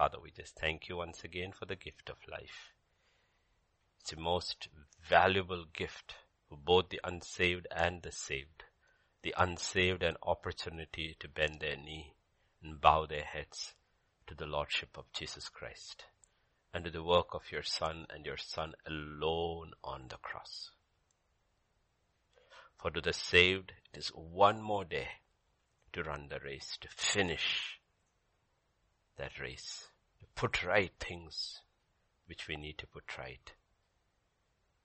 Father, we just thank you once again for the gift of life. It's the most valuable gift for both the unsaved and the saved. The unsaved an opportunity to bend their knee and bow their heads to the Lordship of Jesus Christ and to the work of your Son and your Son alone on the cross. For to the saved, it is one more day to run the race, to finish that race, to put right things which we need to put right.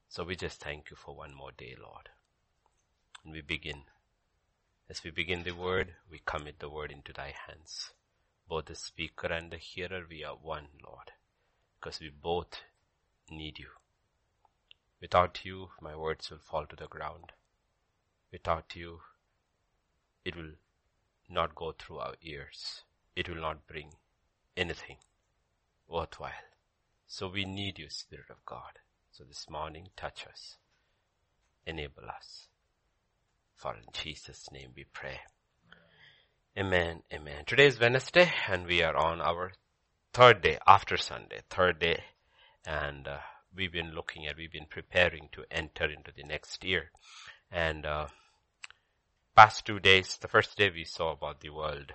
So we just thank you for one more day, Lord. And we begin. As we begin the word, we commit the word into thy hands. Both the speaker and the hearer, we are one, Lord, because we both need you. Without you, my words will fall to the ground. Without you, it will not go through our ears. It will not bring anything worthwhile. So we need you, Spirit of God. So this morning, touch us. Enable us. For in Jesus' name we pray. Amen, amen. Today is Wednesday and we are on our third day after Sunday, third day. And uh, we've been looking at, we've been preparing to enter into the next year. And uh, past two days, the first day we saw about the world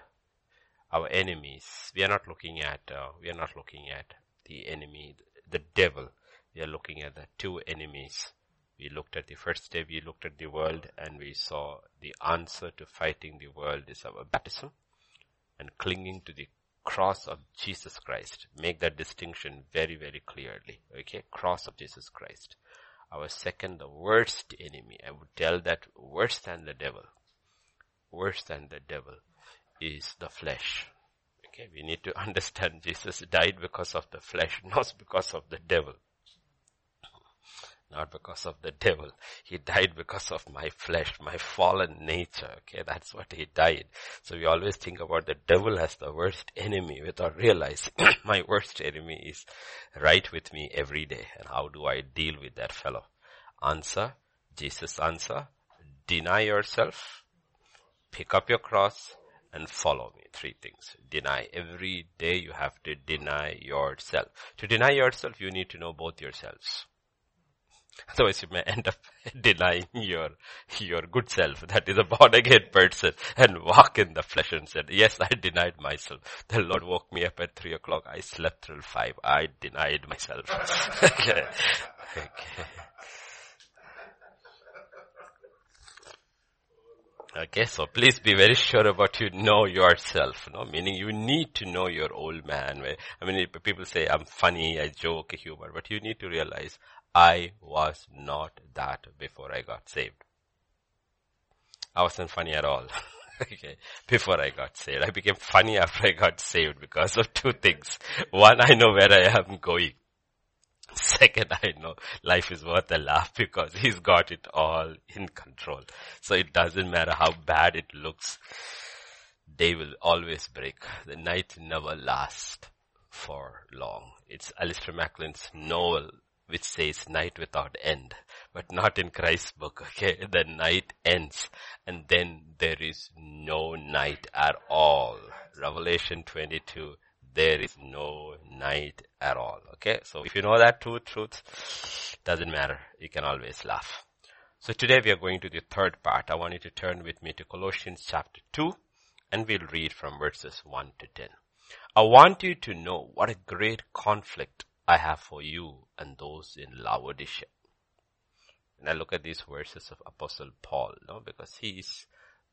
our enemies. We are not looking at, uh, we are not looking at the enemy, the devil. We are looking at the two enemies. We looked at the first day, we looked at the world and we saw the answer to fighting the world is our baptism and clinging to the cross of Jesus Christ. Make that distinction very, very clearly. Okay? Cross of Jesus Christ. Our second, the worst enemy. I would tell that worse than the devil. Worse than the devil is the flesh. Okay, we need to understand Jesus died because of the flesh, not because of the devil. Not because of the devil. He died because of my flesh, my fallen nature. Okay, that's what he died. So we always think about the devil as the worst enemy without realizing my worst enemy is right with me every day. And how do I deal with that fellow? Answer, Jesus answer, deny yourself, pick up your cross, and follow me. Three things. Deny. Every day you have to deny yourself. To deny yourself, you need to know both yourselves. Otherwise you may end up denying your, your good self, that is a born again person, and walk in the flesh and said, yes, I denied myself. The Lord woke me up at three o'clock. I slept till five. I denied myself. okay. okay. Okay, so please be very sure about you know yourself, no? Meaning you need to know your old man. I mean, people say I'm funny, I joke, humor, but you need to realize I was not that before I got saved. I wasn't funny at all. okay, before I got saved. I became funny after I got saved because of two things. One, I know where I am going. Second, I know life is worth a laugh because he's got it all in control. So it doesn't matter how bad it looks. Day will always break. The night never lasts for long. It's Alistair MacLean's novel which says night without end, but not in Christ's book, okay? The night ends and then there is no night at all. Revelation 22 there is no night at all. Okay, so if you know that truth, truth doesn't matter. You can always laugh. So today we are going to the third part. I want you to turn with me to Colossians chapter 2 and we'll read from verses 1 to 10. I want you to know what a great conflict I have for you and those in Laodicea. And I look at these verses of Apostle Paul, no, because he's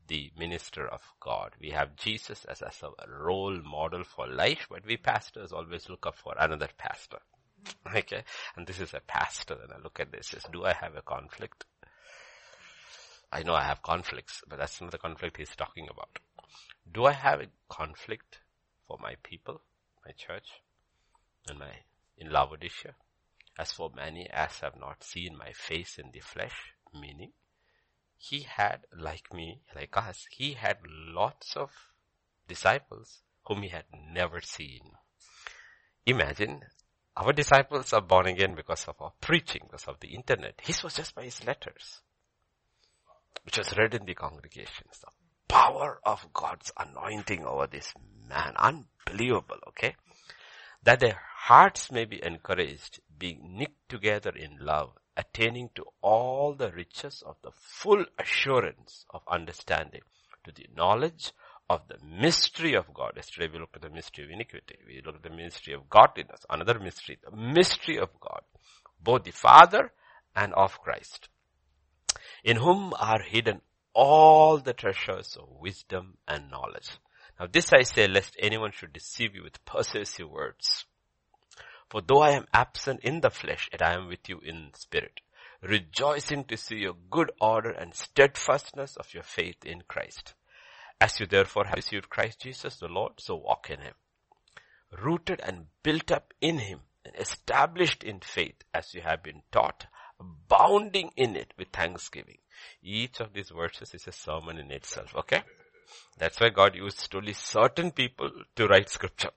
the minister of God. We have Jesus as, as a role model for life, but we pastors always look up for another pastor. Okay. And this is a pastor and I look at this as, do I have a conflict? I know I have conflicts, but that's not the conflict he's talking about. Do I have a conflict for my people, my church, and my, in Laodicea? As for many as have not seen my face in the flesh, meaning he had, like me, like us, he had lots of disciples whom he had never seen. Imagine our disciples are born again because of our preaching, because of the internet. His was just by his letters, which was read in the congregations. The power of God's anointing over this man, unbelievable, okay? that their hearts may be encouraged, being knit together in love, attaining to all the riches of the full assurance of understanding, to the knowledge of the mystery of God. Yesterday we looked at the mystery of iniquity. We looked at the mystery of godliness. Another mystery, the mystery of God. Both the Father and of Christ. In whom are hidden all the treasures of wisdom and knowledge. Now this I say lest anyone should deceive you with persuasive words. For though I am absent in the flesh, yet I am with you in spirit, rejoicing to see your good order and steadfastness of your faith in Christ. As you therefore have received Christ Jesus the Lord, so walk in him. Rooted and built up in him and established in faith as you have been taught, abounding in it with thanksgiving. Each of these verses is a sermon in itself, okay? That's why God used only certain people to write scripture.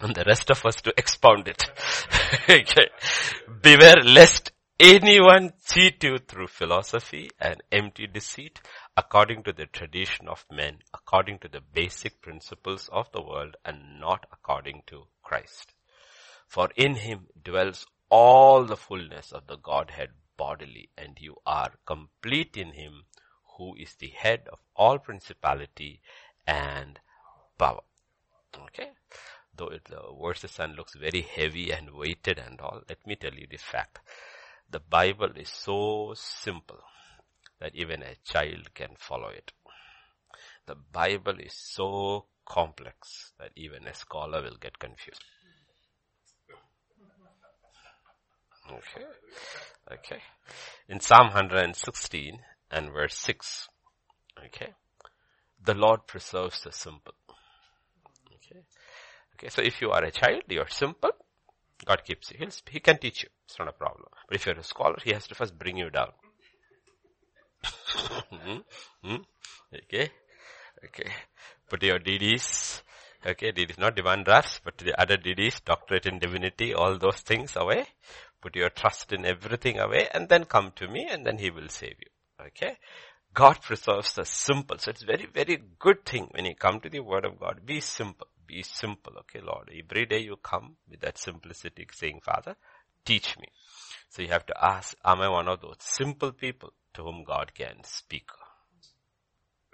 And the rest of us to expound it. okay. Beware lest anyone cheat you through philosophy and empty deceit according to the tradition of men, according to the basic principles of the world and not according to Christ. For in him dwells all the fullness of the Godhead bodily and you are complete in him who is the head of all principality and power. Okay. Though it, the verses and looks very heavy and weighted and all, let me tell you the fact. The Bible is so simple that even a child can follow it. The Bible is so complex that even a scholar will get confused. Okay. Okay. In Psalm 116 and verse 6. Okay. The Lord preserves the simple. Okay. So if you are a child, you are simple. God keeps you. He'll, he can teach you. It's not a problem. But if you're a scholar, he has to first bring you down. hmm? Okay. Okay. Put your DDs. Okay. DDs, not divine drafts, but the other DDs, doctorate in divinity, all those things away. Put your trust in everything away and then come to me and then he will save you. Okay. God preserves the simple. So it's very, very good thing when you come to the word of God. Be simple. Be simple. Okay, Lord. Every day you come with that simplicity saying, Father, teach me. So you have to ask, am I one of those simple people to whom God can speak?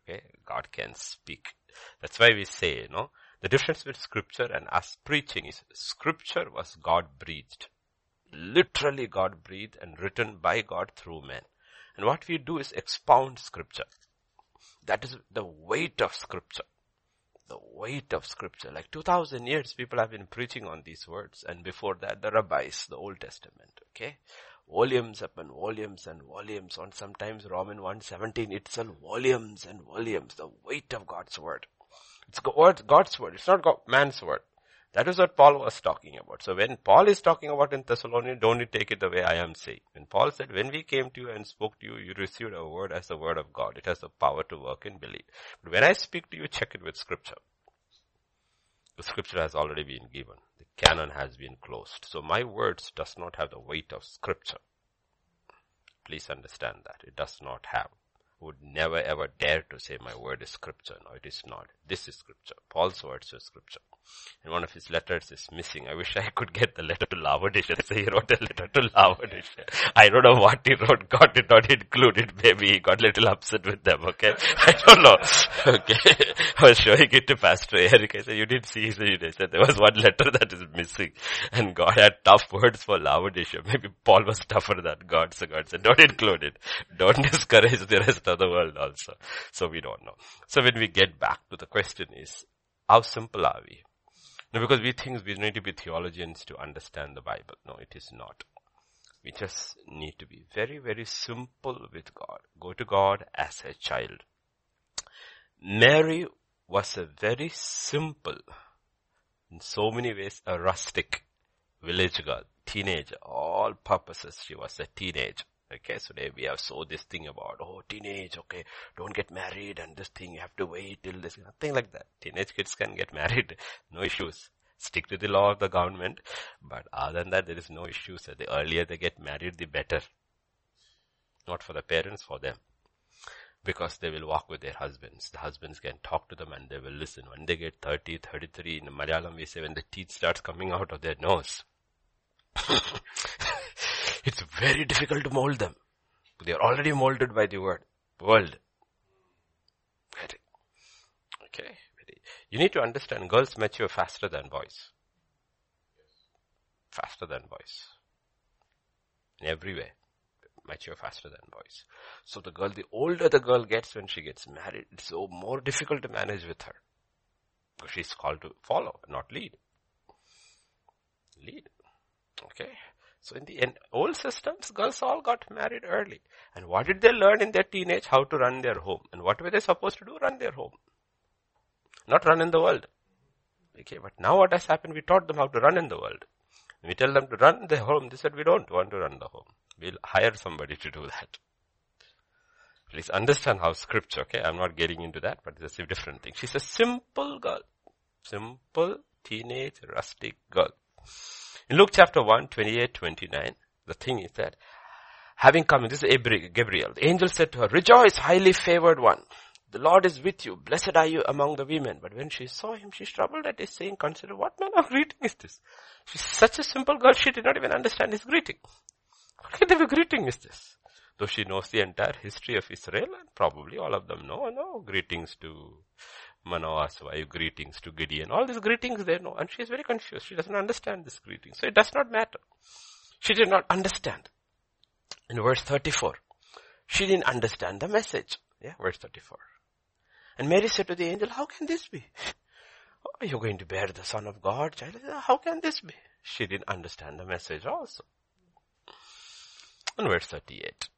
Okay, God can speak. That's why we say, you know, the difference between scripture and us preaching is scripture was God breathed. Literally God breathed and written by God through men. And what we do is expound scripture. That is the weight of scripture. The weight of scripture. Like 2000 years people have been preaching on these words and before that the rabbis, the Old Testament, okay? Volumes upon volumes and volumes on sometimes Roman 117 itself volumes and volumes. The weight of God's word. It's God's word. It's not man's word. That is what Paul was talking about. So when Paul is talking about in Thessalonians, don't take it the way I am saying. When Paul said, when we came to you and spoke to you, you received a word as the word of God. It has the power to work and believe. But when I speak to you, check it with scripture. The scripture has already been given. The canon has been closed. So my words does not have the weight of scripture. Please understand that. It does not have would never ever dare to say my word is scripture. No, it is not. This is scripture. Paul's words are scripture. And one of his letters is missing. I wish I could get the letter to Laodicea. So he wrote a letter to Laodicea. I don't know what he wrote. God did not include it. Maybe he got a little upset with them. Okay. I don't know. Okay. I was showing it to Pastor Eric. I said, you didn't see. He said there was one letter that is missing. And God had tough words for Laodicea. Maybe Paul was tougher than God. So God said, don't include it. Don't discourage the rest of the world also. So we don't know. So when we get back to the question is, how simple are we? No, because we think we need to be theologians to understand the Bible. No, it is not. We just need to be very, very simple with God. Go to God as a child. Mary was a very simple, in so many ways, a rustic village girl, teenager, all purposes. She was a teenager. Okay, so today we have so this thing about, oh, teenage, okay, don't get married and this thing, you have to wait till this, nothing like that. Teenage kids can get married, no issues. Stick to the law of the government, but other than that, there is no issues. The earlier they get married, the better. Not for the parents, for them. because they will walk with their husbands. The husbands can talk to them and they will listen. When they get 30, 33, in Malayalam we say when the teeth starts coming out of their nose. it's very difficult to mold them. They are already molded by the word, world. Okay. You need to understand girls mature faster than boys. Faster than boys. In every way mature faster than boys. So the girl, the older the girl gets when she gets married, it's so more difficult to manage with her. Because she's called to follow, not lead. Lead. Okay. So in the old systems, girls all got married early. And what did they learn in their teenage? How to run their home. And what were they supposed to do? Run their home. Not run in the world. Okay, but now what has happened? We taught them how to run in the world. We tell them to run the home. They said, we don't want to run the home. We'll hire somebody to do that. Please understand how scripture, okay? I'm not getting into that, but it's a different thing. She's a simple girl. Simple, teenage, rustic girl. In Luke chapter 1, 28, 29, the thing is that having come, this is Gabriel, the angel said to her, rejoice, highly favored one. The Lord is with you. Blessed are you among the women. But when she saw him, she struggled at his saying, consider what manner of greeting is this? She's such a simple girl, she did not even understand his greeting. What kind of a greeting is this? Though she knows the entire history of Israel, and probably all of them know, no, greetings to Manoah's wife, greetings to Gideon, all these greetings they know, and she is very confused. She doesn't understand this greeting. So it does not matter. She did not understand. In verse 34, she didn't understand the message. Yeah, verse 34. And Mary said to the angel, how can this be? Oh, Are you going to bear the son of God, child? How can this be? She didn't understand the message also. And verse 38.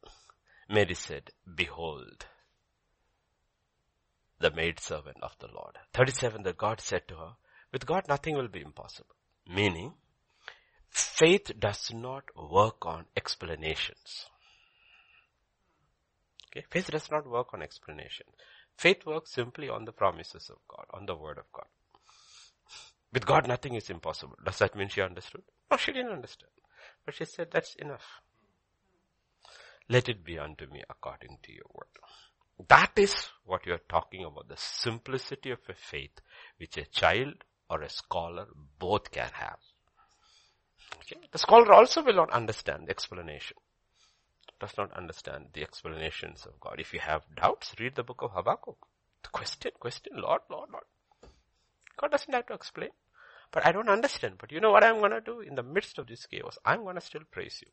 Mary said, behold, the maidservant of the Lord. 37, the God said to her, with God nothing will be impossible. Meaning, faith does not work on explanations. Okay, faith does not work on explanation. Faith works simply on the promises of God, on the word of God. With God nothing is impossible. Does that mean she understood? No, she didn't understand. But she said, that's enough. Let it be unto me according to your word. That is what you are talking about, the simplicity of a faith which a child or a scholar both can have. Okay? The scholar also will not understand the explanation. Does not understand the explanations of God. If you have doubts, read the book of Habakkuk. The question, question, Lord, Lord, Lord. God doesn't have to explain. But I don't understand. But you know what I'm gonna do? In the midst of this chaos, I'm gonna still praise you.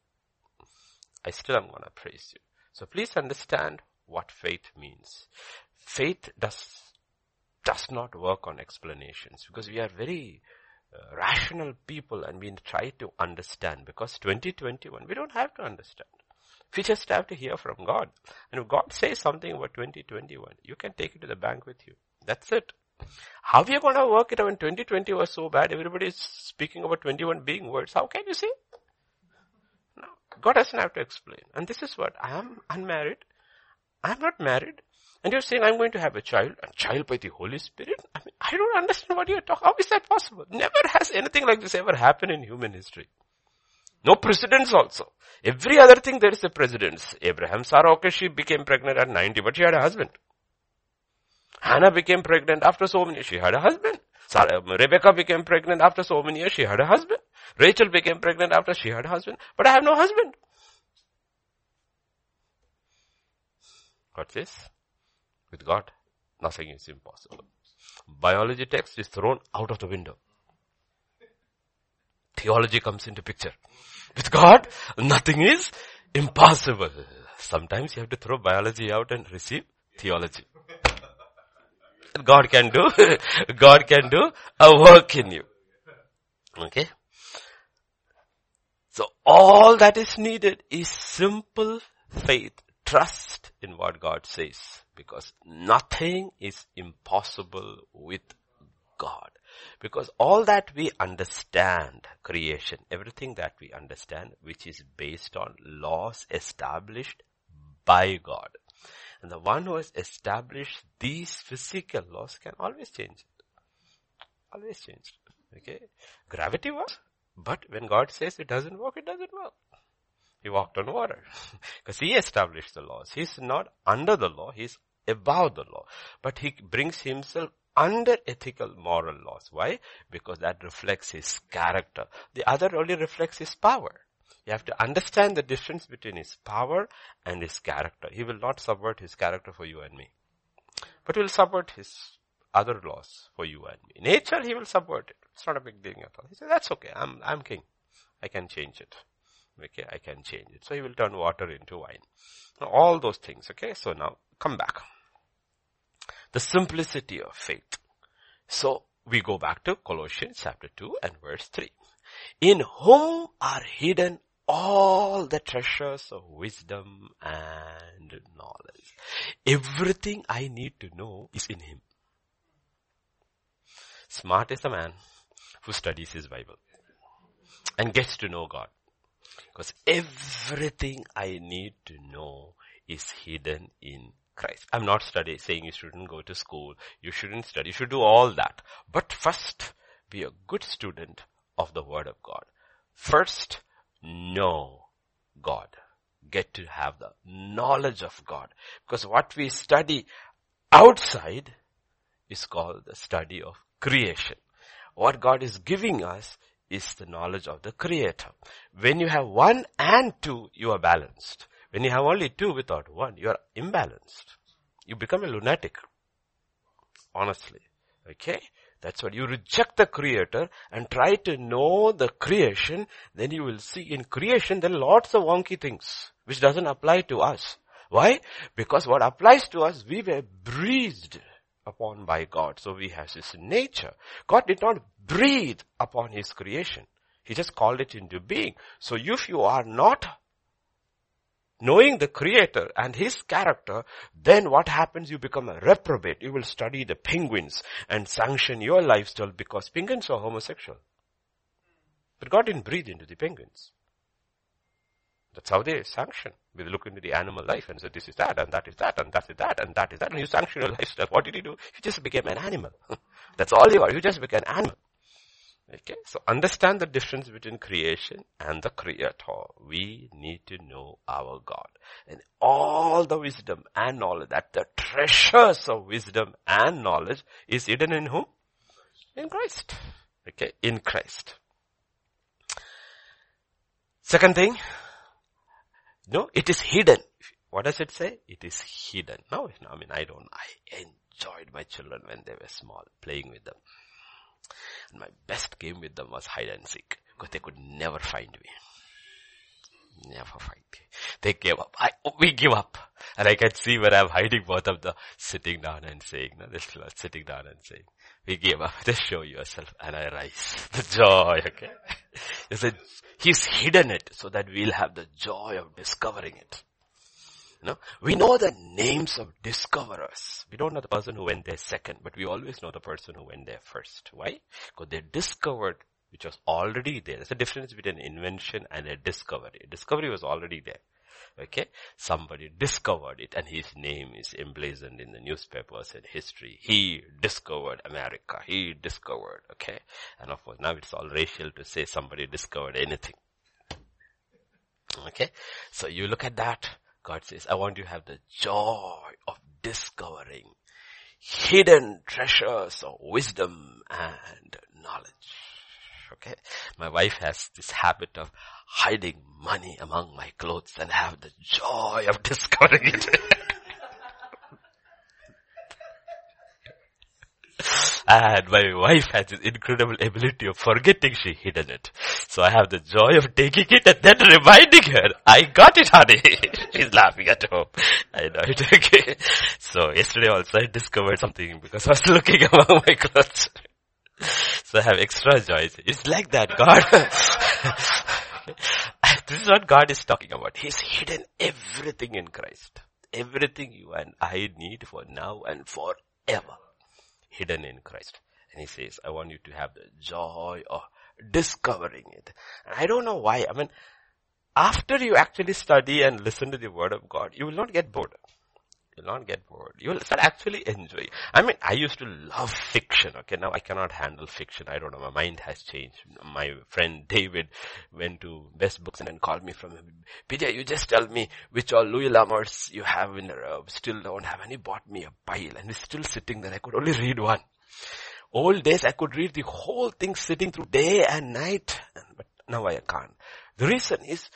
I still am to praise you. So please understand what faith means. Faith does, does not work on explanations because we are very uh, rational people and we try to understand because 2021, we don't have to understand. We just have to hear from God. And if God says something about 2021, you can take it to the bank with you. That's it. How are you going to work it out when 2020 was so bad? Everybody is speaking about 21 being words. How can you say? God doesn't have to explain. And this is what, I am unmarried. I am not married. And you're saying I'm going to have a child, a child by the Holy Spirit? I mean, I don't understand what you're talking. How is that possible? Never has anything like this ever happened in human history. No precedents also. Every other thing there is a precedence. Abraham, Sarah, okay, she became pregnant at 90, but she had a husband. Hannah became pregnant after so many, she had a husband. Sarah, Rebecca became pregnant after so many years, she had a husband. Rachel became pregnant after she had a husband, but I have no husband. What says? With God, nothing is impossible. Biology text is thrown out of the window. Theology comes into picture. With God, nothing is impossible. Sometimes you have to throw biology out and receive theology. God can do, God can do a work in you. Okay? So all that is needed is simple faith, trust in what God says because nothing is impossible with God. Because all that we understand, creation, everything that we understand, which is based on laws established by God. And the one who has established these physical laws can always change it. Always change it. Okay? Gravity works, but when God says it doesn't work, it doesn't work. He walked on water. Because he established the laws. He's not under the law, he's above the law. But he brings himself under ethical moral laws. Why? Because that reflects his character. The other only reflects his power. You have to understand the difference between his power and his character. He will not subvert his character for you and me. But he will subvert his other laws for you and me. Nature, he will subvert it. It's not a big deal at all. He says, that's okay. I'm, I'm king. I can change it. Okay, I can change it. So he will turn water into wine. Now, all those things, okay? So now, come back. The simplicity of faith. So we go back to Colossians chapter 2 and verse 3. In whom are hidden all the treasures of wisdom and knowledge. Everything I need to know is in him. Smart is the man who studies his Bible and gets to know God. Because everything I need to know is hidden in Christ. I'm not studying, saying you shouldn't go to school. You shouldn't study. You should do all that. But first, be a good student of the Word of God. First, know God. Get to have the knowledge of God. Because what we study outside is called the study of creation. What God is giving us is the knowledge of the creator. When you have one and two, you are balanced. When you have only two without one, you are imbalanced. You become a lunatic. Honestly. Okay? That's what you reject the creator and try to know the creation, then you will see in creation there are lots of wonky things which doesn't apply to us. Why? Because what applies to us, we were breathed upon by God. So we have this nature. God did not breathe upon his creation. He just called it into being. So if you are not knowing the creator and his character, then what happens? You become a reprobate. You will study the penguins and sanction your lifestyle because penguins are homosexual. But God didn't breathe into the penguins. That's how they sanction. We look into the animal life and say this is that and that is that and that is that and that is that and you sanction your lifestyle. What did you do? You just became an animal. That's all you are. You just became an animal. Okay, so understand the difference between creation and the creator. We need to know our God. And all the wisdom and knowledge, that the treasures of wisdom and knowledge is hidden in whom? In Christ. Okay, in Christ. Second thing, no, it is hidden. What does it say? It is hidden. No, I mean, I don't, I enjoyed my children when they were small, playing with them. And my best game with them was hide and seek because they could never find me. Never find me. They gave up. I, we give up. And I can see where I'm hiding both of them sitting down and saying, no, this was sitting down and saying, we gave up. Just show yourself and I rise. The joy, okay? He said, he's hidden it so that we'll have the joy of discovering it. You know, we know the names of discoverers. We don't know the person who went there second, but we always know the person who went there first. Why? Because they discovered which was already there. There's a difference between invention and a discovery. A discovery was already there. Okay? Somebody discovered it and his name is emblazoned in the newspapers and history. He discovered America. He discovered, okay? And of course now it's all racial to say somebody discovered anything. Okay? So you look at that. God says, I want you to have the joy of discovering hidden treasures of wisdom and knowledge. Okay. My wife has this habit of hiding money among my clothes and have the joy of discovering it. And my wife has this incredible ability of forgetting she hidden it. So I have the joy of taking it and then reminding her, I got it honey. She's laughing at home. I know it okay. So yesterday also I discovered something because I was looking among my clothes. So I have extra joy. It's like that God. this is what God is talking about. He's hidden everything in Christ. Everything you and I need for now and forever hidden in Christ. And he says, I want you to have the joy of discovering it. And I don't know why. I mean, after you actually study and listen to the word of God, you will not get bored. You'll not get bored. You'll start actually enjoying. I mean, I used to love fiction. Okay, now I cannot handle fiction. I don't know. My mind has changed. My friend David went to Best Books and then called me from, PJ, you just tell me which all Louis L'Amours you have in row. Uh, still don't have. And he bought me a pile and it's still sitting there. I could only read one. Old days I could read the whole thing sitting through day and night. But now I can't. The reason is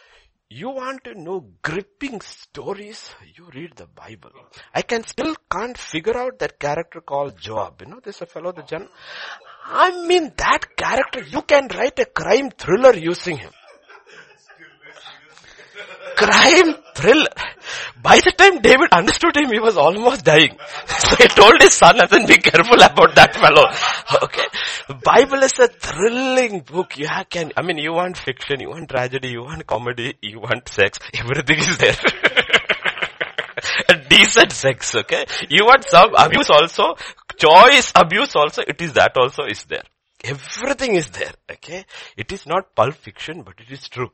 you want to know gripping stories, you read the Bible. I can still can't figure out that character called Joab. You know, there's a fellow, the John. I mean, that character, you can write a crime thriller using him. crime thriller. By the time David understood him, he was almost dying. So he told his son, and then be careful about that fellow. Okay. Bible is a thrilling book. You can, I mean, you want fiction, you want tragedy, you want comedy, you want sex, everything is there. decent sex, okay? You want some abuse also, choice abuse also, it is that also is there. Everything is there, okay? It is not pulp fiction, but it is true.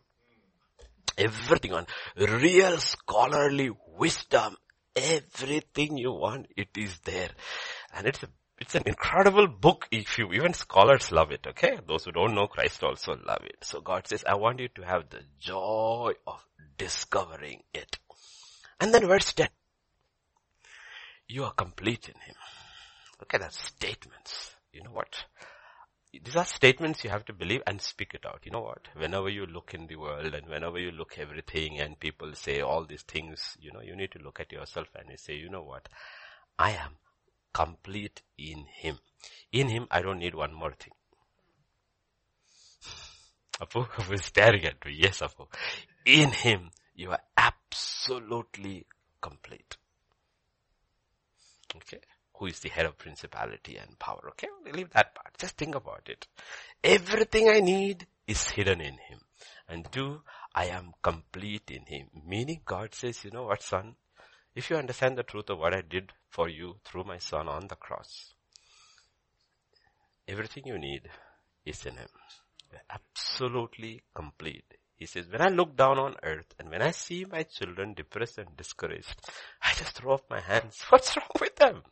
Everything on real scholarly wisdom, everything you want, it is there. And it's a it's an incredible book if you, even scholars love it, okay? Those who don't know Christ also love it. So God says, I want you to have the joy of discovering it. And then verse 10. You are complete in Him. Look at that statements. You know what? These are statements you have to believe and speak it out. You know what? Whenever you look in the world and whenever you look everything and people say all these things, you know, you need to look at yourself and you say, you know what? I am complete in Him. In Him, I don't need one more thing. Apu, Apu is staring at me. Yes, Apu. In Him, you are absolutely complete. Okay who is the head of principality and power. Okay, we'll leave that part. Just think about it. Everything I need is hidden in Him. And two, I am complete in Him. Meaning God says, you know what son? If you understand the truth of what I did for you through my son on the cross, everything you need is in Him. Absolutely complete. He says, when I look down on earth and when I see my children depressed and discouraged, I just throw up my hands. What's wrong with them?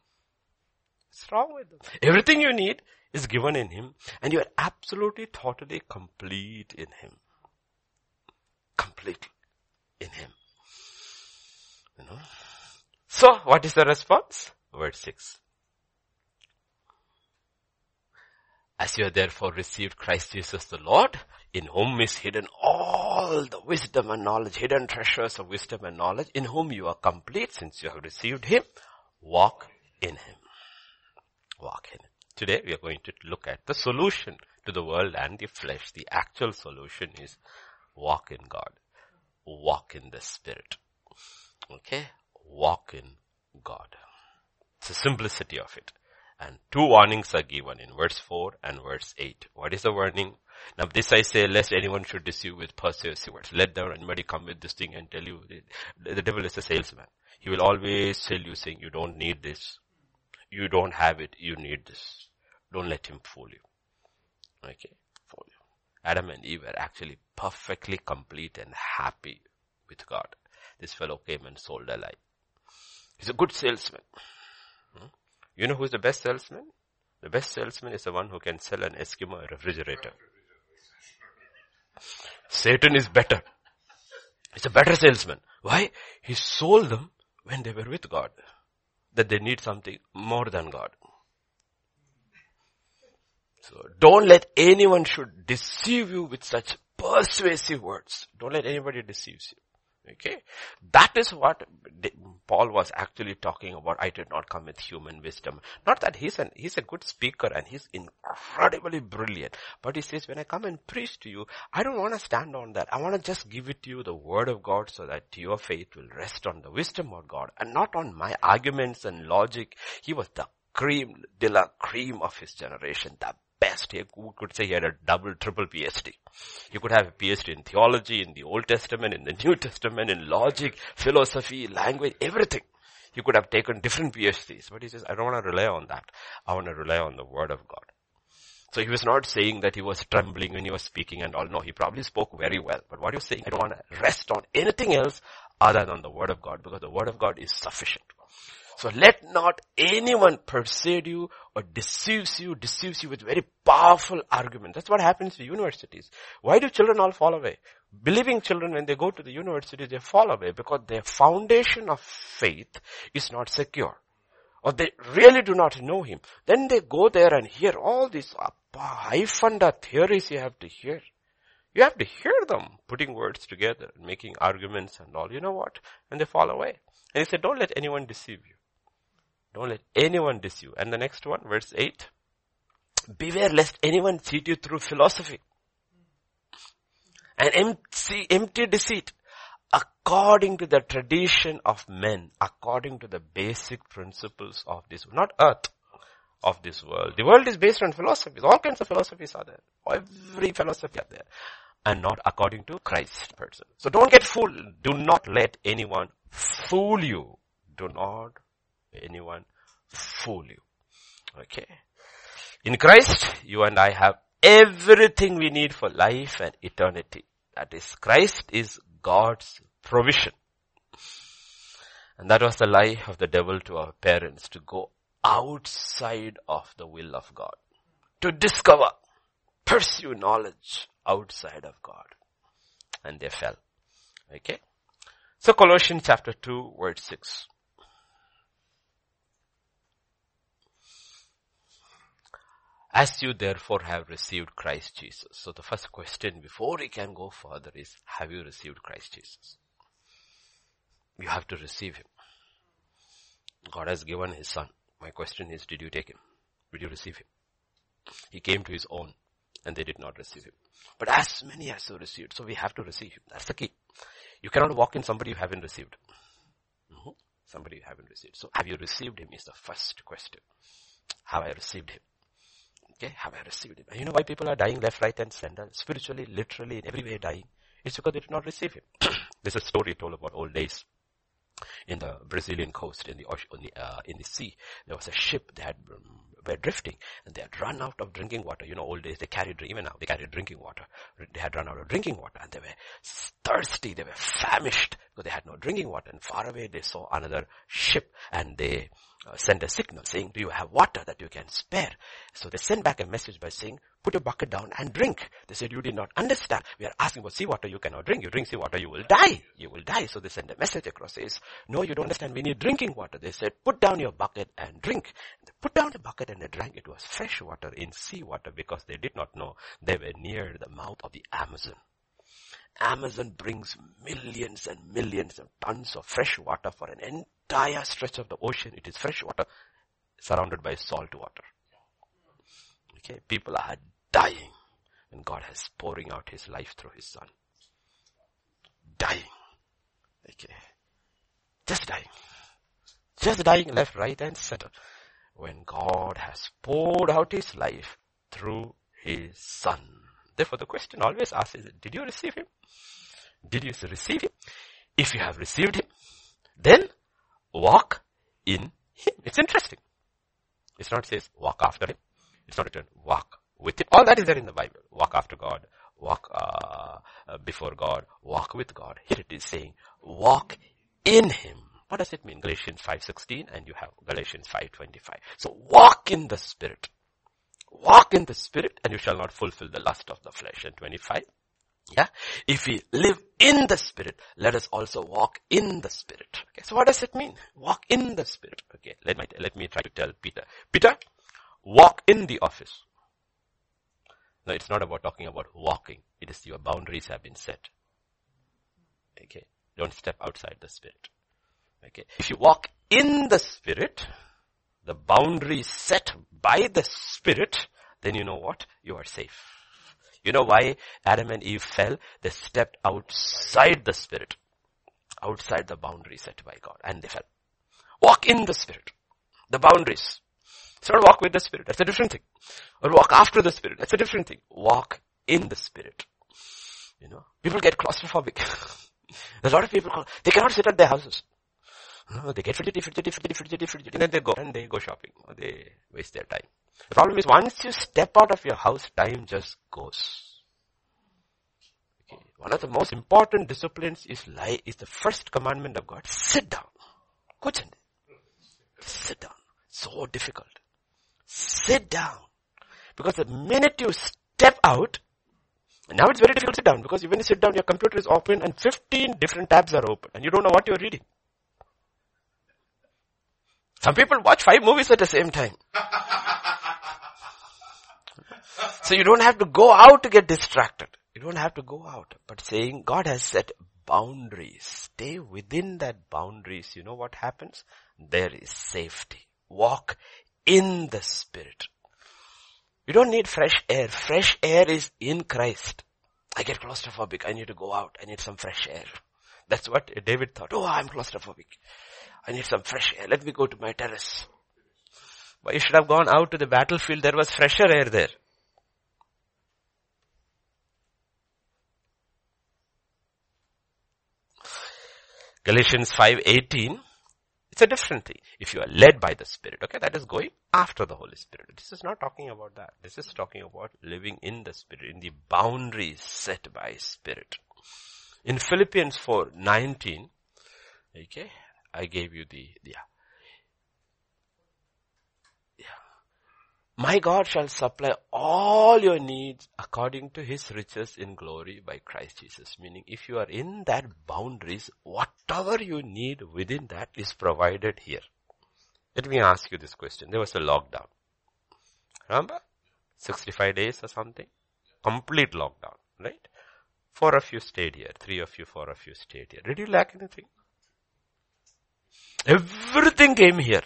What's wrong with them? Everything you need is given in Him and you are absolutely, totally complete in Him. Complete in Him. You know? So, what is the response? Verse 6. As you have therefore received Christ Jesus the Lord, in whom is hidden all the wisdom and knowledge, hidden treasures of wisdom and knowledge, in whom you are complete since you have received Him, walk in Him walk in. Today we are going to look at the solution to the world and the flesh. The actual solution is walk in God. Walk in the Spirit. Okay? Walk in God. It's the simplicity of it. And two warnings are given in verse 4 and verse 8. What is the warning? Now this I say, lest anyone should deceive with persuasive words. Let there anybody come with this thing and tell you, the devil is a salesman. He will always sell you saying, you don't need this. You don't have it. You need this. Don't let him fool you. Okay. Fool you. Adam and Eve were actually perfectly complete and happy with God. This fellow came and sold a lie. He's a good salesman. Hmm? You know who's the best salesman? The best salesman is the one who can sell an Eskimo a refrigerator. Satan is better. He's a better salesman. Why? He sold them when they were with God that they need something more than God. So don't let anyone should deceive you with such persuasive words. Don't let anybody deceive you. Okay? That is what Paul was actually talking about. I did not come with human wisdom. Not that he's an, he's a good speaker and he's incredibly brilliant. But he says, when I come and preach to you, I don't want to stand on that. I want to just give it to you the word of God so that your faith will rest on the wisdom of God and not on my arguments and logic. He was the cream de la cream of his generation, the best. He could say he had a double, triple PhD. He could have a PhD in theology, in the Old Testament, in the New Testament, in logic, philosophy, language, everything. He could have taken different PhDs, but he says, I don't want to rely on that. I want to rely on the Word of God. So he was not saying that he was trembling when he was speaking and all. No, he probably spoke very well. But what he was saying, I don't want to rest on anything else other than the Word of God because the Word of God is sufficient. So let not anyone persuade you or deceives you, deceives you with very powerful argument. That's what happens to universities. Why do children all fall away? Believing children when they go to the university, they fall away because their foundation of faith is not secure. Or they really do not know him. Then they go there and hear all these high funda theories you have to hear. You have to hear them putting words together, making arguments and all. You know what? And they fall away. And he said, don't let anyone deceive you. Don't let anyone deceive you. And the next one, verse 8. Beware lest anyone cheat you through philosophy. And empty, empty deceit according to the tradition of men, according to the basic principles of this, not earth, of this world. The world is based on philosophies. All kinds of philosophies are there. Every philosophy are there. And not according to Christ person. So don't get fooled. Do not let anyone fool you. Do not anyone fool you. Okay. In Christ, you and I have everything we need for life and eternity. That is, Christ is God's provision. And that was the lie of the devil to our parents to go outside of the will of God. To discover, pursue knowledge outside of God. And they fell. Okay. So Colossians chapter 2 verse 6. As you therefore have received Christ Jesus. So the first question before we can go further is, have you received Christ Jesus? You have to receive Him. God has given His Son. My question is, did you take Him? Did you receive Him? He came to His own and they did not receive Him. But as many as have received, so we have to receive Him. That's the key. You cannot walk in somebody you haven't received. Mm-hmm. Somebody you haven't received. So have you received Him is the first question. Have I received Him? Okay, have I received him? And you know why people are dying left, right and center? Spiritually, literally, in every way dying. It's because they did not receive him. There's a story told about old days in the Brazilian coast, in the, in the, uh, in the sea. There was a ship that um, were drifting and they had run out of drinking water. You know, old days they carried, even now, they carried drinking water. They had run out of drinking water and they were thirsty, they were famished because they had no drinking water. And far away they saw another ship and they Uh, send a signal saying, do you have water that you can spare? So they send back a message by saying, put your bucket down and drink. They said, you did not understand. We are asking for seawater, you cannot drink. You drink seawater, you will die. You will die. So they send a message across, says, no, you don't understand. We need drinking water. They said, put down your bucket and drink. They put down the bucket and they drank. It was fresh water in seawater because they did not know they were near the mouth of the Amazon. Amazon brings millions and millions of tons of fresh water for an entire stretch of the ocean. It is fresh water surrounded by salt water. Okay, people are dying and God is pouring out his life through his son. Dying. Okay. Just dying. Just dying left, right and center. When God has poured out his life through his son. Therefore the question always asked is, did you receive him? Did you receive him? If you have received him, then walk in him. It's interesting. It's not says walk after him. It's not written walk with him. All that is there in the Bible. Walk after God. Walk uh, uh, before God. Walk with God. Here it is saying walk in him. What does it mean? Galatians 5.16 and you have Galatians 5.25. So walk in the Spirit. Walk in the Spirit and you shall not fulfill the lust of the flesh. And 25. Yeah. If we live in the Spirit, let us also walk in the Spirit. Okay. So what does it mean? Walk in the Spirit. Okay. Let me, let me try to tell Peter. Peter, walk in the office. No, it's not about talking about walking. It is your boundaries have been set. Okay. Don't step outside the Spirit. Okay. If you walk in the Spirit, the boundaries set by the Spirit, then you know what? You are safe. You know why Adam and Eve fell? They stepped outside the Spirit. Outside the boundary set by God. And they fell. Walk in the Spirit. The boundaries. It's not walk with the Spirit. That's a different thing. Or walk after the Spirit. That's a different thing. Walk in the Spirit. You know, people get claustrophobic. A lot of people, they cannot sit at their houses. No, they get fidgety, fidgety, fidgety, fidgety, fidgety, and then they go, and they go shopping. They waste their time. The problem is once you step out of your house, time just goes. Okay. One of the most important disciplines is lie, is the first commandment of God. Sit down. Kuchandi. Sit down. So difficult. Sit down. Because the minute you step out, now it's very difficult to sit down because when you sit down, your computer is open and 15 different tabs are open and you don't know what you're reading. Some people watch five movies at the same time. so you don't have to go out to get distracted. You don't have to go out. But saying God has set boundaries. Stay within that boundaries. You know what happens? There is safety. Walk in the Spirit. You don't need fresh air. Fresh air is in Christ. I get claustrophobic. I need to go out. I need some fresh air. That's what David thought. Oh, I'm claustrophobic. I need some fresh air. Let me go to my terrace. But you should have gone out to the battlefield. There was fresher air there. Galatians 5:18 it's a different thing. If you are led by the Spirit, okay, that is going after the Holy Spirit. This is not talking about that. This is talking about living in the Spirit, in the boundaries set by Spirit. In Philippians 4:19, okay, I gave you the, yeah. My God shall supply all your needs according to his riches in glory by Christ Jesus. Meaning if you are in that boundaries, whatever you need within that is provided here. Let me ask you this question. There was a lockdown. Remember? 65 days or something? Complete lockdown, right? Four of you stayed here. Three of you, four of you stayed here. Did you lack anything? Everything came here.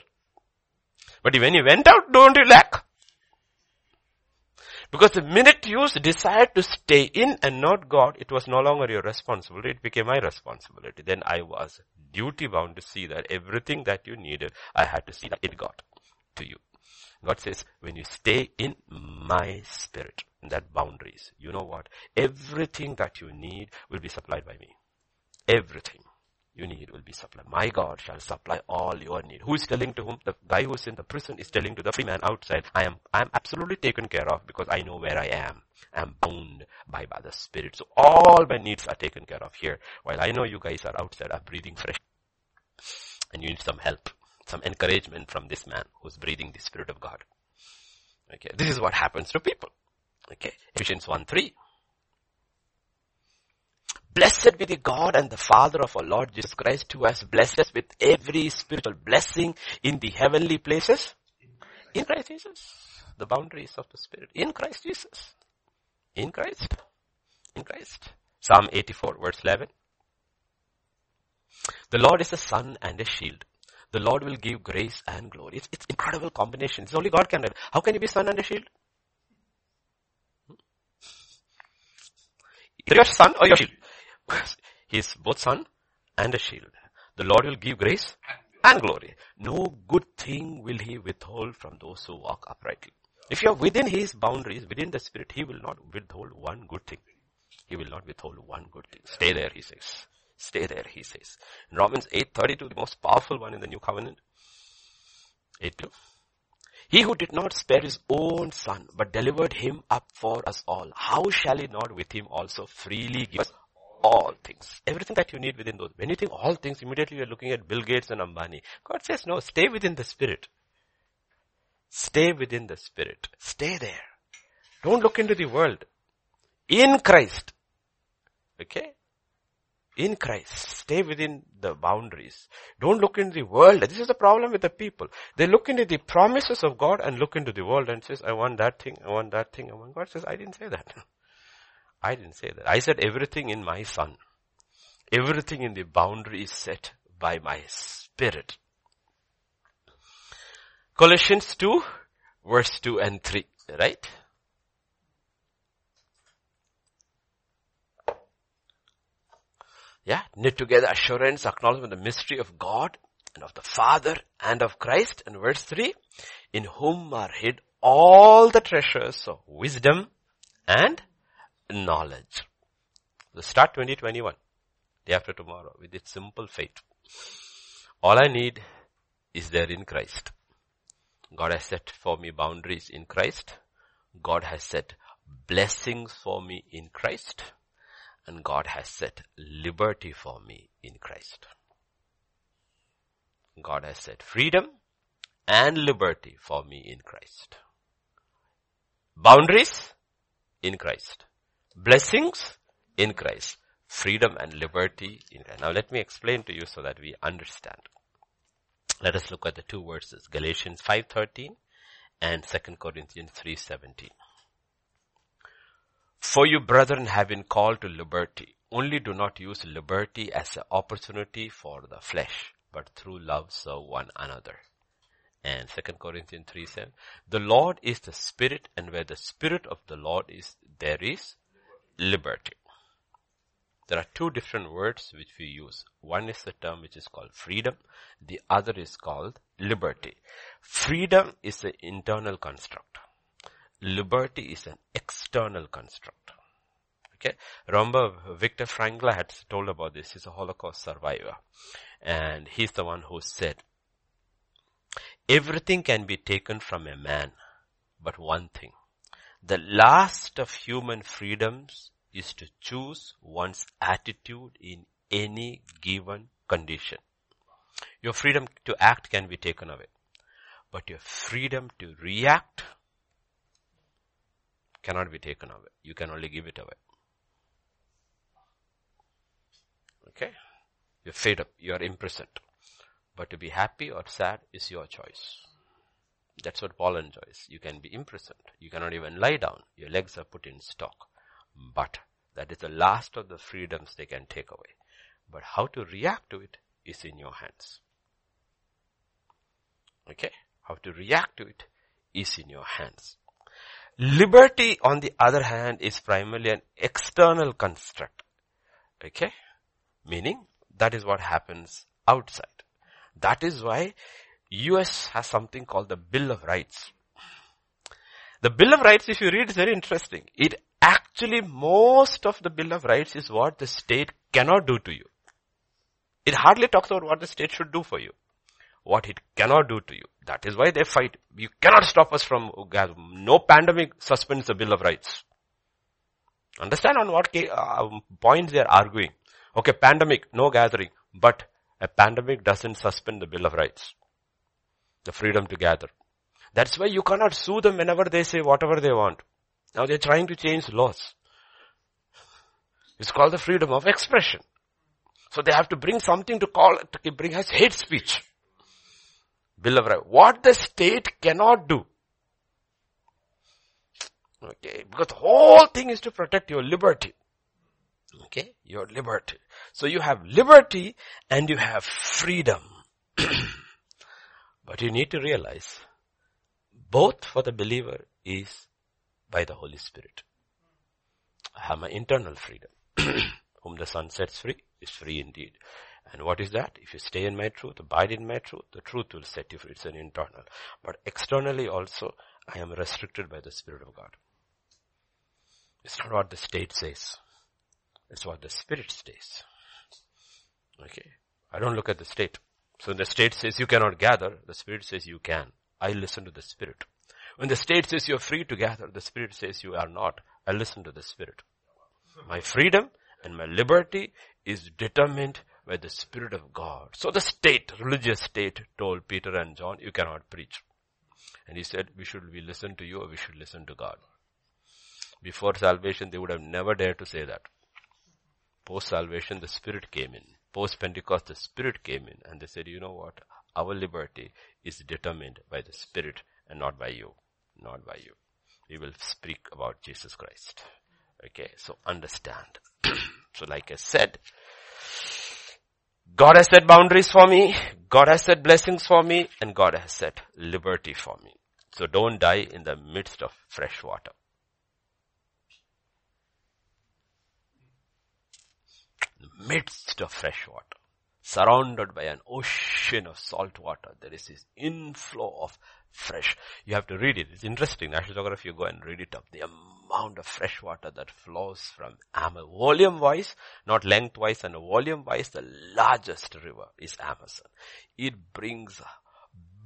But when you went out, don't you lack? Because the minute you decided to stay in and not God, it was no longer your responsibility, it became my responsibility. Then I was duty bound to see that everything that you needed, I had to see that it got to you. God says, when you stay in my spirit, in that boundaries, you know what? Everything that you need will be supplied by me. Everything you need will be supplied. My God shall supply all your need. Who is telling to whom? The guy who's in the prison is telling to the free man outside, I am, I am absolutely taken care of because I know where I am. I am bound by, by the Spirit. So all my needs are taken care of here. While I know you guys are outside, are breathing fresh. And you need some help, some encouragement from this man who's breathing the Spirit of God. Okay. This is what happens to people. Okay. Ephesians 1 3. Blessed be the God and the Father of our Lord Jesus Christ who has blessed us with every spiritual blessing in the heavenly places. In Christ Jesus. The boundaries of the Spirit. In Christ Jesus. In Christ. In Christ. Psalm 84 verse 11. The Lord is a sun and a shield. The Lord will give grace and glory. It's, it's incredible combination. It's only God can. How can you be sun and a shield? Hmm? Either your sun or your shield. He is both sun and a shield. The Lord will give grace and glory. No good thing will he withhold from those who walk uprightly. If you are within his boundaries, within the spirit, he will not withhold one good thing. He will not withhold one good thing. Stay there, he says. Stay there, he says. In Romans 8.32, the most powerful one in the new covenant. 8.2. He who did not spare his own son, but delivered him up for us all, how shall he not with him also freely give us all things. Everything that you need within those. When you think all things, immediately you're looking at Bill Gates and Ambani. God says, no, stay within the spirit. Stay within the spirit. Stay there. Don't look into the world. In Christ. Okay? In Christ. Stay within the boundaries. Don't look into the world. This is the problem with the people. They look into the promises of God and look into the world and says, I want that thing, I want that thing, I want God says, I didn't say that. I didn't say that. I said everything in my son. Everything in the boundary is set by my spirit. Colossians 2 verse 2 and 3, right? Yeah, knit together assurance, acknowledgement of the mystery of God and of the Father and of Christ. And verse 3, in whom are hid all the treasures of wisdom and knowledge. So start 2021, day after tomorrow, with its simple faith. All I need is there in Christ. God has set for me boundaries in Christ. God has set blessings for me in Christ. And God has set liberty for me in Christ. God has set freedom and liberty for me in Christ. Boundaries in Christ. Blessings in Christ. Freedom and liberty in Christ. Now let me explain to you so that we understand. Let us look at the two verses, Galatians 5.13 and 2 Corinthians 3.17. For you brethren have been called to liberty. Only do not use liberty as an opportunity for the flesh, but through love serve one another. And 2 Corinthians 3 7. The Lord is the Spirit and where the Spirit of the Lord is, there is liberty. There are two different words which we use. One is the term which is called freedom. The other is called liberty. Freedom is an internal construct. Liberty is an external construct. Okay. Remember Viktor Frankl had told about this. He's a Holocaust survivor. And he's the one who said, everything can be taken from a man, but one thing. The last of human freedoms is to choose one's attitude in any given condition. Your freedom to act can be taken away, but your freedom to react cannot be taken away. You can only give it away. Okay? You're fed up. You are imprisoned. But to be happy or sad is your choice. That's what Paul enjoys. You can be imprisoned. You cannot even lie down. Your legs are put in stock. But that is the last of the freedoms they can take away. But how to react to it is in your hands. Okay? How to react to it is in your hands. Liberty, on the other hand, is primarily an external construct. Okay? Meaning, that is what happens outside. That is why US has something called the Bill of Rights. The Bill of Rights, if you read, is very interesting. It actually, most of the Bill of Rights is what the state cannot do to you. It hardly talks about what the state should do for you. What it cannot do to you. That is why they fight. You cannot stop us from, no pandemic suspends the Bill of Rights. Understand on what uh, points they are arguing. Okay, pandemic, no gathering. But a pandemic doesn't suspend the Bill of Rights. The freedom to gather. That's why you cannot sue them whenever they say whatever they want. Now they're trying to change laws. It's called the freedom of expression. So they have to bring something to call, to bring as hate speech. Bill of Rights. What the state cannot do. Okay, because the whole thing is to protect your liberty. Okay, your liberty. So you have liberty and you have freedom. but you need to realize both for the believer is by the Holy Spirit. I have my internal freedom. Whom the Son sets free is free indeed. And what is that? If you stay in my truth, abide in my truth, the truth will set you free. It's an internal. But externally also, I am restricted by the Spirit of God. It's not what the state says. It's what the Spirit says. Okay. I don't look at the state. So the state says you cannot gather, the Spirit says you can. I listen to the Spirit. When the state says you're free to gather, the Spirit says you are not. I listen to the Spirit. My freedom and my liberty is determined by the Spirit of God. So the state, religious state told Peter and John, you cannot preach. And he said, we should we listen to you or we should listen to God. Before salvation, they would have never dared to say that. Post salvation, the Spirit came in. Post Pentecost, the Spirit came in and they said, you know what? Our liberty is determined by the Spirit and not by you. Not by you. We will speak about Jesus Christ. Okay, so understand. so like I said, God has set boundaries for me, God has set blessings for me, and God has set liberty for me. So don't die in the midst of fresh water. Midst of fresh water surrounded by an ocean of salt water. There is this inflow of fresh. You have to read it. It's interesting. National Geography, you go and read it up. The amount of fresh water that flows from Amazon. Volume wise, not length wise and volume wise, the largest river is Amazon. It brings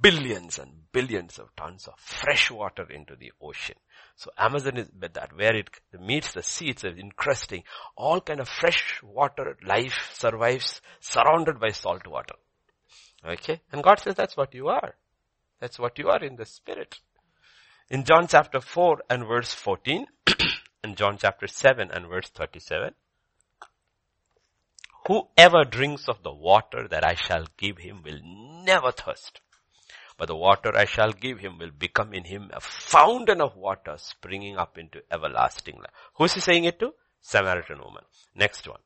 billions and billions of tons of fresh water into the ocean. So Amazon is that where it meets the sea, it's interesting. All kind of fresh water life survives surrounded by salt water. Okay? And God says that's what you are. That's what you are in the spirit. In John chapter 4 and verse 14, and John chapter 7 and verse 37, whoever drinks of the water that I shall give him will never thirst. But the water I shall give him will become in him a fountain of water springing up into everlasting life. Who's he saying it to? Samaritan woman. Next one.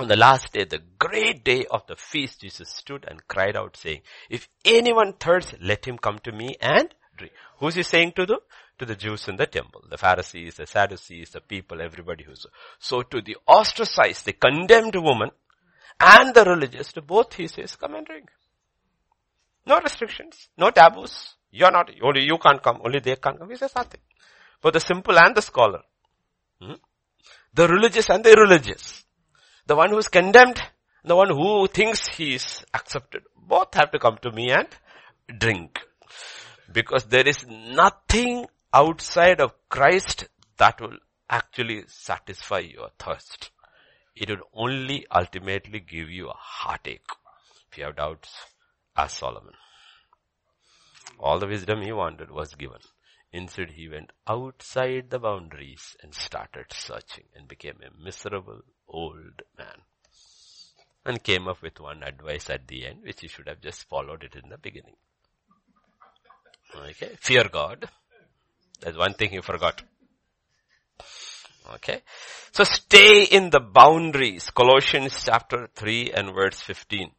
On the last day, the great day of the feast, Jesus stood and cried out saying, if anyone thirsts, let him come to me and drink. Who's he saying to the, to the Jews in the temple, the Pharisees, the Sadducees, the people, everybody who's, so to the ostracized, the condemned woman and the religious, to both he says, come and drink. No restrictions, no taboos. You're not, only you can't come, only they can't come. He says nothing. For the simple and the scholar, hmm? the religious and the irreligious, the one who is condemned, the one who thinks he is accepted, both have to come to me and drink. Because there is nothing outside of Christ that will actually satisfy your thirst. It will only ultimately give you a heartache. If you have doubts, ask Solomon. All the wisdom he wanted was given. Instead, he went outside the boundaries and started searching and became a miserable old man. And came up with one advice at the end, which he should have just followed it in the beginning. Okay. Fear God. That's one thing he forgot. Okay. So stay in the boundaries. Colossians chapter 3 and verse 15.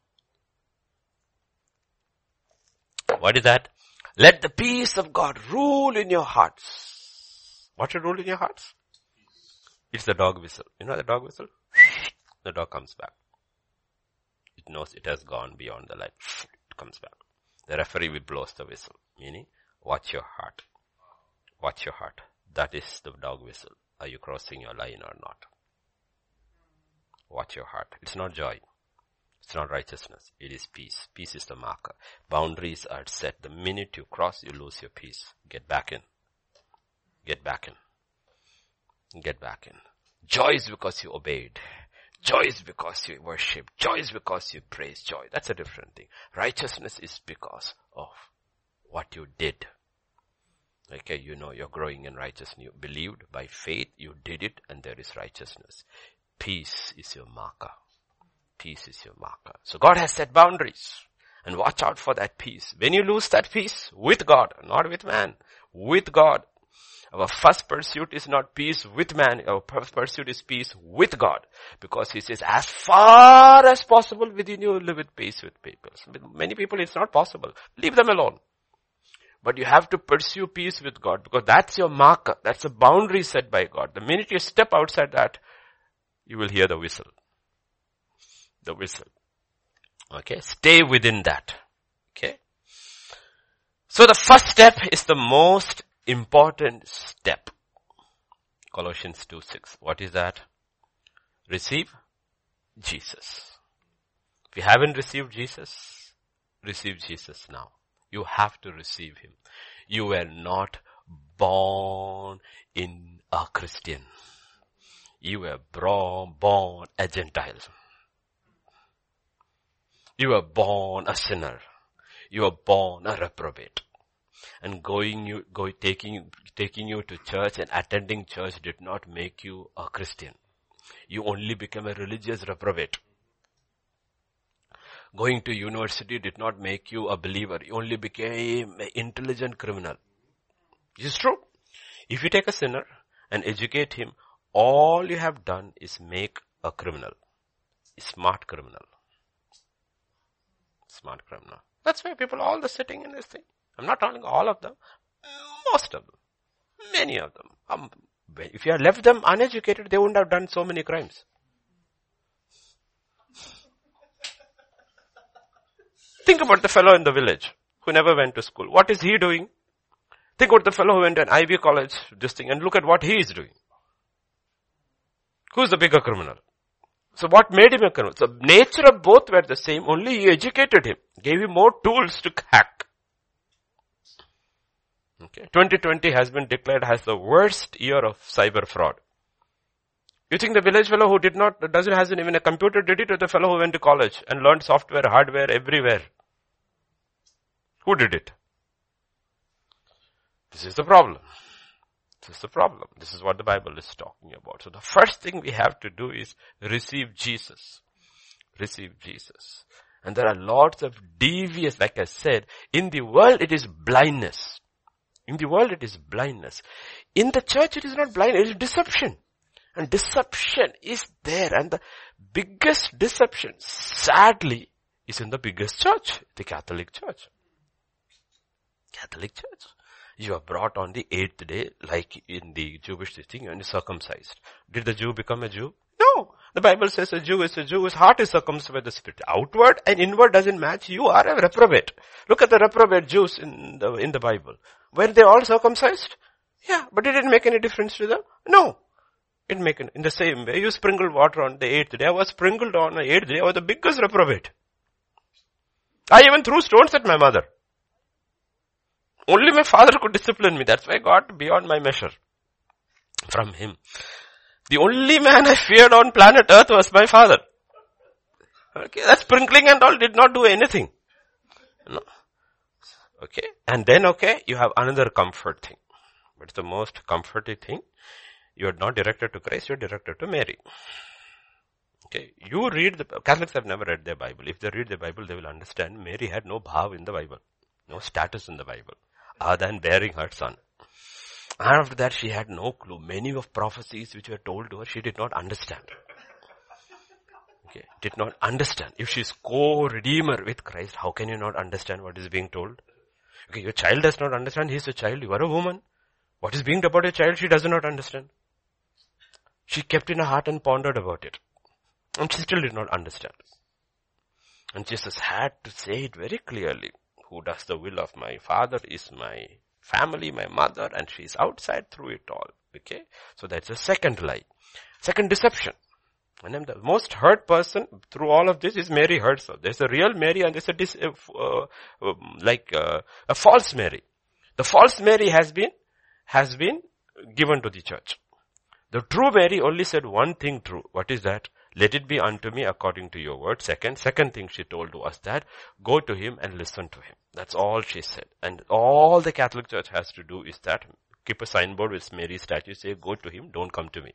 What is that? Let the peace of God rule in your hearts. What should rule in your hearts? It's the dog whistle. You know the dog whistle? The dog comes back. It knows it has gone beyond the line. It comes back. The referee will blows the whistle. Meaning, watch your heart. Watch your heart. That is the dog whistle. Are you crossing your line or not? Watch your heart. It's not joy. It's not righteousness. It is peace. Peace is the marker. Boundaries are set. The minute you cross, you lose your peace. Get back in. Get back in. Get back in. Joy is because you obeyed. Joy is because you worship. Joy is because you praise. Joy. That's a different thing. Righteousness is because of what you did. Okay, you know you're growing in righteousness. You believed by faith, you did it, and there is righteousness. Peace is your marker. Peace is your marker. So God has set boundaries. And watch out for that peace. When you lose that peace with God, not with man, with God, our first pursuit is not peace with man, our first pursuit is peace with God. Because he says, as far as possible within you, live with peace with people. With many people it's not possible. Leave them alone. But you have to pursue peace with God because that's your marker. That's a boundary set by God. The minute you step outside that, you will hear the whistle. The whistle. Okay. Stay within that. Okay. So the first step is the most important step. Colossians 2 6. What is that? Receive Jesus. If you haven't received Jesus, receive Jesus now. You have to receive Him. You were not born in a Christian. You were born, born a Gentile. You were born a sinner. You were born a reprobate. And going you, go, taking, taking you to church and attending church did not make you a Christian. You only became a religious reprobate. Going to university did not make you a believer. You only became an intelligent criminal. Is true. If you take a sinner and educate him, all you have done is make a criminal. A smart criminal. Smart criminal. That's why people all the sitting in this thing. I'm not talking all of them. Most of them. Many of them. Um, if you had left them uneducated, they wouldn't have done so many crimes. Think about the fellow in the village who never went to school. What is he doing? Think about the fellow who went to an Ivy college, this thing, and look at what he is doing. Who's the bigger criminal? So what made him a criminal? So nature of both were the same, only he educated him, gave him more tools to hack. Okay. 2020 has been declared as the worst year of cyber fraud. You think the village fellow who did not, doesn't, hasn't even a computer did it or the fellow who went to college and learned software, hardware everywhere? Who did it? This is the problem. This is the problem. This is what the Bible is talking about. So the first thing we have to do is receive Jesus. Receive Jesus. And there are lots of devious, like I said, in the world it is blindness. In the world it is blindness. In the church it is not blind, it is deception. And deception is there and the biggest deception, sadly, is in the biggest church, the Catholic Church. Catholic Church. You are brought on the eighth day, like in the Jewish thing, and circumcised. Did the Jew become a Jew? No. The Bible says a Jew is a Jew, his heart is circumcised by the Spirit. Outward and inward doesn't match. You are a reprobate. Look at the reprobate Jews in the, in the Bible. Were they all circumcised? Yeah, but it didn't make any difference to them. No. It make in the same way. You sprinkled water on the eighth day. I was sprinkled on the eighth day. I was the biggest reprobate. I even threw stones at my mother. Only my father could discipline me. That's why I got beyond my measure from him. The only man I feared on planet earth was my father. Okay, that sprinkling and all did not do anything. No. Okay, and then okay, you have another comfort thing. What's the most comforting thing? You are not directed to Christ, you are directed to Mary. Okay, you read the, Catholics have never read their Bible. If they read the Bible, they will understand Mary had no bhav in the Bible. No status in the Bible. Other than bearing her son. After that, she had no clue. Many of prophecies which were told to her, she did not understand. Okay, did not understand. If she is co-redeemer with Christ, how can you not understand what is being told? Okay, your child does not understand, he is a child, you are a woman. What is being about a child, she does not understand. She kept in her heart and pondered about it. And she still did not understand. And Jesus had to say it very clearly. Who does the will of my father is my family, my mother, and she's outside through it all. Okay? So that's a second lie. Second deception. And I'm the most hurt person through all of this is Mary herself. There's a real Mary and there's a dis, uh, uh, um, like uh, a false Mary. The false Mary has been has been given to the church. The true Mary only said one thing true. What is that? Let it be unto me according to your word. Second, second thing she told to us that go to him and listen to him. That's all she said. And all the Catholic Church has to do is that keep a signboard with Mary's statue, say go to him, don't come to me.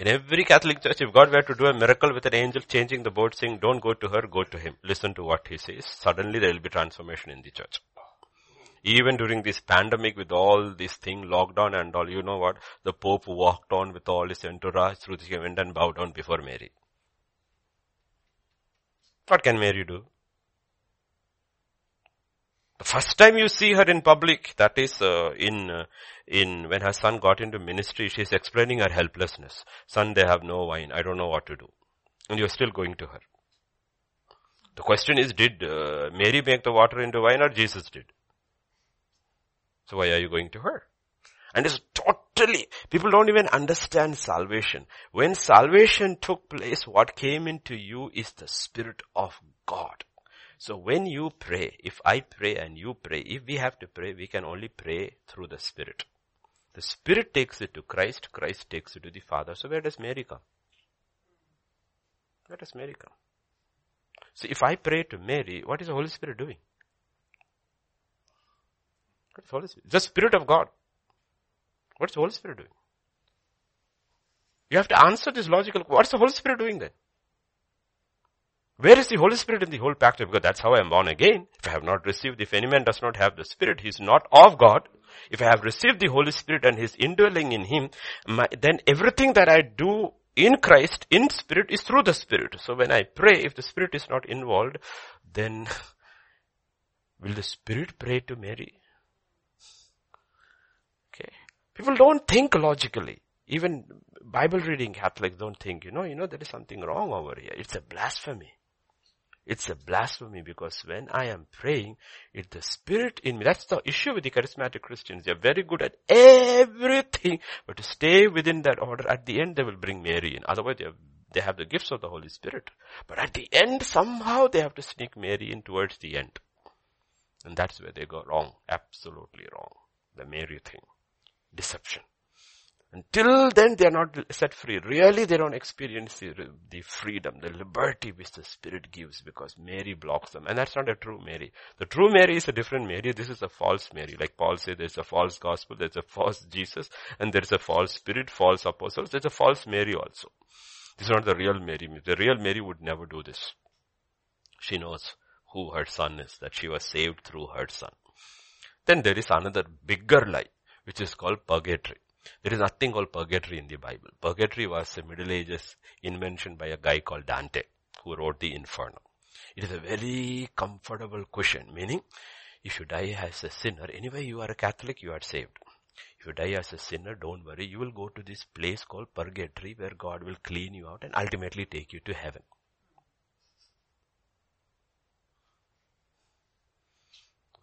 In every Catholic church, if God were to do a miracle with an angel changing the board saying, don't go to her, go to him. Listen to what he says. Suddenly there will be transformation in the church. Even during this pandemic with all this thing, lockdown and all, you know what? The Pope walked on with all his entourage through the event and bowed down before Mary. What can Mary do? The first time you see her in public, that is uh, in uh, in when her son got into ministry, she's explaining her helplessness. Son, they have no wine. I don't know what to do, and you're still going to her. The question is, did uh, Mary make the water into wine or Jesus did? So why are you going to her? And it's totally, people don't even understand salvation. When salvation took place, what came into you is the Spirit of God. So when you pray, if I pray and you pray, if we have to pray, we can only pray through the Spirit. The Spirit takes it to Christ, Christ takes it to the Father. So where does Mary come? Where does Mary come? So if I pray to Mary, what is the Holy Spirit doing? What is the Holy Spirit? The Spirit of God. What's the Holy Spirit doing? You have to answer this logical, what's the Holy Spirit doing then? Where is the Holy Spirit in the whole picture? Because that's how I am born again. If I have not received, if any man does not have the Spirit, he is not of God. If I have received the Holy Spirit and He is indwelling in him, my, then everything that I do in Christ, in Spirit, is through the Spirit. So when I pray, if the Spirit is not involved, then will the Spirit pray to Mary? Okay. People don't think logically. Even Bible reading Catholics don't think, you know, you know, there is something wrong over here. It's a blasphemy. It's a blasphemy because when I am praying, it's the spirit in me. That's the issue with the charismatic Christians. They're very good at everything, but to stay within that order, at the end they will bring Mary in. Otherwise they have, they have the gifts of the Holy Spirit. But at the end, somehow they have to sneak Mary in towards the end. And that's where they go wrong. Absolutely wrong. The Mary thing deception. Until then, they are not set free. Really, they don't experience the, freedom, the liberty which the Spirit gives because Mary blocks them. And that's not a true Mary. The true Mary is a different Mary. This is a false Mary. Like Paul said, there's a false gospel, there's a false Jesus, and there's a false Spirit, false apostles. There's a false Mary also. This is not the real Mary. The real Mary would never do this. She knows who her son is, that she was saved through her son. Then there is another bigger lie, which is called purgatory. There is nothing called purgatory in the Bible. Purgatory was a Middle Ages invention by a guy called Dante, who wrote the Inferno. It is a very comfortable question, meaning, if you die as a sinner, anyway you are a Catholic, you are saved. If you die as a sinner, don't worry, you will go to this place called purgatory where God will clean you out and ultimately take you to heaven.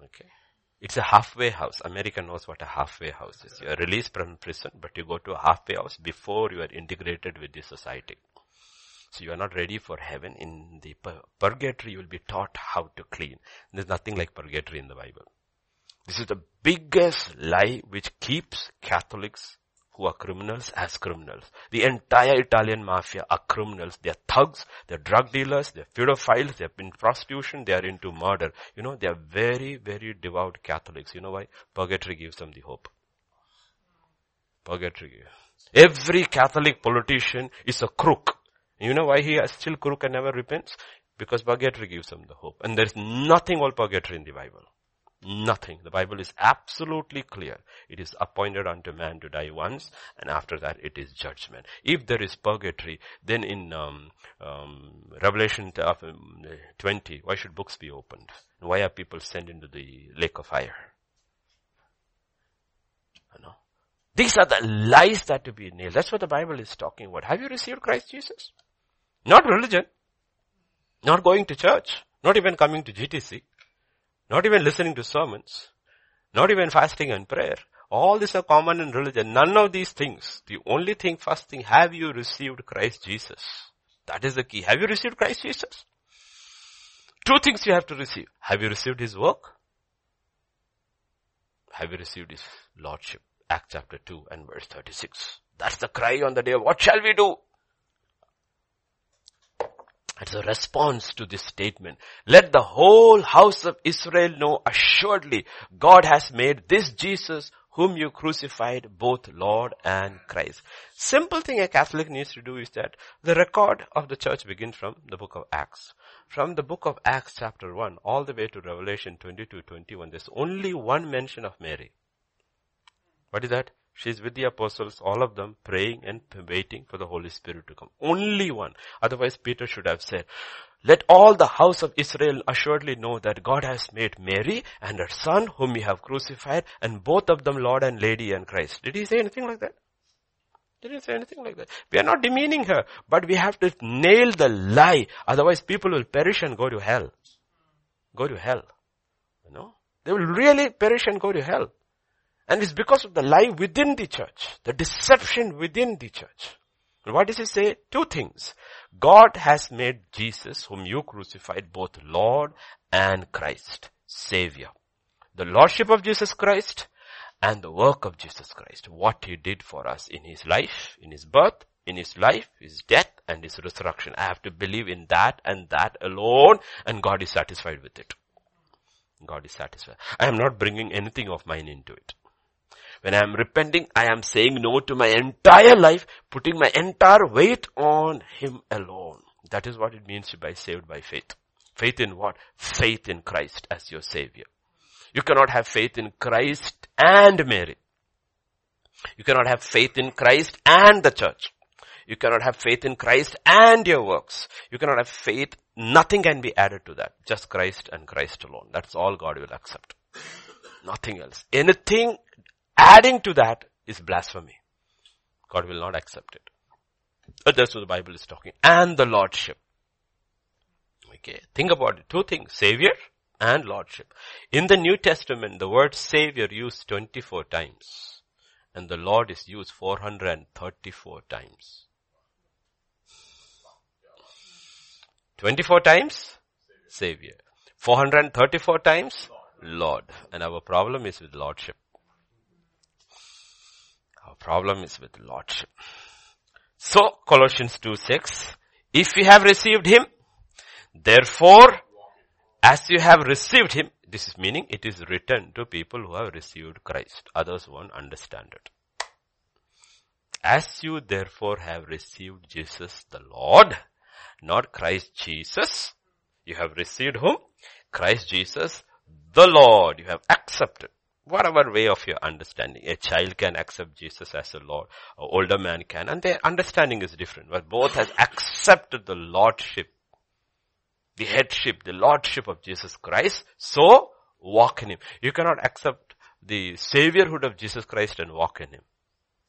Okay. It's a halfway house. America knows what a halfway house is. You are released from prison, but you go to a halfway house before you are integrated with the society. So you are not ready for heaven. In the purgatory, you will be taught how to clean. There's nothing like purgatory in the Bible. This is the biggest lie which keeps Catholics who are criminals as criminals. The entire Italian mafia are criminals. They are thugs, they're drug dealers, they're pedophiles, they're in prostitution, they are into murder. You know, they are very, very devout Catholics. You know why? Purgatory gives them the hope. Purgatory. Every Catholic politician is a crook. You know why he is still crook and never repents? Because purgatory gives them the hope. And there's nothing all purgatory in the Bible. Nothing. The Bible is absolutely clear. It is appointed unto man to die once, and after that it is judgment. If there is purgatory, then in um, um, Revelation uh, 20, why should books be opened? Why are people sent into the lake of fire? Know? These are the lies that to be nailed. That's what the Bible is talking about. Have you received Christ Jesus? Not religion. Not going to church. Not even coming to GTC. Not even listening to sermons. Not even fasting and prayer. All these are common in religion. None of these things. The only thing, first thing, have you received Christ Jesus? That is the key. Have you received Christ Jesus? Two things you have to receive. Have you received His work? Have you received His Lordship? Act chapter 2 and verse 36. That's the cry on the day. Of what shall we do? It's a response to this statement. Let the whole house of Israel know assuredly God has made this Jesus whom you crucified both Lord and Christ. Simple thing a Catholic needs to do is that the record of the church begins from the book of Acts. From the book of Acts chapter 1 all the way to Revelation 22, 21, there's only one mention of Mary. What is that? She's with the apostles, all of them praying and waiting for the Holy Spirit to come. Only one. Otherwise Peter should have said, let all the house of Israel assuredly know that God has made Mary and her son whom he have crucified and both of them Lord and Lady and Christ. Did he say anything like that? Did he say anything like that? We are not demeaning her, but we have to nail the lie. Otherwise people will perish and go to hell. Go to hell. You know? They will really perish and go to hell. And it's because of the lie within the church, the deception within the church. And what does he say? Two things. God has made Jesus, whom you crucified, both Lord and Christ, Savior. The Lordship of Jesus Christ and the work of Jesus Christ. What He did for us in His life, in His birth, in His life, His death and His resurrection. I have to believe in that and that alone and God is satisfied with it. God is satisfied. I am not bringing anything of mine into it. When I am repenting, I am saying no to my entire life, putting my entire weight on Him alone. That is what it means to be saved by faith. Faith in what? Faith in Christ as your Savior. You cannot have faith in Christ and Mary. You cannot have faith in Christ and the church. You cannot have faith in Christ and your works. You cannot have faith. Nothing can be added to that. Just Christ and Christ alone. That's all God will accept. Nothing else. Anything Adding to that is blasphemy. God will not accept it. But that's what the Bible is talking. And the Lordship. Okay. Think about it. Two things. Savior and Lordship. In the New Testament, the word Savior used 24 times. And the Lord is used 434 times. 24 times? Savior. 434 times? Lord. And our problem is with Lordship. Problem is with lordship. So Colossians 2 6, if you have received him, therefore, as you have received him, this is meaning it is written to people who have received Christ. Others won't understand it. As you therefore have received Jesus the Lord, not Christ Jesus, you have received whom? Christ Jesus the Lord. You have accepted. Whatever way of your understanding. A child can accept Jesus as a Lord. An older man can. And their understanding is different. But both has accepted the Lordship. The headship, the Lordship of Jesus Christ. So, walk in Him. You cannot accept the Saviorhood of Jesus Christ and walk in Him.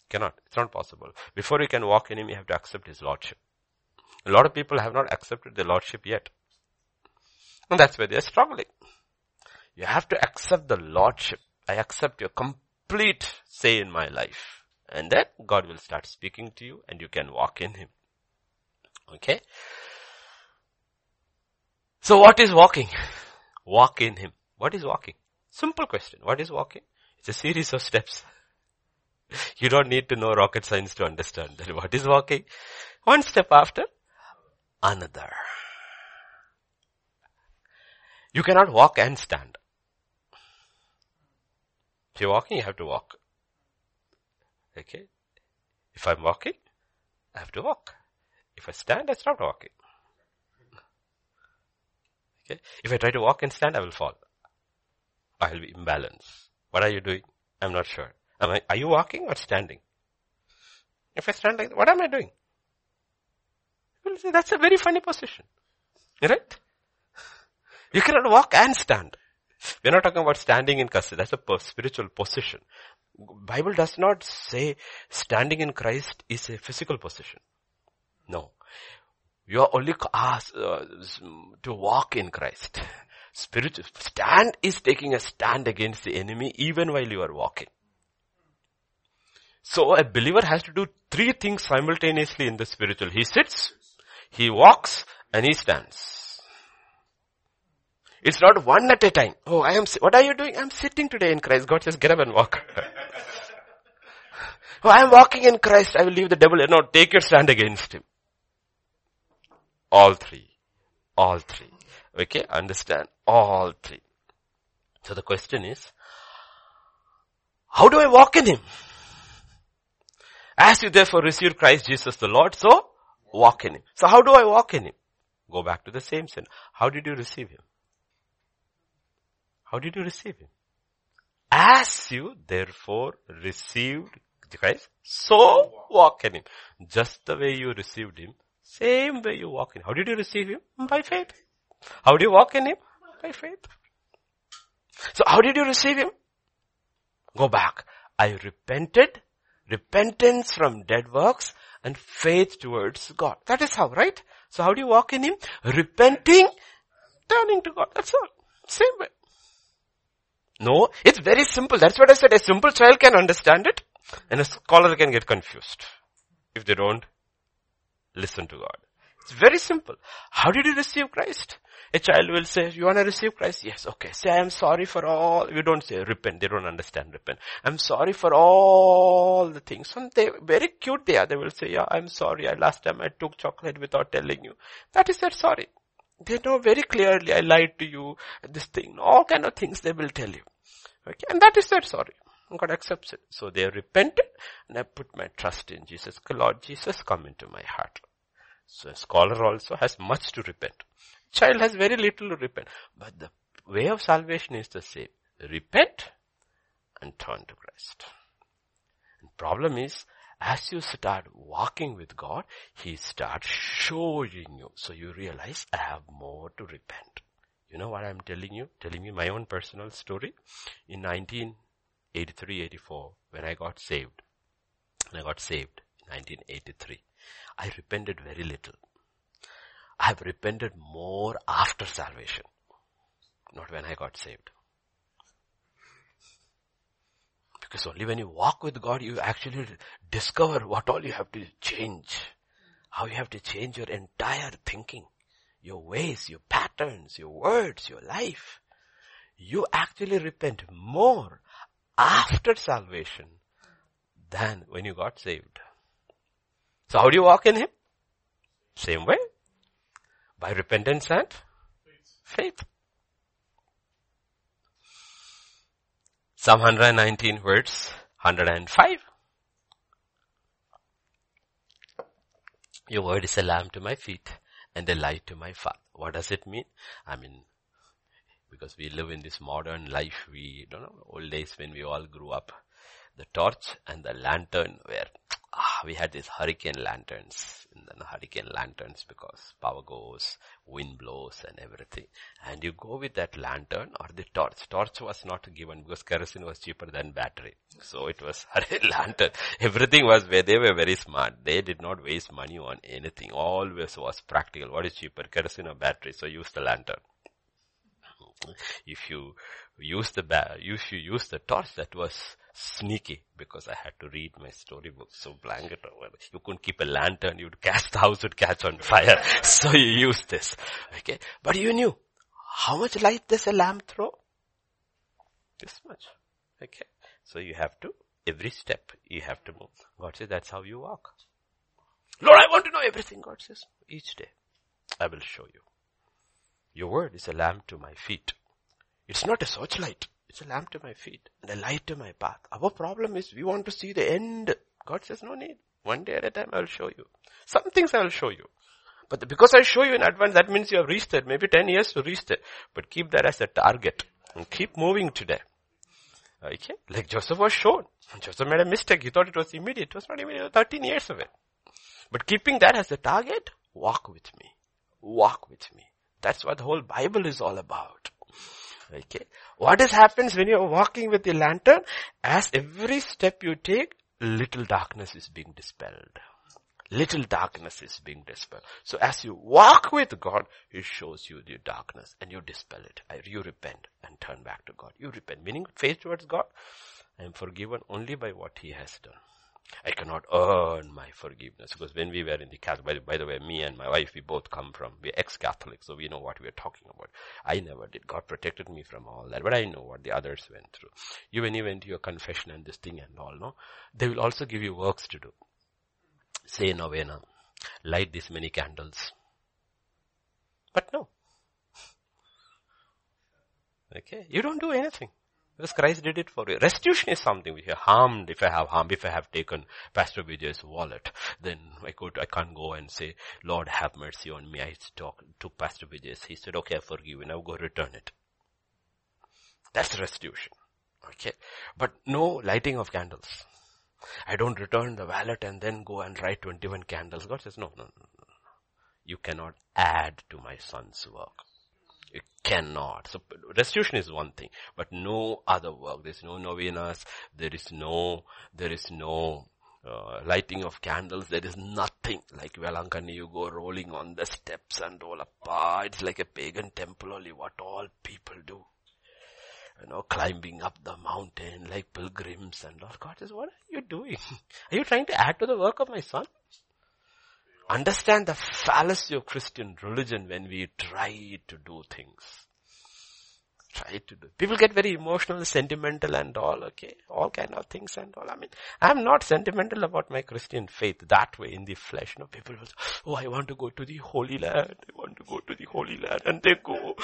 Cannot. It's not possible. Before you can walk in Him, you have to accept His Lordship. A lot of people have not accepted the Lordship yet. And that's where they're struggling. You have to accept the Lordship. I accept your complete say in my life. And then God will start speaking to you and you can walk in Him. Okay? So what is walking? Walk in Him. What is walking? Simple question. What is walking? It's a series of steps. You don't need to know rocket science to understand that. What is walking? One step after another. You cannot walk and stand. If you're walking, you have to walk. Okay? If I'm walking, I have to walk. If I stand, I stop walking. Okay? If I try to walk and stand, I will fall. I will be imbalanced. What are you doing? I'm not sure. Am I, are you walking or standing? If I stand like, that, what am I doing? People say that's a very funny position. Right? You cannot walk and stand. We're not talking about standing in custody. That's a spiritual position. Bible does not say standing in Christ is a physical position. No. You are only asked uh, to walk in Christ. Spiritual stand is taking a stand against the enemy even while you are walking. So a believer has to do three things simultaneously in the spiritual. He sits, he walks, and he stands. It's not one at a time. Oh, I am, what are you doing? I'm sitting today in Christ. God says, get up and walk. oh, I am walking in Christ. I will leave the devil. No, take your stand against him. All three. All three. Okay, understand? All three. So the question is, how do I walk in him? As you therefore receive Christ Jesus the Lord, so walk in him. So how do I walk in him? Go back to the same sin. How did you receive him? How did you receive him? As you therefore received Christ, so walk in him. Just the way you received him, same way you walk in. How did you receive him? By faith. How do you walk in him? By faith. So how did you receive him? Go back. I repented, repentance from dead works and faith towards God. That is how, right? So how do you walk in him? Repenting, turning to God. That's all. Same way. No, it's very simple. That's what I said. A simple child can understand it and a scholar can get confused if they don't listen to God. It's very simple. How did you receive Christ? A child will say, you want to receive Christ? Yes, okay. Say, I am sorry for all. You don't say repent. They don't understand repent. I'm sorry for all the things. And they, very cute they are. They will say, yeah, I'm sorry. I, last time I took chocolate without telling you. That is their sorry. They know very clearly I lied to you, this thing, all kind of things they will tell you. Okay, and that is their sorry. God accepts it. So they repented and I put my trust in Jesus. Lord Jesus, come into my heart. So a scholar also has much to repent. Child has very little to repent. But the way of salvation is the same. Repent and turn to Christ. And problem is, as you start walking with God, He starts showing you. So you realize, I have more to repent. You know what I'm telling you? Telling you my own personal story. In 1983-84, when I got saved, when I got saved in 1983, I repented very little. I have repented more after salvation, not when I got saved. Because only when you walk with God, you actually discover what all you have to change. How you have to change your entire thinking, your ways, your patterns, your words, your life. You actually repent more after salvation than when you got saved. So how do you walk in Him? Same way. By repentance and faith. Psalm 119 words 105. Your word is a lamp to my feet and a light to my path. What does it mean? I mean, because we live in this modern life, we don't know, old days when we all grew up, the torch and the lantern were, ah, we had these hurricane lanterns, the hurricane lanterns because power goes, wind blows and everything. And you go with that lantern or the torch. Torch was not given because kerosene was cheaper than battery. So it was a lantern. Everything was where they were very smart. They did not waste money on anything. Always was practical. What is cheaper, kerosene or battery? So use the lantern. If you use the ba- if you use the torch, that was sneaky because I had to read my storybook. So blanket over. You couldn't keep a lantern. You'd catch the house would catch on fire. so you use this. Okay. But you knew how much light does a lamp throw? This much. Okay. So you have to, every step you have to move. God says that's how you walk. Lord, I want to know everything. God says each day I will show you. Your word is a lamp to my feet. It's not a searchlight. It's a lamp to my feet and a light to my path. Our problem is we want to see the end. God says no need. One day at a time I'll show you. Some things I'll show you. But because I show you in advance, that means you have reached it. Maybe 10 years to reach it. But keep that as a target. And keep moving today. Okay? Like Joseph was shown. Joseph made a mistake. He thought it was immediate. It was not immediate. 13 years away. But keeping that as a target, walk with me. Walk with me. That's what the whole Bible is all about. Okay. What is happens when you're walking with the lantern? As every step you take, little darkness is being dispelled. Little darkness is being dispelled. So as you walk with God, He shows you the darkness and you dispel it. You repent and turn back to God. You repent, meaning faith towards God. I am forgiven only by what He has done. I cannot earn my forgiveness because when we were in the Catholic, by, by, the way, me and my wife, we both come from, we're ex-Catholics, so we know what we're talking about. I never did. God protected me from all that, but I know what the others went through. You, when you went to your confession and this thing and all, no, they will also give you works to do. Say novena, light this many candles. But no. Okay, you don't do anything. Because Christ did it for you. Restitution is something which I harmed if I have harmed, if I have taken Pastor Vijay's wallet, then I could, I can't go and say, Lord have mercy on me. I talk, took Pastor Vijay's. He said, okay, I forgive you. Now go return it. That's restitution. Okay. But no lighting of candles. I don't return the wallet and then go and write 21 candles. God says, no, no, no, no. You cannot add to my son's work. You cannot. So restitution is one thing, but no other work. There's no novenas. There is no, there is no uh, lighting of candles. There is nothing like Velankani. You go rolling on the steps and all. Ah, it's like a pagan temple only. What all people do. You know, climbing up the mountain like pilgrims and all. God says, what are you doing? Are you trying to add to the work of my son? Understand the fallacy of Christian religion when we try to do things. Try to do. People get very emotional, sentimental and all, okay? All kind of things and all. I mean, I'm not sentimental about my Christian faith that way in the flesh. No, people will say, oh, I want to go to the Holy Land. I want to go to the Holy Land. And they go.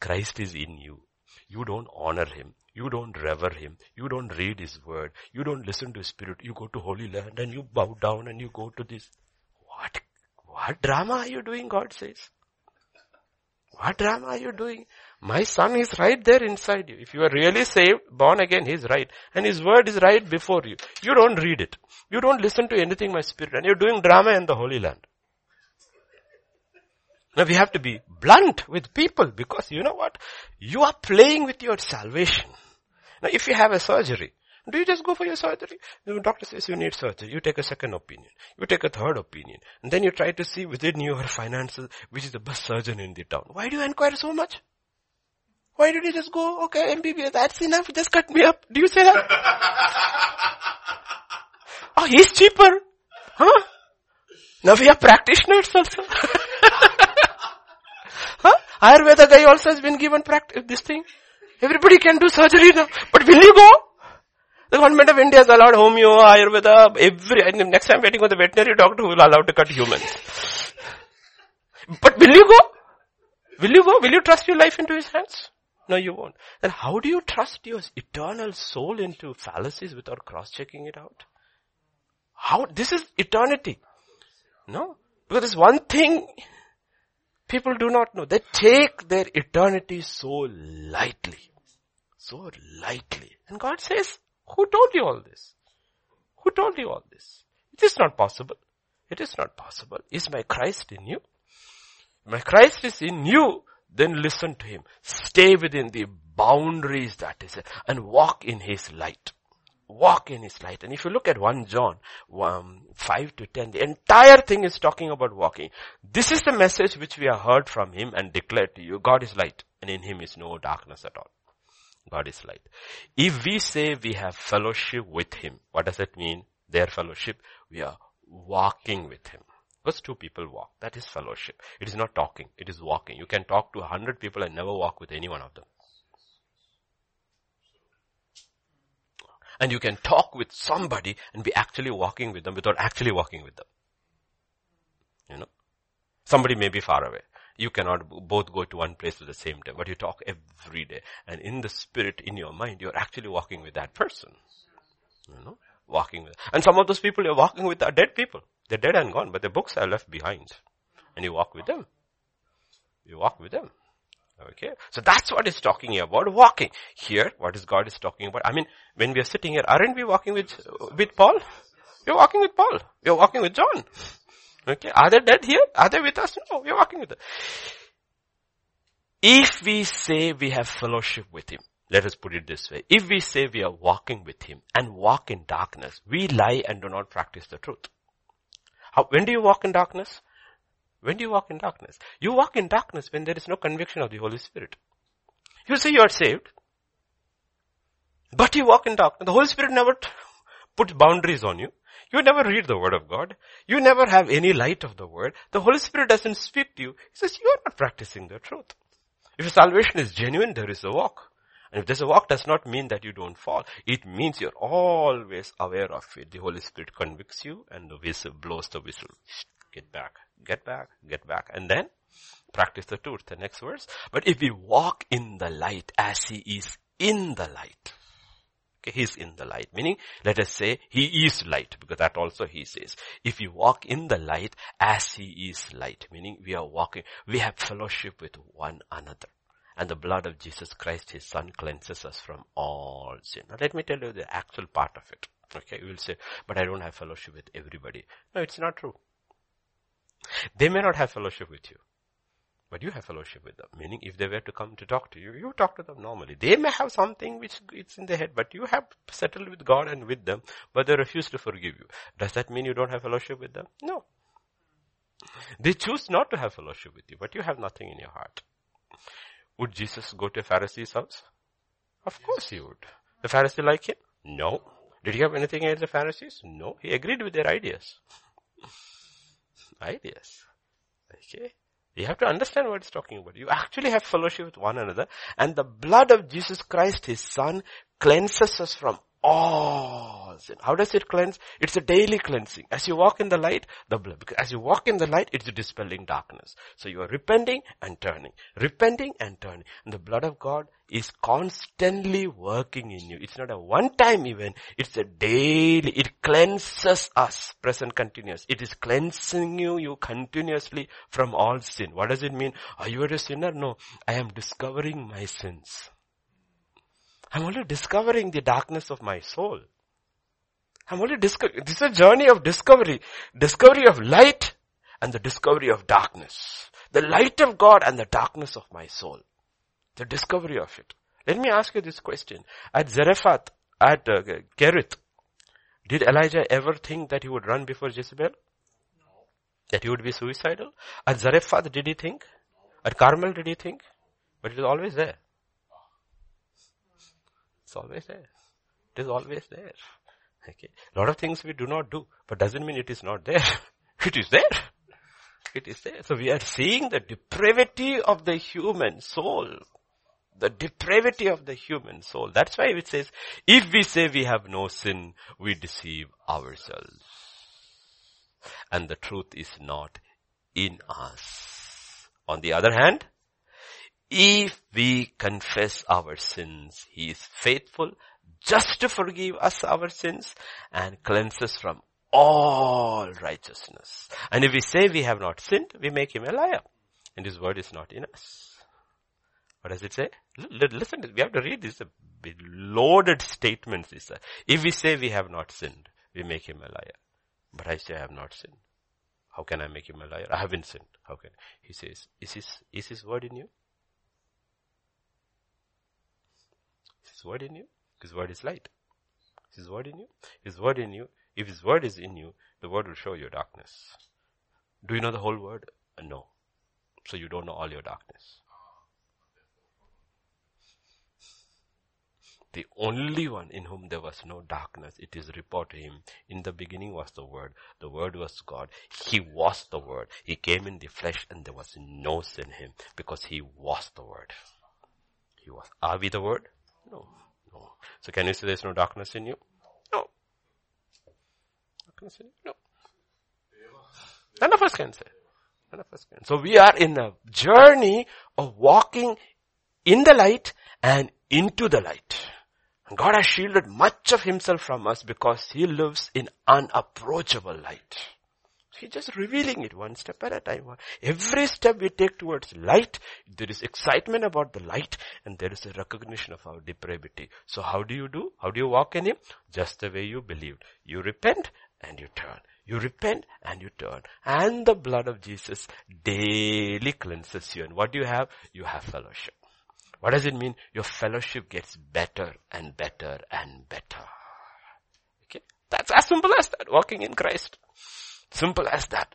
Christ is in you. You don't honor Him. You don't rever Him. You don't read His Word. You don't listen to His Spirit. You go to Holy Land and you bow down and you go to this. What, what drama are you doing, God says? What drama are you doing? My son is right there inside you. If you are really saved, born again, he's right. And his word is right before you. You don't read it. You don't listen to anything my spirit. And you're doing drama in the Holy Land. Now we have to be blunt with people because you know what? You are playing with your salvation. Now if you have a surgery, do you just go for your surgery? The doctor says you need surgery. You take a second opinion. You take a third opinion. And then you try to see within your finances which is the best surgeon in the town. Why do you inquire so much? Why did you just go, okay, MBBS, that's enough, just cut me up. Do you say that? oh, he's cheaper. Huh? Now we have practitioners also. huh? Ayurveda guy also has been given practice, this thing. Everybody can do surgery now. But will you go? The government of India has allowed homeo, Ayurveda, every, next time waiting for the veterinary doctor who will allow to cut humans. But will you go? Will you go? Will you trust your life into his hands? No, you won't. Then how do you trust your eternal soul into fallacies without cross-checking it out? How, this is eternity. No? Because there's one thing people do not know. They take their eternity so lightly. So lightly. And God says, who told you all this? Who told you all this? It is not possible. It is not possible. Is my Christ in you? My Christ is in you, then listen to Him. Stay within the boundaries that is, and walk in His light. Walk in His light. And if you look at 1 John um, 5 to 10, the entire thing is talking about walking. This is the message which we have heard from Him and declared to you. God is light and in Him is no darkness at all. God is light. If we say we have fellowship with Him, what does that mean? Their fellowship, we are walking with Him. Because two people walk. That is fellowship. It is not talking. It is walking. You can talk to a hundred people and never walk with any one of them. And you can talk with somebody and be actually walking with them without actually walking with them. You know? Somebody may be far away. You cannot both go to one place at the same time, but you talk every day. And in the spirit, in your mind, you're actually walking with that person. You know? Walking with. And some of those people you're walking with are dead people. They're dead and gone, but their books are left behind. And you walk with them. You walk with them. Okay. So that's what it's talking about, walking. Here, what is God is talking about? I mean, when we are sitting here, aren't we walking with, with Paul? You're walking with Paul. You're walking with John. Okay. Are they dead here? Are they with us? No, we're walking with them. If we say we have fellowship with Him, let us put it this way. If we say we are walking with Him and walk in darkness, we lie and do not practice the truth. How, when do you walk in darkness? When do you walk in darkness? You walk in darkness when there is no conviction of the Holy Spirit. You say you are saved, but you walk in darkness. The Holy Spirit never puts boundaries on you. You never read the word of God. You never have any light of the word. The Holy Spirit doesn't speak to you. He says, you are not practicing the truth. If your salvation is genuine, there is a walk. And if there's a walk does not mean that you don't fall. It means you're always aware of it. The Holy Spirit convicts you and the whistle blows the whistle. Get back, get back, get back. And then practice the truth. The next verse. But if we walk in the light as he is in the light, Okay, he's in the light. Meaning, let us say he is light, because that also he says. If you walk in the light as he is light, meaning we are walking, we have fellowship with one another. And the blood of Jesus Christ, his son, cleanses us from all sin. Now let me tell you the actual part of it. Okay, you will say, but I don't have fellowship with everybody. No, it's not true. They may not have fellowship with you. But you have fellowship with them. Meaning if they were to come to talk to you, you talk to them normally. They may have something which it's in their head, but you have settled with God and with them, but they refuse to forgive you. Does that mean you don't have fellowship with them? No. They choose not to have fellowship with you, but you have nothing in your heart. Would Jesus go to a Pharisee's house? Of course he would. The Pharisee like him? No. Did he have anything against the Pharisees? No. He agreed with their ideas. ideas. Okay. You have to understand what it's talking about. You actually have fellowship with one another and the blood of Jesus Christ, His Son, cleanses us from all sin. How does it cleanse? It's a daily cleansing. As you walk in the light, the blood, because as you walk in the light, it's dispelling darkness. So you are repenting and turning, repenting and turning. And the blood of God is constantly working in you. It's not a one-time event. It's a daily, it cleanses us, present continuous. It is cleansing you, you continuously from all sin. What does it mean? Are you a sinner? No. I am discovering my sins. I'm only discovering the darkness of my soul. I'm only discovering, this is a journey of discovery. Discovery of light and the discovery of darkness. The light of God and the darkness of my soul. The discovery of it. Let me ask you this question. At Zarephath, at uh, Kerith, did Elijah ever think that he would run before Jezebel? No. That he would be suicidal? At Zarephath, did he think? At Carmel, did he think? But it was always there. It's always there. It is always there. Okay. A lot of things we do not do, but doesn't mean it is not there. it is there. It is there. So we are seeing the depravity of the human soul. The depravity of the human soul. That's why it says, if we say we have no sin, we deceive ourselves. And the truth is not in us. On the other hand, if we confess our sins, He is faithful just to forgive us our sins and cleanse us from all righteousness. And if we say we have not sinned, we make Him a liar. And His word is not in us. What does it say? Listen, we have to read this. Loaded statements. This. If we say we have not sinned, we make him a liar. But I say I have not sinned. How can I make him a liar? I haven't sinned. How can? He says, is his, is his word in you? His word in you? His word is light. Is his word in you? His word in you. If his word is in you, the word will show your darkness. Do you know the whole word? Uh, no. So you don't know all your darkness. the only one in whom there was no darkness. It is reported to him. In the beginning was the Word. The Word was God. He was the Word. He came in the flesh and there was no sin in him because he was the Word. He was. Are we the Word? No. No. So can you say there's no darkness in you? No. Darkness in you? No. None of us can say. None of us can. So we are in a journey of walking in the light and into the light. God has shielded much of himself from us because he lives in unapproachable light. He's just revealing it one step at a time. Every step we take towards light, there is excitement about the light and there is a recognition of our depravity. So how do you do? How do you walk in Him? Just the way you believed. You repent and you turn. You repent and you turn. And the blood of Jesus daily cleanses you. And what do you have? You have fellowship. What does it mean? Your fellowship gets better and better and better. Okay? That's as simple as that, walking in Christ. Simple as that.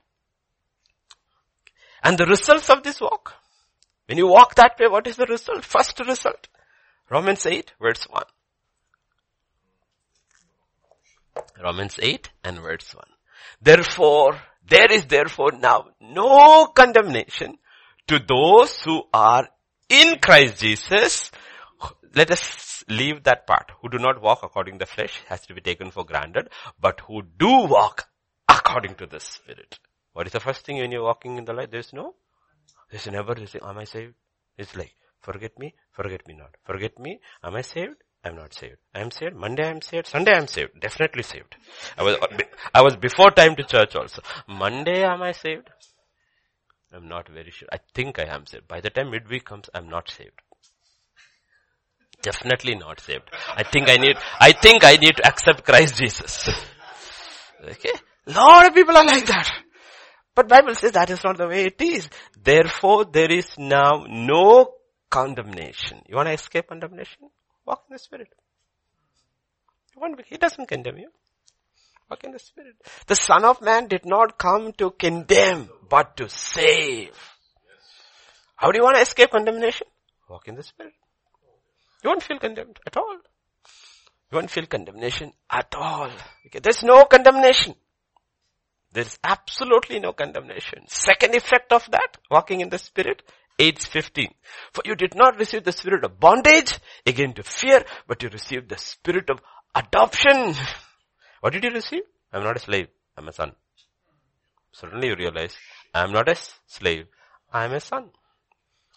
And the results of this walk. When you walk that way, what is the result? First result. Romans 8 verse 1. Romans 8 and verse 1. Therefore, there is therefore now no condemnation to those who are in Christ Jesus, let us leave that part. Who do not walk according to the flesh has to be taken for granted, but who do walk according to the Spirit. What is the first thing when you're walking in the light? There's no, there's never this am I saved? It's like, forget me, forget me not. Forget me, am I saved? I'm not saved. I'm saved. Monday I'm saved. Sunday I'm saved. Definitely saved. I was, I was before time to church also. Monday am I saved? I'm not very sure. I think I am saved. By the time midweek comes, I'm not saved. Definitely not saved. I think I need, I think I need to accept Christ Jesus. okay? Lot of people are like that. But Bible says that is not the way it is. Therefore there is now no condemnation. You want to escape condemnation? Walk in the Spirit. He doesn't condemn you. Walk in the Spirit. The Son of Man did not come to condemn, but to save. How do you want to escape condemnation? Walk in the Spirit. You won't feel condemned at all. You won't feel condemnation at all. Okay. There's no condemnation. There's absolutely no condemnation. Second effect of that, walking in the Spirit, 8.15. For you did not receive the spirit of bondage, again to fear, but you received the spirit of adoption. What did you receive? I'm not a slave. I'm a son. Suddenly you realize, I'm not a slave. I'm a son.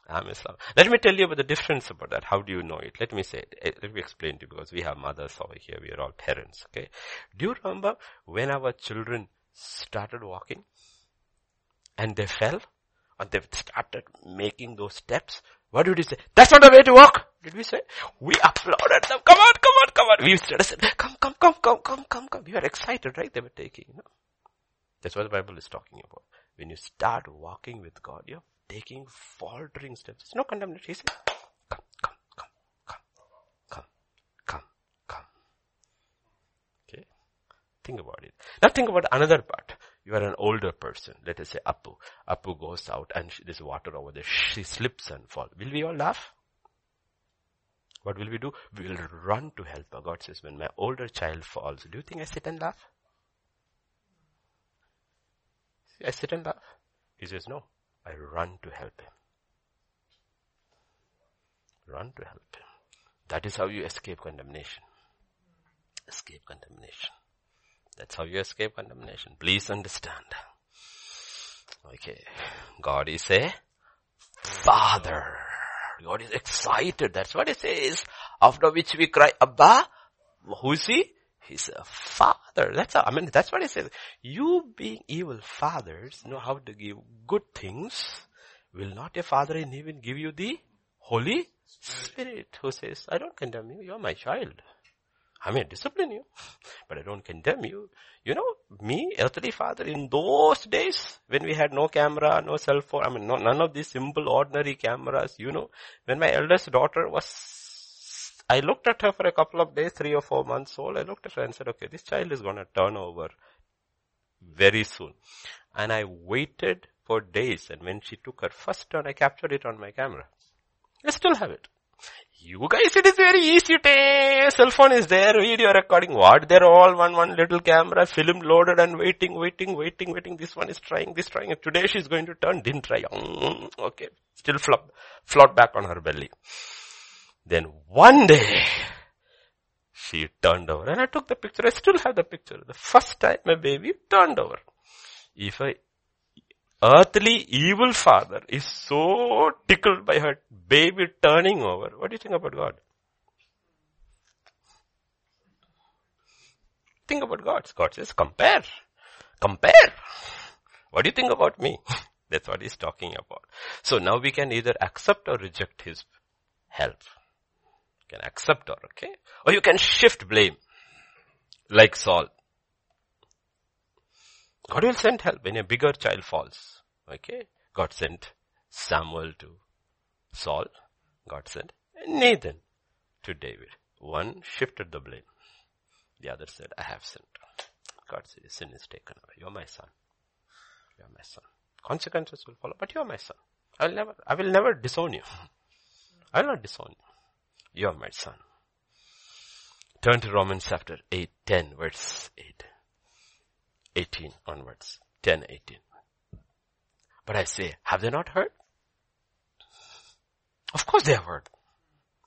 I'm a son. Let me tell you about the difference about that. How do you know it? Let me say, it. Eh, let me explain to you because we have mothers over here. We are all parents. Okay. Do you remember when our children started walking and they fell and they started making those steps? What did we say? That's not the way to walk. Did we say? We applauded them. Come on, come on, come on. We said, come, come, come, come, come, come, come. We were excited, right? They were taking, you know. That's what the Bible is talking about. When you start walking with God, you're taking faltering steps. There's no condemnation. He come, come, come, come, come. Okay? Think about it. Now think about another part. You are an older person. Let us say Apu. Apu goes out and there's water over there. She slips and falls. Will we all laugh? What will we do? We will run to help her. God says, when my older child falls, do you think I sit and laugh? I sit and laugh. He says, no, I run to help him. Run to help him. That is how you escape condemnation. Escape condemnation. That's how you escape condemnation. Please understand. Okay. God is a father. God is excited. That's what it says. After which we cry, Abba. Who is he? He's a father. That's how, I mean, that's what it says. You being evil fathers know how to give good things. Will not a father in heaven give you the Holy Spirit who says, I don't condemn you. You're my child. I may discipline you, but I don't condemn you. You know, me, earthly father, in those days when we had no camera, no cell phone, I mean, no, none of these simple, ordinary cameras, you know, when my eldest daughter was, I looked at her for a couple of days, three or four months old, I looked at her and said, okay, this child is gonna turn over very soon. And I waited for days and when she took her first turn, I captured it on my camera. I still have it. You guys, it is very easy to cell phone is there, video recording, what? They're all one, one little camera, film loaded and waiting, waiting, waiting, waiting. This one is trying, this trying. Today she's going to turn, didn't try. Mm, okay. Still flop, float back on her belly. Then one day, she turned over and I took the picture. I still have the picture. The first time my baby turned over. If I earthly evil father is so tickled by her baby turning over, what do you think about God? Think about God. God says, compare. Compare. What do you think about me? That's what he's talking about. So now we can either accept or reject his help. You can accept or, okay? Or you can shift blame. Like Saul. God will send help when a bigger child falls. Okay? God sent Samuel to Saul. God sent Nathan to David. One shifted the blame. The other said, I have sinned. God said, sin is taken away. You're my son. You're my son. Consequences will follow, but you're my son. I will never, I will never disown you. I will not disown you. You're my son. Turn to Romans chapter 8, 10 verse 8. 18 onwards. 10, 18. But I say, have they not heard? Of course they have heard.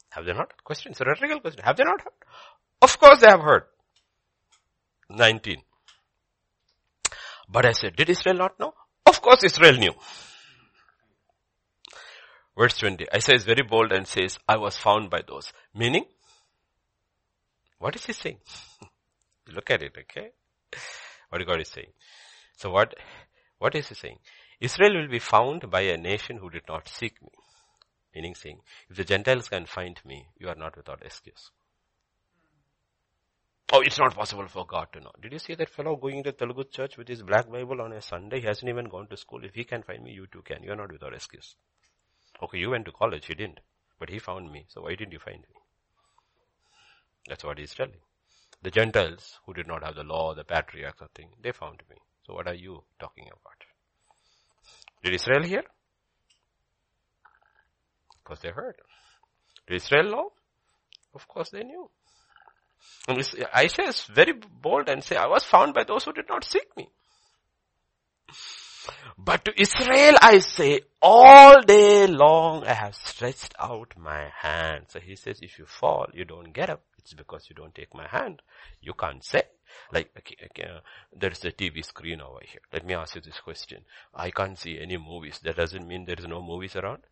Have they not? Question, it's a rhetorical question. Have they not heard? Of course they have heard. 19. But I said, did Israel not know? Of course Israel knew. Verse 20. Isaiah is very bold and says, I was found by those. Meaning? What is he saying? Look at it, okay? What God is saying. So what, what is he saying? Israel will be found by a nation who did not seek me. Meaning saying, if the Gentiles can find me, you are not without excuse. Oh, it's not possible for God to know. Did you see that fellow going to Telugu church with his black Bible on a Sunday? He hasn't even gone to school. If he can find me, you too can. You are not without excuse. Okay, you went to college, he didn't. But he found me. So why didn't you find me? That's what he's telling. The Gentiles who did not have the law, the patriarchs or thing, they found me. So what are you talking about? Did Israel hear? Of course they heard. Did Israel know? Of course they knew. And Isaiah is very bold and say, I was found by those who did not seek me. But to Israel I say, all day long I have stretched out my hand. So he says, if you fall, you don't get up. It's because you don't take my hand. You can't say. Like, okay, okay, uh, there's a TV screen over here. Let me ask you this question. I can't see any movies. That doesn't mean there is no movies around.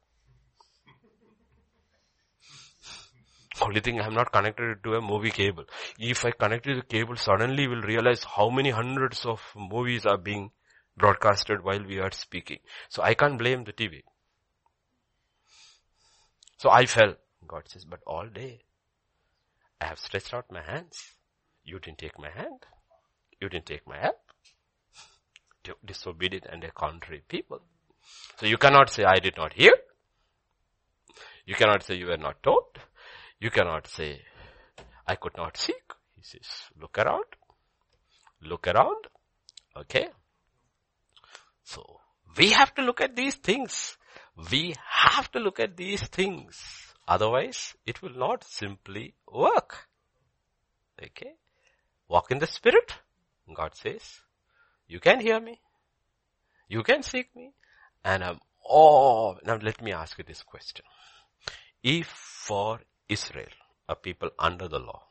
Only thing I'm not connected to a movie cable. If I connect to the cable, suddenly we'll realize how many hundreds of movies are being broadcasted while we are speaking. So I can't blame the TV. So I fell. God says, but all day I have stretched out my hands. You didn't take my hand. You didn't take my help. Disobedient and a contrary people. So you cannot say, I did not hear. You cannot say you were not told. You cannot say, I could not seek. He says, look around. Look around. Okay. So, we have to look at these things. We have to look at these things. Otherwise, it will not simply work. Okay. Walk in the spirit. God says, you can hear me. You can seek me. And I'm all, now let me ask you this question. If for Israel, a people under the law.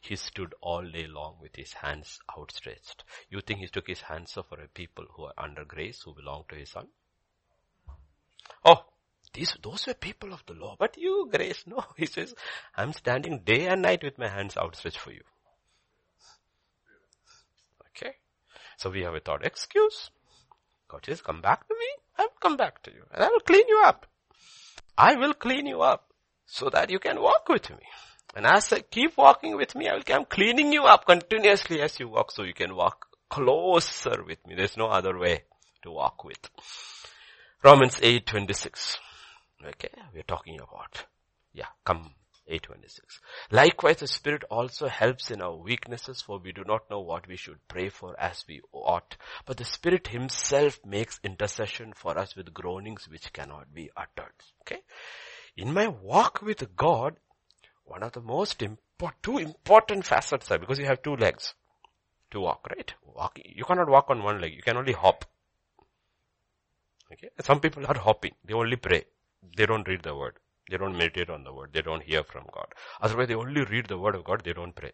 He stood all day long with his hands outstretched. You think he took his hands off for a people who are under grace, who belong to his son? Oh, these, those were people of the law, but you, grace, no. He says, I'm standing day and night with my hands outstretched for you. Okay. So we have a thought, excuse. God says, come back to me. I will come back to you and I will clean you up. I will clean you up so that you can walk with me. And as I keep walking with me, I will keep cleaning you up continuously as you walk so you can walk closer with me. There's no other way to walk with. Romans 8, 26. Okay, we're talking about, yeah, come 826. Likewise, the Spirit also helps in our weaknesses for we do not know what we should pray for as we ought. But the Spirit Himself makes intercession for us with groanings which cannot be uttered. Okay? In my walk with God, one of the most important, two important facets are because you have two legs to walk, right? Walking. You cannot walk on one leg. You can only hop. Okay? Some people are hopping. They only pray. They don't read the word. They don't meditate on the word. They don't hear from God. Otherwise, they only read the word of God. They don't pray.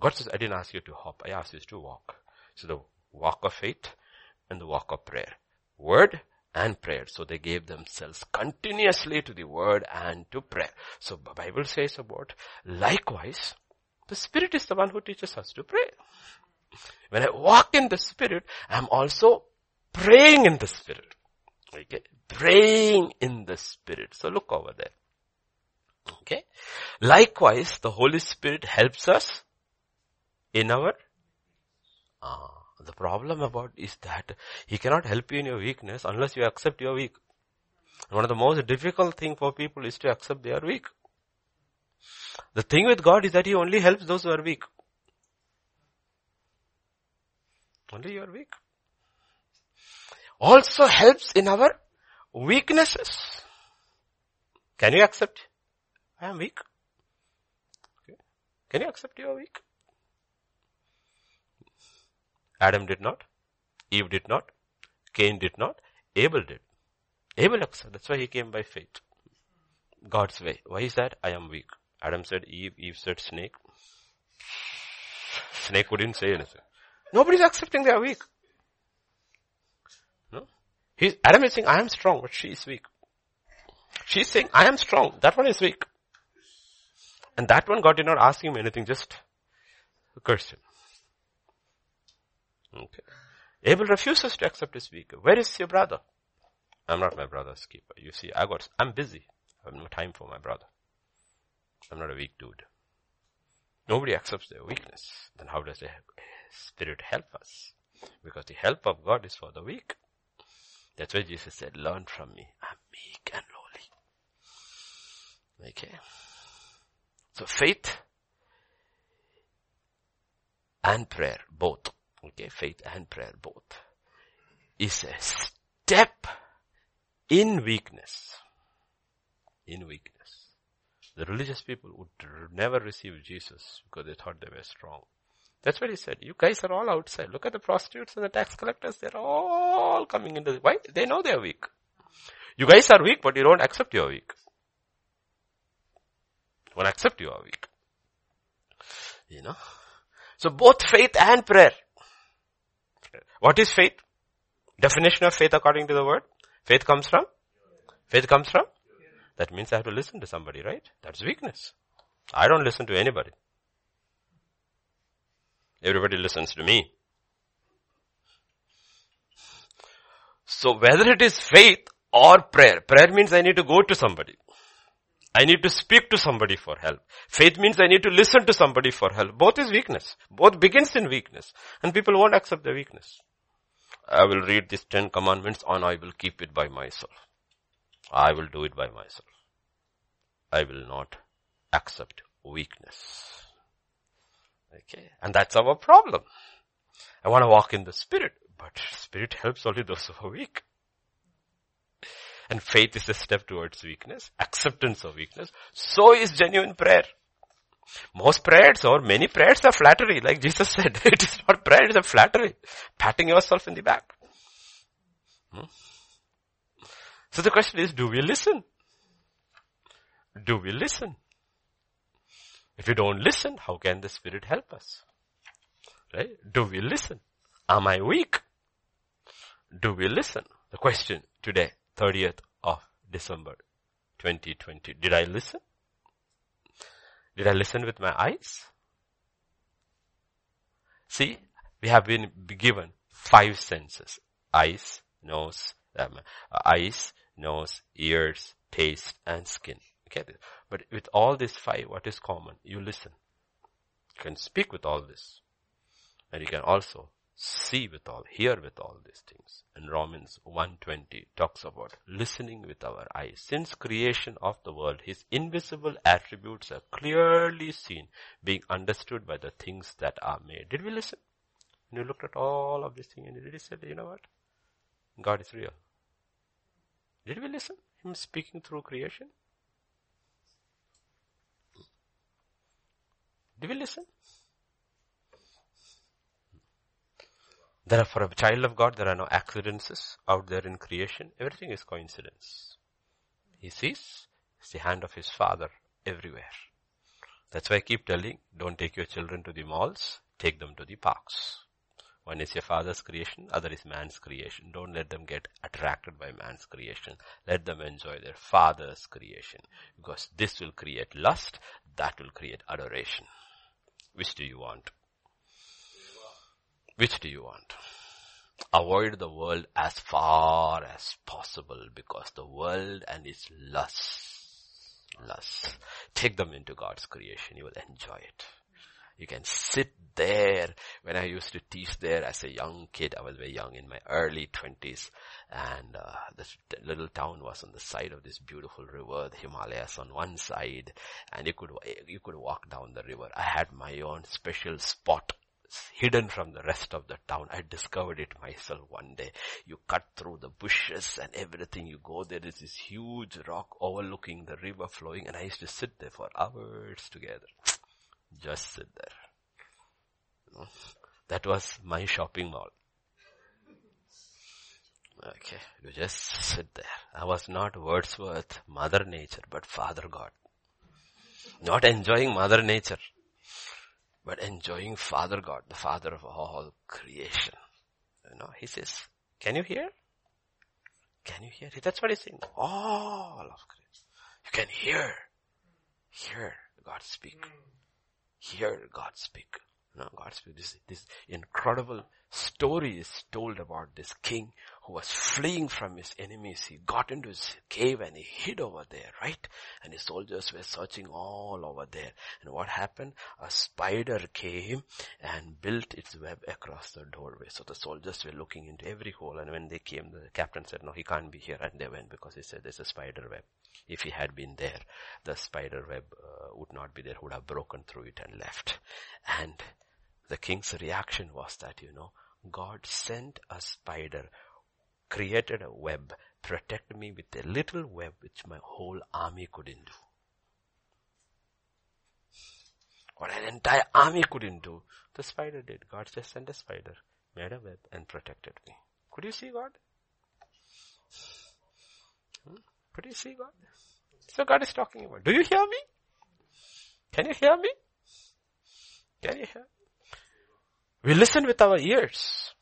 God says, I didn't ask you to hop. I asked you to walk. So the walk of faith and the walk of prayer. Word and prayer. So they gave themselves continuously to the word and to prayer. So the Bible says about likewise, the Spirit is the one who teaches us to pray. When I walk in the Spirit, I'm also praying in the Spirit. Okay. Praying in the Spirit. So look over there. Okay. Likewise, the Holy Spirit helps us in our, uh, the problem about is that He cannot help you in your weakness unless you accept you're weak. One of the most difficult thing for people is to accept they are weak. The thing with God is that He only helps those who are weak. Only you are weak also helps in our weaknesses. Can you accept? I am weak. Okay. Can you accept you are weak? Adam did not. Eve did not. Cain did not. Abel did. Abel accepted. That's why he came by faith. God's way. Why is that? I am weak. Adam said Eve. Eve said snake. Snake wouldn't say anything. Nobody's accepting they are weak. He's, Adam is saying, I am strong, but she is weak. She's saying, I am strong. That one is weak. And that one God did not ask him anything, just curse him. Okay. Abel refuses to accept his weak. Where is your brother? I'm not my brother's keeper. You see, I got, I'm busy. I have no time for my brother. I'm not a weak dude. Nobody accepts their weakness. Then how does the Spirit help us? Because the help of God is for the weak. That's why Jesus said, learn from me. I'm meek and lowly. Okay. So faith and prayer, both. Okay, faith and prayer, both. Is a step in weakness. In weakness. The religious people would never receive Jesus because they thought they were strong. That's what he said. You guys are all outside. Look at the prostitutes and the tax collectors. They're all coming into the, why? They know they're weak. You guys are weak, but you don't accept you're weak. You won't accept you are weak. You know? So both faith and prayer. What is faith? Definition of faith according to the word? Faith comes from? Faith comes from? That means I have to listen to somebody, right? That's weakness. I don't listen to anybody. Everybody listens to me. So whether it is faith or prayer, prayer means I need to go to somebody. I need to speak to somebody for help. Faith means I need to listen to somebody for help. Both is weakness. Both begins in weakness. And people won't accept the weakness. I will read these ten commandments and I will keep it by myself. I will do it by myself. I will not accept weakness. Okay. And that's our problem. I want to walk in the spirit, but spirit helps only those who are weak. And faith is a step towards weakness, acceptance of weakness. So is genuine prayer. Most prayers or many prayers are flattery, like Jesus said. It is not prayer, it is a flattery. Patting yourself in the back. Hmm? So the question is, do we listen? do we listen? If we don't listen, how can the Spirit help us? Right? Do we listen? Am I weak? Do we listen? The question today, 30th of December 2020. Did I listen? Did I listen with my eyes? See, we have been given five senses. Eyes, nose, um, eyes, nose, ears, taste, and skin. Okay, but with all these five, what is common? You listen. You can speak with all this. And you can also see with all, hear with all these things. And Romans 120 talks about listening with our eyes. Since creation of the world, his invisible attributes are clearly seen, being understood by the things that are made. Did we listen? And you looked at all of these things and you he say, you know what? God is real. Did we listen? Him speaking through creation? Did we listen? There are, for a child of God, there are no accidents out there in creation. Everything is coincidence. He sees it's the hand of his father everywhere. That's why I keep telling, don't take your children to the malls, take them to the parks. One is your father's creation, other is man's creation. Don't let them get attracted by man's creation. Let them enjoy their father's creation. Because this will create lust, that will create adoration. Which do you want? Which do you want? Avoid the world as far as possible because the world and its lusts, lusts, take them into God's creation. You will enjoy it. You can sit there. When I used to teach there as a young kid, I was very young in my early twenties and uh, this little town was on the side of this beautiful river, the Himalayas on one side and you could, you could walk down the river. I had my own special spot hidden from the rest of the town. I discovered it myself one day. You cut through the bushes and everything. You go there. there is this huge rock overlooking the river flowing and I used to sit there for hours together. Just sit there. That was my shopping mall. Okay, you just sit there. I was not Wordsworth, Mother Nature, but Father God. Not enjoying Mother Nature but enjoying Father God, the Father of all creation. You know, he says, can you hear? Can you hear? That's what he's saying. All of creation. You can hear. Hear God speak. Hear God speak. Know, God speak. This, this incredible story is told about this king who was fleeing from his enemies. He got into his cave and he hid over there, right? And his soldiers were searching all over there. And what happened? A spider came and built its web across the doorway. So the soldiers were looking into every hole and when they came, the captain said, no, he can't be here. And they went because he said there's a spider web. If he had been there, the spider web uh, would not be there, would have broken through it and left. And the king's reaction was that, you know, God sent a spider, created a web, protected me with a little web which my whole army couldn't do. What an entire army couldn't do, the spider did. God just sent a spider, made a web and protected me. Could you see God? Hmm? Could you see God? So God is talking about. Do you hear me? Can you hear me? Can you hear? We listen with our ears.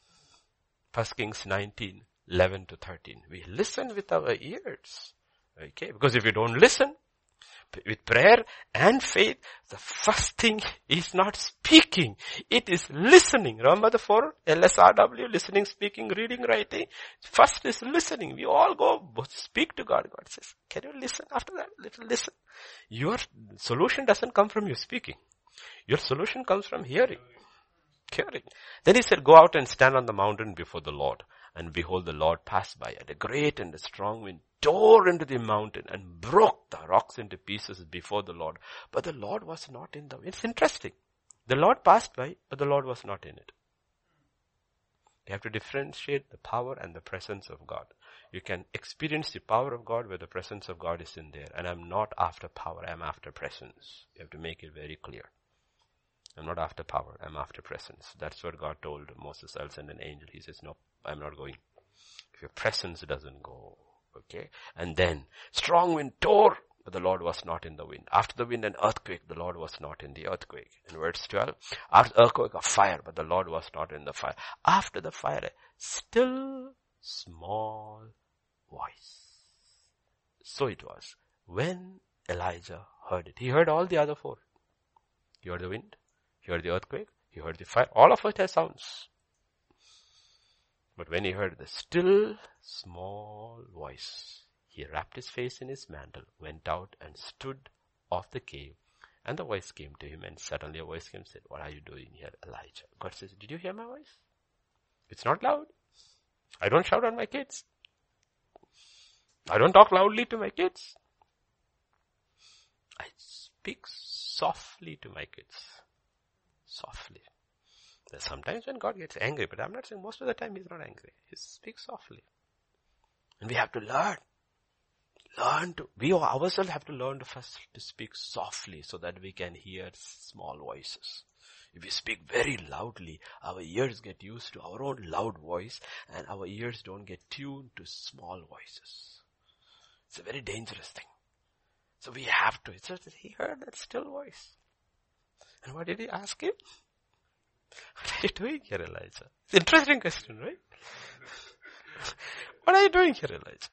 First Kings 19, 11 to 13. We listen with our ears. Okay, because if you don't listen, with prayer and faith, the first thing is not speaking. It is listening. Remember the four LSRW, listening, speaking, reading, writing. First is listening. We all go speak to God. God says, can you listen after that? Little listen. Your solution doesn't come from you speaking. Your solution comes from hearing. Hearing. Then he said, go out and stand on the mountain before the Lord. And behold, the Lord passed by and a great and a strong wind tore into the mountain and broke the rocks into pieces before the Lord. But the Lord was not in the, it's interesting. The Lord passed by, but the Lord was not in it. You have to differentiate the power and the presence of God. You can experience the power of God where the presence of God is in there. And I'm not after power, I'm after presence. You have to make it very clear. I'm not after power, I'm after presence. That's what God told Moses, I'll send an angel. He says, no, I'm not going. If your presence doesn't go, okay? And then, strong wind tore but the Lord was not in the wind. After the wind, an earthquake, the Lord was not in the earthquake. In verse 12, after earthquake, a fire, but the Lord was not in the fire. After the fire, still small voice. So it was. When Elijah heard it, he heard all the other four. He heard the wind, he heard the earthquake, he heard the fire. All of it has sounds. But when he heard the still small voice, he wrapped his face in his mantle, went out and stood off the cave. And the voice came to him and suddenly a voice came and said, what are you doing here, Elijah? God says, did you hear my voice? It's not loud. I don't shout on my kids. I don't talk loudly to my kids. I speak softly to my kids. Softly. Sometimes when God gets angry, but I'm not saying most of the time He's not angry. He speaks softly. And we have to learn. Learn to, we ourselves have to learn to first to speak softly so that we can hear small voices. If we speak very loudly, our ears get used to our own loud voice and our ears don't get tuned to small voices. It's a very dangerous thing. So we have to, it's just he heard that still voice. And what did he ask him? What are you doing here, Elijah? It's interesting question, right? what are you doing here, Elijah?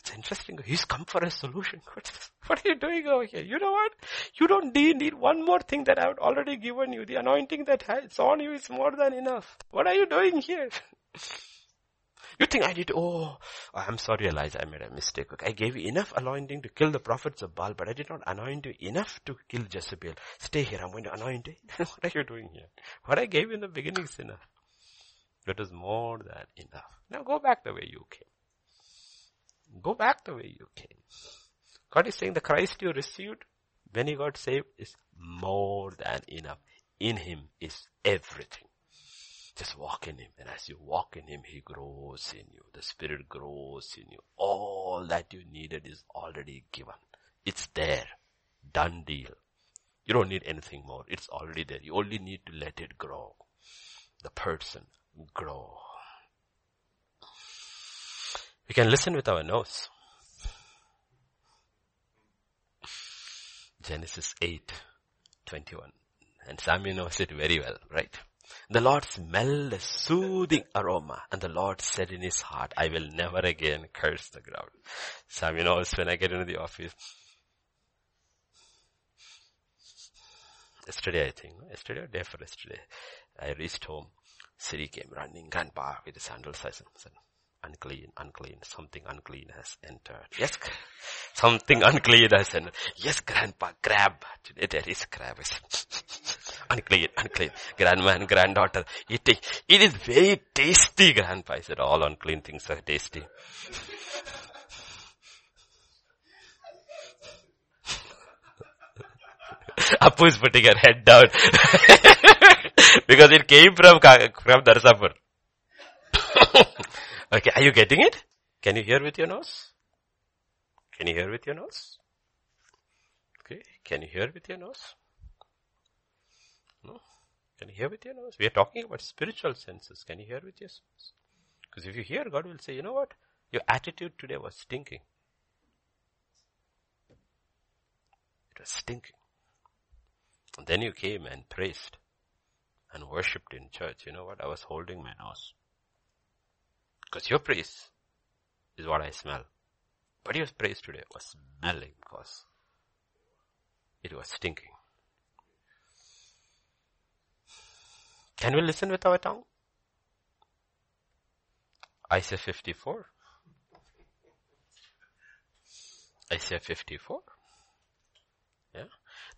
It's interesting. He's come for a solution. What are you doing over here? You know what? You don't need one more thing that I've already given you. The anointing that is on you is more than enough. What are you doing here? You think I did, oh, oh I'm sorry Elijah, I made a mistake. I gave you enough anointing to kill the prophets of Baal, but I did not anoint you enough to kill Jezebel. Stay here, I'm going to anoint you. what are you doing here? What I gave you in the beginning is enough. It is more than enough. Now go back the way you came. Go back the way you came. God is saying the Christ you received when you got saved is more than enough. In Him is everything. Just walk in Him. And as you walk in Him, He grows in you. The Spirit grows in you. All that you needed is already given. It's there. Done deal. You don't need anything more. It's already there. You only need to let it grow. The person grow. We can listen with our nose. Genesis 8, 21. And Samuel knows it very well, right? The Lord smelled a soothing aroma and the Lord said in his heart, I will never again curse the ground. Samuel knows when I get into the office. Yesterday I think, yesterday or day for yesterday, I reached home. Siri came running, grandpa with the sandals. I said, unclean, unclean, something unclean has entered. Yes, something unclean has entered. Yes, grandpa, grab. Today there is crab. unclean, unclean. Grandma and granddaughter eating. It is very tasty, grandpa. I said, all unclean things are tasty. Apu is putting her head down. because it came from, from Narsapur. Okay, are you getting it? Can you hear with your nose? Can you hear with your nose? Okay, can you hear with your nose? Can you hear with your nose? We are talking about spiritual senses. Can you hear with your nose? Because if you hear, God will say, you know what? Your attitude today was stinking. It was stinking. And then you came and praised and worshipped in church. You know what? I was holding my nose. Because your praise is what I smell. But your praise today was smelling because it was stinking. Can we listen with our tongue? Isaiah 54. Isaiah 54. Yeah.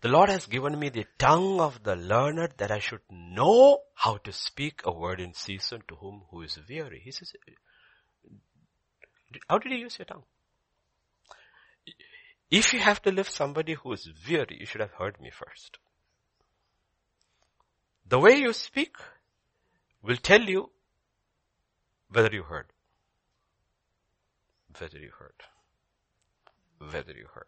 The Lord has given me the tongue of the learned that I should know how to speak a word in season to whom who is weary. He says, how did you use your tongue? If you have to lift somebody who is weary, you should have heard me first. The way you speak will tell you whether you heard. Whether you heard. Whether you heard.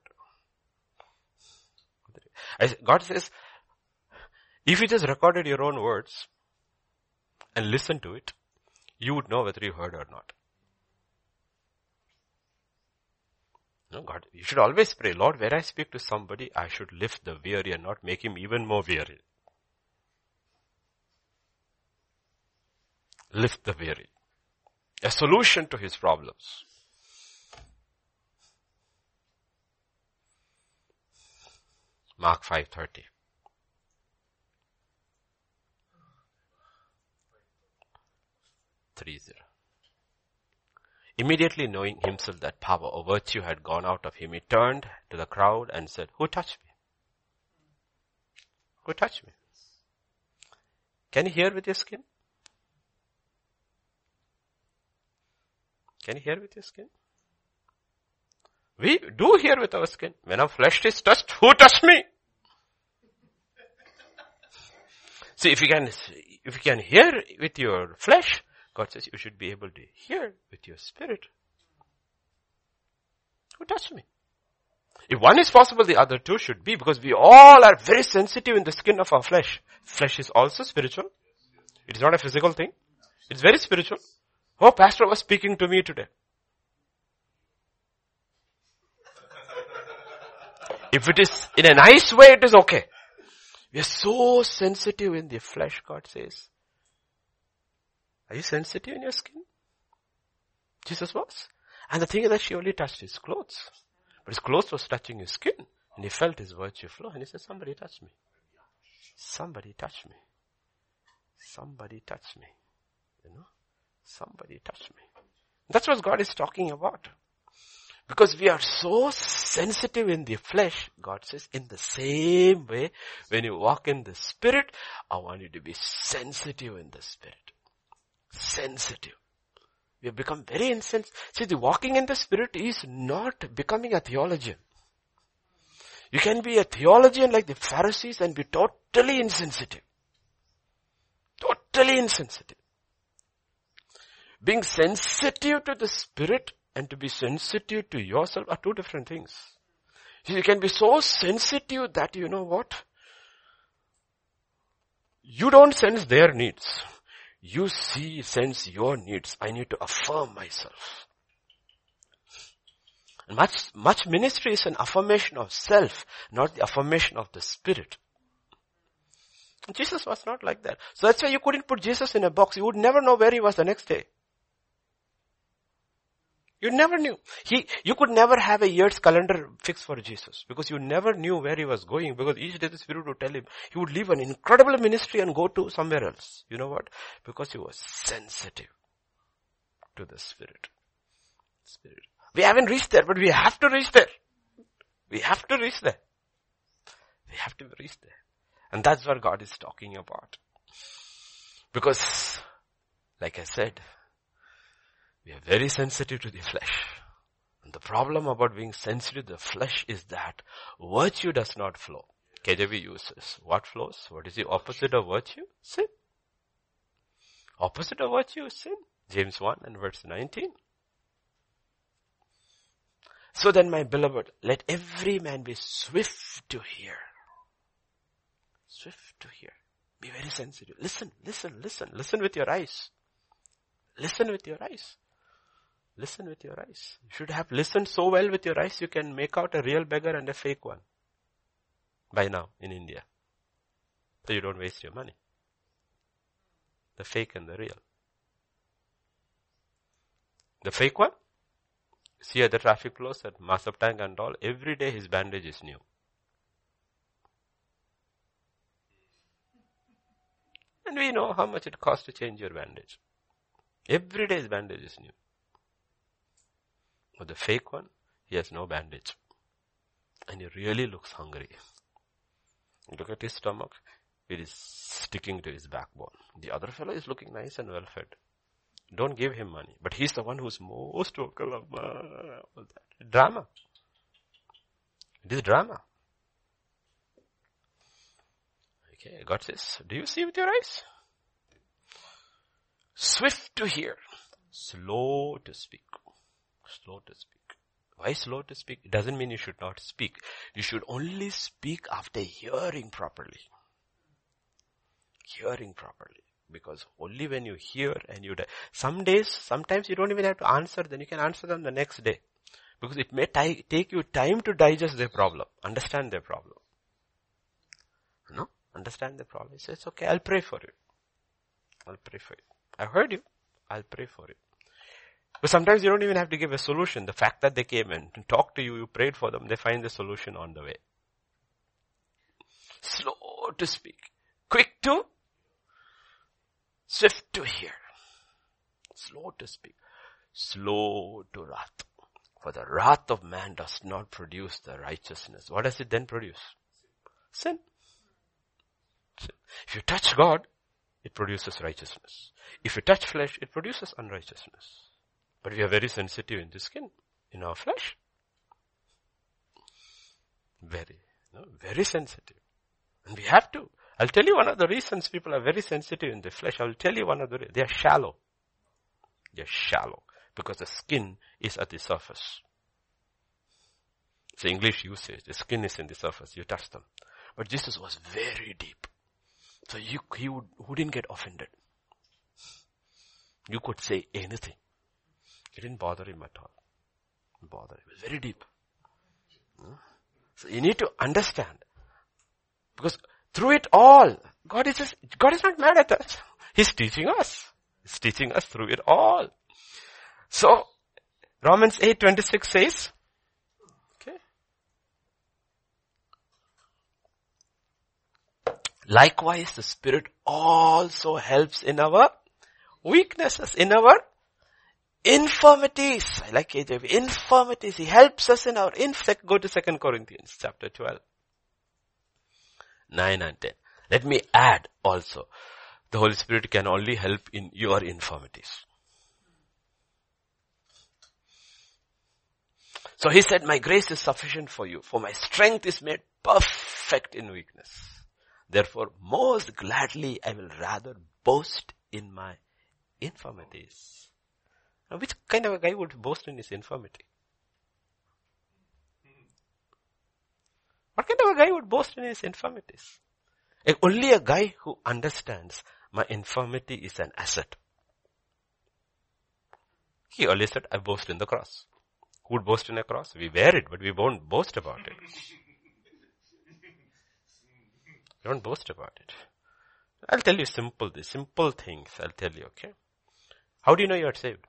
God says, if you just recorded your own words and listened to it, you would know whether you heard or not. No, God, you should always pray, Lord, where I speak to somebody, I should lift the weary and not make him even more weary. Lift the weary. A solution to his problems. Mark 5.30. Three zero. Immediately knowing himself that power or virtue had gone out of him, he turned to the crowd and said, who touched me? Who touched me? Can you hear with your skin? Can you hear with your skin? We do hear with our skin. When our flesh is touched, who touched me? See, if you can, if you can hear with your flesh, God says you should be able to hear with your spirit. Who touched me? If one is possible, the other two should be because we all are very sensitive in the skin of our flesh. Flesh is also spiritual. It is not a physical thing. It's very spiritual. Oh, pastor was speaking to me today. if it is in a nice way, it is okay. We are so sensitive in the flesh, God says. Are you sensitive in your skin? Jesus was. And the thing is that she only touched his clothes. But his clothes was touching his skin. And he felt his virtue flow. And he said, somebody touched me. Somebody touched me. Somebody touched me. You know? Somebody touched me. That's what God is talking about. Because we are so sensitive in the flesh, God says, in the same way, when you walk in the spirit, I want you to be sensitive in the spirit sensitive. We have become very insensitive. See, the walking in the spirit is not becoming a theologian. You can be a theologian like the Pharisees and be totally insensitive. Totally insensitive. Being sensitive to the spirit and to be sensitive to yourself are two different things. You can be so sensitive that you know what? You don't sense their needs. You see, sense your needs. I need to affirm myself. Much, much ministry is an affirmation of self, not the affirmation of the spirit. Jesus was not like that. So that's why you couldn't put Jesus in a box. You would never know where he was the next day. You never knew. He, you could never have a year's calendar fixed for Jesus because you never knew where he was going because each day the Spirit would tell him he would leave an incredible ministry and go to somewhere else. You know what? Because he was sensitive to the Spirit. Spirit. We haven't reached there, but we have to reach there. We have to reach there. We have to reach there. And that's what God is talking about. Because, like I said, we are very sensitive to the flesh. And the problem about being sensitive to the flesh is that virtue does not flow. KJV uses what flows? What is the opposite of virtue? Sin. Opposite of virtue is sin. James 1 and verse 19. So then my beloved, let every man be swift to hear. Swift to hear. Be very sensitive. Listen, listen, listen. Listen with your eyes. Listen with your eyes. Listen with your eyes. You should have listened so well with your eyes you can make out a real beggar and a fake one. By now in India. So you don't waste your money. The fake and the real. The fake one, see at the traffic flows at Masab Tank and all, every day his bandage is new. And we know how much it costs to change your bandage. Every day his bandage is new. But the fake one, he has no bandage. And he really looks hungry. Look at his stomach. It is sticking to his backbone. The other fellow is looking nice and well fed. Don't give him money. But he's the one who's most vocal all that. Drama. It is drama. Okay, got this. Do you see with your eyes? Swift to hear, slow to speak. Slow to speak. Why slow to speak? It doesn't mean you should not speak. You should only speak after hearing properly. Hearing properly. Because only when you hear and you, die. some days, sometimes you don't even have to answer, then you can answer them the next day. Because it may t- take you time to digest their problem, understand their problem. No? Understand the problem. Says, okay, I'll pray for you. I'll pray for you. I heard you. I'll pray for you. But sometimes you don't even have to give a solution. The fact that they came and talked to you, you prayed for them, they find the solution on the way. Slow to speak. Quick to, swift to hear. Slow to speak. Slow to wrath. For the wrath of man does not produce the righteousness. What does it then produce? Sin. Sin. If you touch God, it produces righteousness. If you touch flesh, it produces unrighteousness. But we are very sensitive in the skin, in our flesh. Very, no, very sensitive. And we have to. I'll tell you one of the reasons people are very sensitive in the flesh. I'll tell you one of the, they are shallow. They are shallow because the skin is at the surface. It's English usage. The skin is in the surface. You touch them. But Jesus was very deep. So you, he would, wouldn't get offended. You could say anything. It didn't bother him at all. Bother. It was very deep. So you need to understand. Because through it all, God is just, God is not mad at us. He's teaching us. He's teaching us through it all. So, Romans 8:26 says, okay. Likewise, the Spirit also helps in our weaknesses, in our infirmities. I like KJV. Infirmities. He helps us in our inf. Go to Second Corinthians chapter 12. 9 and 10. Let me add also. The Holy Spirit can only help in your infirmities. So he said, my grace is sufficient for you, for my strength is made perfect in weakness. Therefore, most gladly I will rather boast in my infirmities now, which kind of a guy would boast in his infirmity? What kind of a guy would boast in his infirmities? Only a guy who understands my infirmity is an asset. He always said, I boast in the cross. Who would boast in a cross? We wear it, but we won't boast about it. don't boast about it. I'll tell you simple, simple things I'll tell you, okay? How do you know you are saved?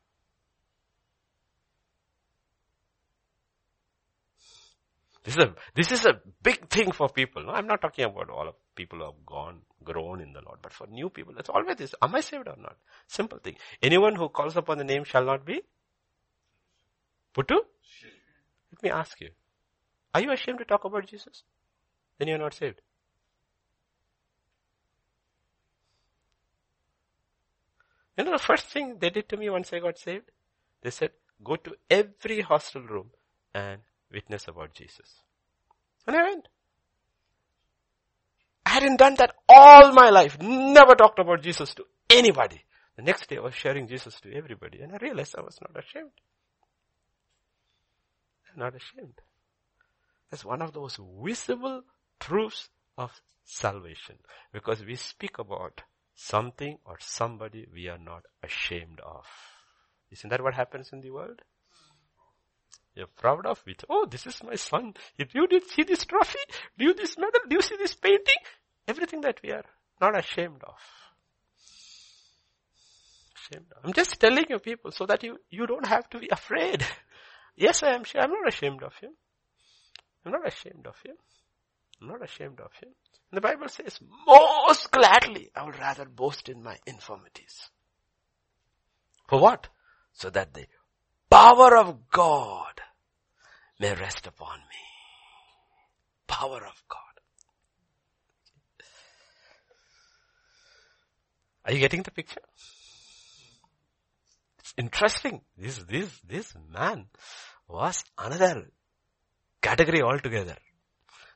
This is a, this is a big thing for people. No, I'm not talking about all of people who have gone, grown in the Lord, but for new people, it's always this. Am I saved or not? Simple thing. Anyone who calls upon the name shall not be put to? Let me ask you. Are you ashamed to talk about Jesus? Then you're not saved. You know the first thing they did to me once I got saved? They said, go to every hostel room and witness about Jesus. And I went. I hadn't done that all my life. Never talked about Jesus to anybody. The next day I was sharing Jesus to everybody and I realized I was not ashamed. I'm not ashamed. That's one of those visible proofs of salvation because we speak about something or somebody we are not ashamed of. Isn't that what happens in the world? You're proud of it. Oh, this is my son. If you did see this trophy, do you this medal, do you see this painting? Everything that we are not ashamed of. Ashamed of. I'm just telling you people so that you, you don't have to be afraid. Yes, I am sure. I'm not ashamed of him. I'm not ashamed of him. I'm not ashamed of him. And the Bible says, most gladly I would rather boast in my infirmities. For what? So that the power of God may rest upon me. Power of God. Are you getting the picture? It's interesting. This, this, this man was another category altogether.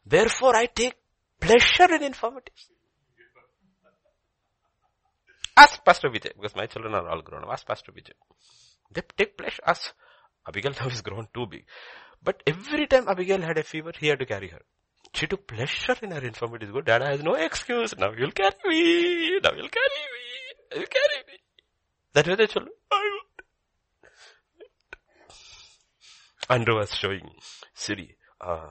Therefore I take pleasure in infirmities. Ask Pastor Vijay, because my children are all grown up. Ask Pastor Vijay. They take pleasure. Ask Abigail now is grown too big. But every time Abigail had a fever, he had to carry her. She took pleasure in her infirmities. Good, Dada has no excuse. Now you'll carry me. Now you'll carry me. You'll carry me. That way the children, I Andrew was showing Siri. Uh,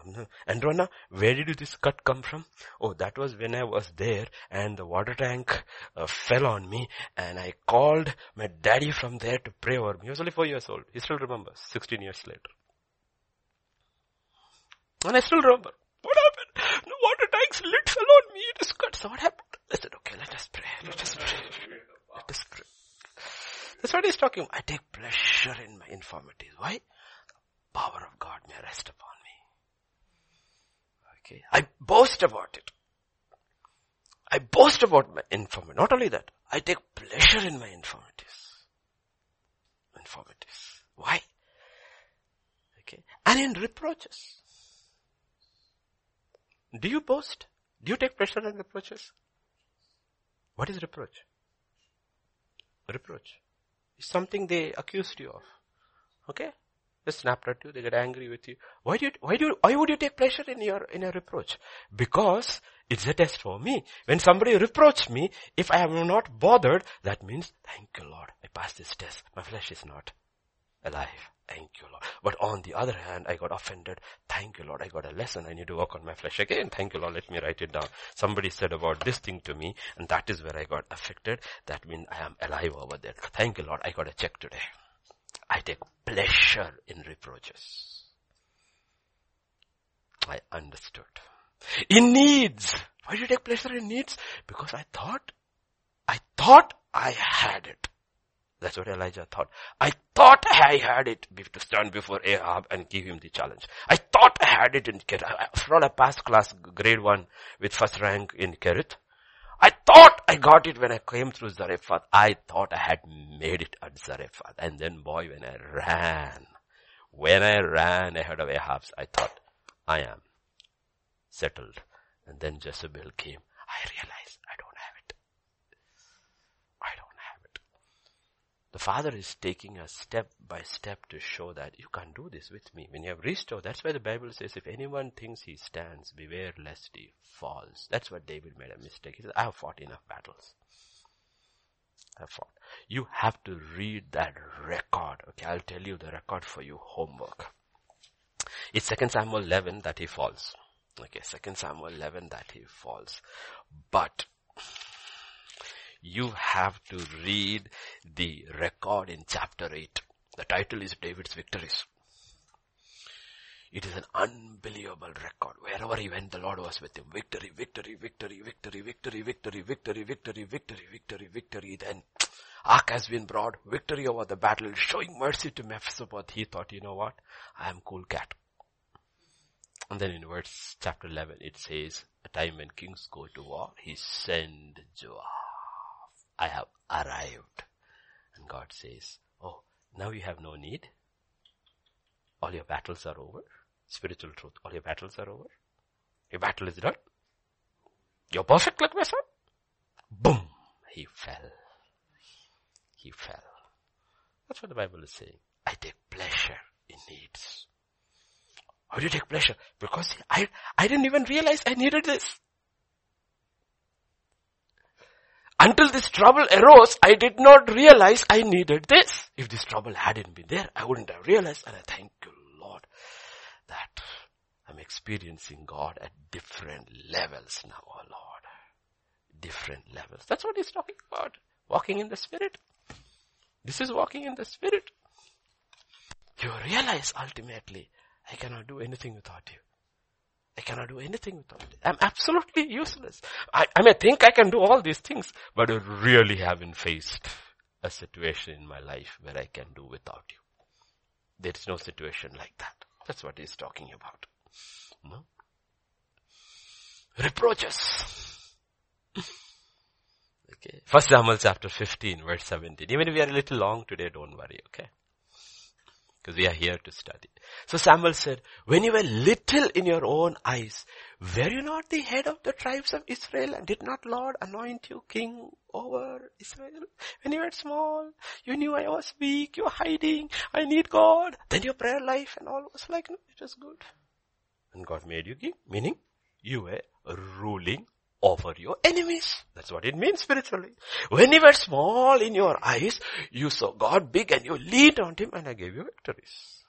Androna, where did this cut come from? Oh, that was when I was there and the water tank uh, fell on me and I called my daddy from there to pray over me. He was only four years old. He still remembers, 16 years later. And I still remember. What happened? The water tank's lid fell on me. It is cut. So what happened? I said, okay, let us pray. Let us pray. Let us pray. That's what he's talking about. I take pleasure in my infirmities. Why? The power of God may rest upon me. Okay. I boast about it. I boast about my infirmity. Not only that, I take pleasure in my infirmities. Infirmities. Why? Okay. And in reproaches. Do you boast? Do you take pleasure in reproaches? What is reproach? Reproach is something they accused you of. Okay? They snapped at you, they get angry with you. Why do you, why do you, why would you take pleasure in your, in your reproach? Because it's a test for me. When somebody reproaches me, if I am not bothered, that means, thank you Lord, I passed this test. My flesh is not alive. Thank you, Lord. But on the other hand, I got offended. Thank you, Lord. I got a lesson. I need to work on my flesh again. Thank you, Lord. Let me write it down. Somebody said about this thing to me, and that is where I got affected. That means I am alive over there. Thank you, Lord. I got a check today. I take pleasure in reproaches. I understood. In needs. Why do you take pleasure in needs? Because I thought, I thought I had it. That's what Elijah thought. I thought I had it to stand before Ahab and give him the challenge. I thought I had it in Kerith. After all, I passed class grade one with first rank in Kerith. I thought I got it when I came through Zarephath. I thought I had made it at Zarephath. And then boy, when I ran, when I ran ahead of Ahab, I thought, I am settled. And then Jezebel came. I realized The Father is taking us step by step to show that you can't do this with me. When you have restored, that's why the Bible says, if anyone thinks he stands, beware lest he falls. That's what David made a mistake. He said, I have fought enough battles. I have fought. You have to read that record. Okay, I'll tell you the record for you homework. It's 2 Samuel 11 that he falls. Okay, 2 Samuel 11 that he falls. But you have to read the record in chapter 8. The title is David's Victories. It is an unbelievable record. Wherever he went, the Lord was with him. Victory, victory, victory, victory, victory, victory, victory, victory, victory, victory, victory. Then Ark has been brought, victory over the battle, showing mercy to Mephibosheth. He thought, you know what? I am cool cat. And then in verse chapter 11, it says, a time when kings go to war, he sent Joab. I have arrived. And God says, oh, now you have no need. All your battles are over. Spiritual truth. All your battles are over. Your battle is done. You're perfect like my son. Boom. He fell. He fell. That's what the Bible is saying. I take pleasure in needs. How do you take pleasure? Because I, I didn't even realize I needed this. Until this trouble arose, I did not realize I needed this. If this trouble hadn't been there, I wouldn't have realized. And I thank you, Lord, that I'm experiencing God at different levels now, oh Lord. Different levels. That's what he's talking about. Walking in the Spirit. This is walking in the Spirit. You realize ultimately, I cannot do anything without you. I cannot do anything without it. I'm absolutely useless. I, I may think I can do all these things, but I really haven't faced a situation in my life where I can do without you. There is no situation like that. That's what he's talking about. No? Reproaches. okay. First Samuel chapter 15 verse 17. Even if we are a little long today, don't worry, okay? Because we are here to study. So Samuel said, when you were little in your own eyes, were you not the head of the tribes of Israel and did not Lord anoint you king over Israel? When you were small, you knew I was weak, you were hiding, I need God. Then your prayer life and all was like, no, it was good. And God made you king, meaning you were ruling over your enemies. That's what it means spiritually. When you were small in your eyes, you saw God big and you leaned on Him and I gave you victories.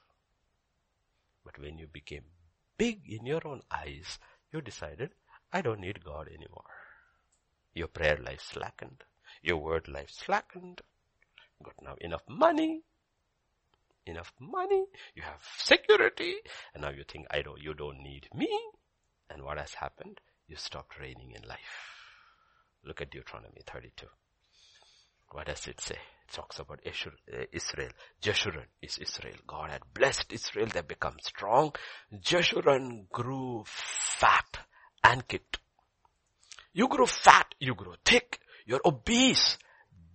But when you became big in your own eyes, you decided, I don't need God anymore. Your prayer life slackened. Your word life slackened. Got now enough money. Enough money. You have security. And now you think, I don't, you don't need me. And what has happened? You stopped reigning in life. Look at Deuteronomy 32. What does it say? It talks about uh, Israel. Jeshurun is Israel. God had blessed Israel. They become strong. Jeshurun grew fat and kicked. You grew fat. You grew thick. You're obese.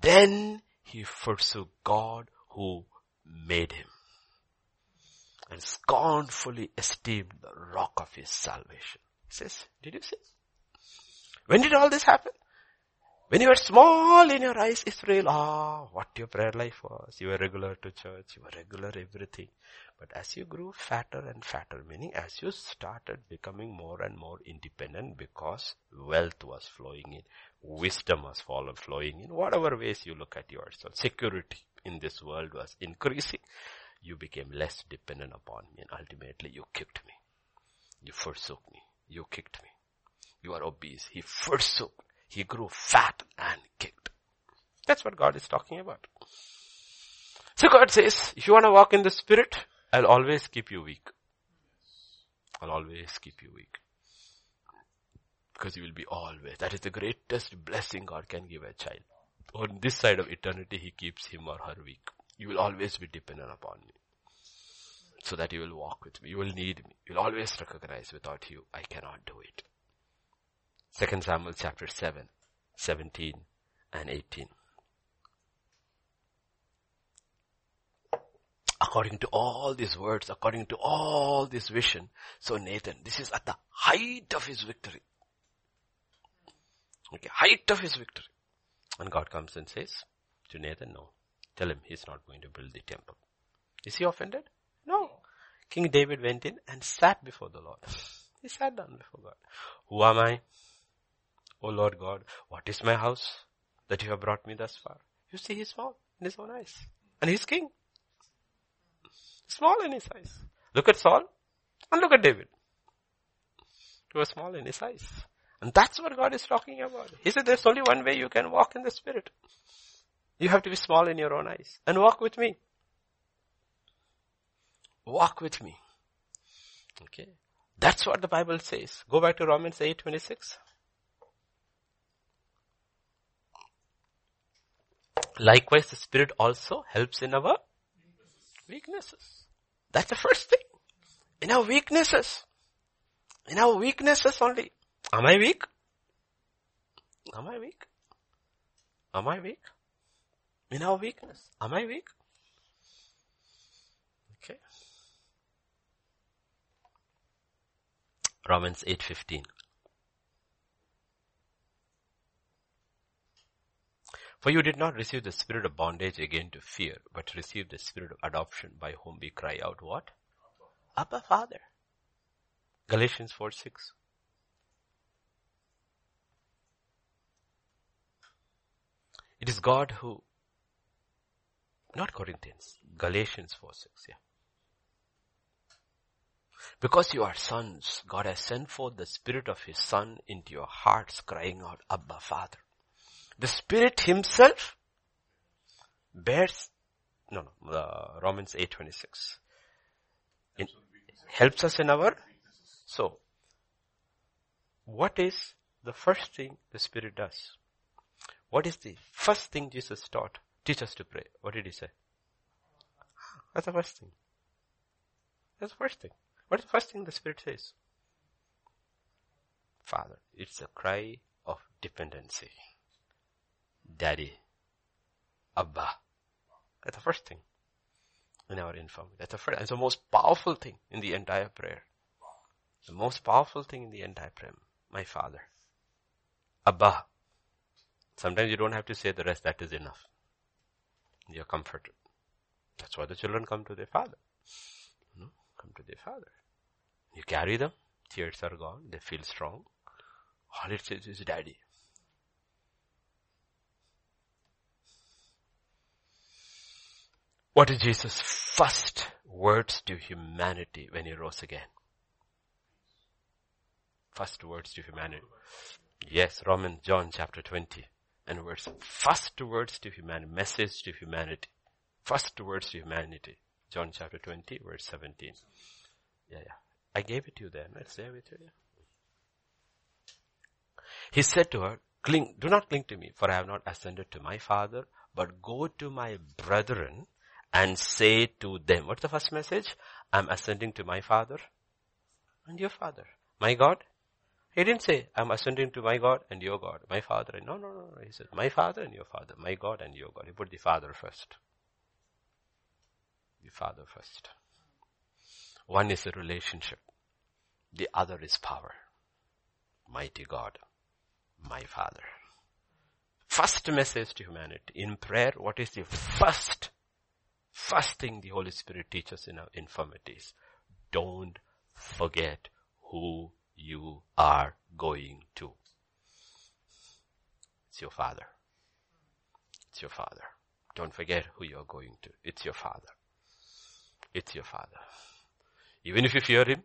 Then he forsook God who made him and scornfully esteemed the rock of his salvation. Says, did you see? When did all this happen? When you were small in your eyes, Israel, ah, what your prayer life was. You were regular to church, you were regular everything. But as you grew fatter and fatter, meaning as you started becoming more and more independent because wealth was flowing in, wisdom was flowing in, whatever ways you look at yourself, security in this world was increasing, you became less dependent upon me and ultimately you kicked me. You forsook me. You kicked me. You are obese. He forsook he grew fat and kicked. That's what God is talking about. So God says, if you want to walk in the spirit, I'll always keep you weak. I'll always keep you weak. Because you will be always. That is the greatest blessing God can give a child. On this side of eternity, He keeps him or her weak. You will always be dependent upon me. So that you will walk with me. You will need me. You will always recognize without you, I cannot do it. Second Samuel chapter 7, 17 and 18. According to all these words, according to all this vision, so Nathan, this is at the height of his victory. Okay, height of his victory. And God comes and says to Nathan, no, tell him he's not going to build the temple. Is he offended? King David went in and sat before the Lord. he sat down before God. Who am I? O Lord God, what is my house that you have brought me thus far? You see, he's small in his own eyes. And he's king. Small in his eyes. Look at Saul and look at David. He was small in his eyes. And that's what God is talking about. He said there's only one way you can walk in the spirit. You have to be small in your own eyes and walk with me. Walk with me. Okay. That's what the Bible says. Go back to Romans 8, 26. Likewise, the Spirit also helps in our weaknesses. That's the first thing. In our weaknesses. In our weaknesses only. Am I weak? Am I weak? Am I weak? In our weakness. Am I weak? Romans 8:15 For you did not receive the spirit of bondage again to fear, but received the spirit of adoption by whom we cry out what? Abba Father. Galatians 4 6. It is God who, not Corinthians, Galatians 4 6, yeah. Because you are sons, God has sent forth the Spirit of His Son into your hearts crying out, Abba Father. The Spirit Himself bears, no, no, uh, Romans 8.26. It helps us in our, so, what is the first thing the Spirit does? What is the first thing Jesus taught? Teach us to pray. What did He say? That's the first thing. That's the first thing. What is the first thing the Spirit says? Father. It's a cry of dependency. Daddy, Abba. That's the first thing in our infirmity. That's the first, it's the most powerful thing in the entire prayer. The most powerful thing in the entire prayer. My Father. Abba. Sometimes you don't have to say the rest, that is enough. You're comforted. That's why the children come to their father. You know, come to their father. You carry them, tears are gone, they feel strong. All it says is daddy. What is Jesus' first words to humanity when he rose again? First words to humanity. Yes, Romans, John chapter 20 and verse. First words to humanity, message to humanity. First words to humanity. John chapter 20 verse 17. Yeah, yeah. I gave it to you then. Let's say it to you. He said to her, cling, do not cling to me, for I have not ascended to my father, but go to my brethren and say to them. What's the first message? I'm ascending to my father and your father. My God he didn't say, I'm ascending to my God and your God, my Father. No, no, no. He said, my Father and your Father, my God and your God. He put the Father first. The Father first. One is a relationship. The other is power. Mighty God, my Father. First message to humanity. In prayer, what is the first, first thing the Holy Spirit teaches in our infirmities? Don't forget who you are going to. It's your father. It's your father. Don't forget who you're going to. It's your father. It's your father. Even if you fear him,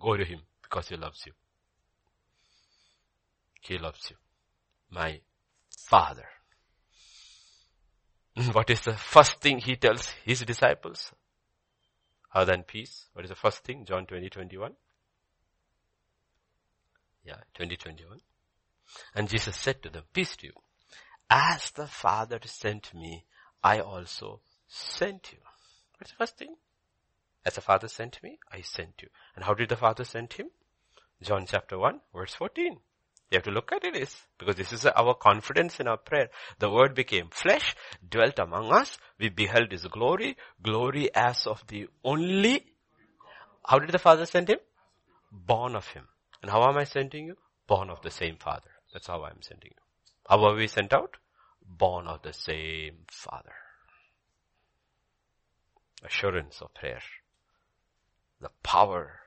go to him because he loves you. He loves you. My father. What is the first thing he tells his disciples? Other than peace. What is the first thing? John 20, 21. Yeah, 2021. And Jesus said to them, peace to you. As the Father sent me, I also sent you. What's the first thing? As the Father sent me, I sent you. And how did the Father send him? John chapter 1, verse 14. You have to look at it is because this is our confidence in our prayer. The word became flesh, dwelt among us. We beheld his glory, glory as of the only. How did the Father send him? Born of him. And how am I sending you? Born of the same Father. That's how I'm sending you. How are we sent out? Born of the same Father. Assurance of prayer. The power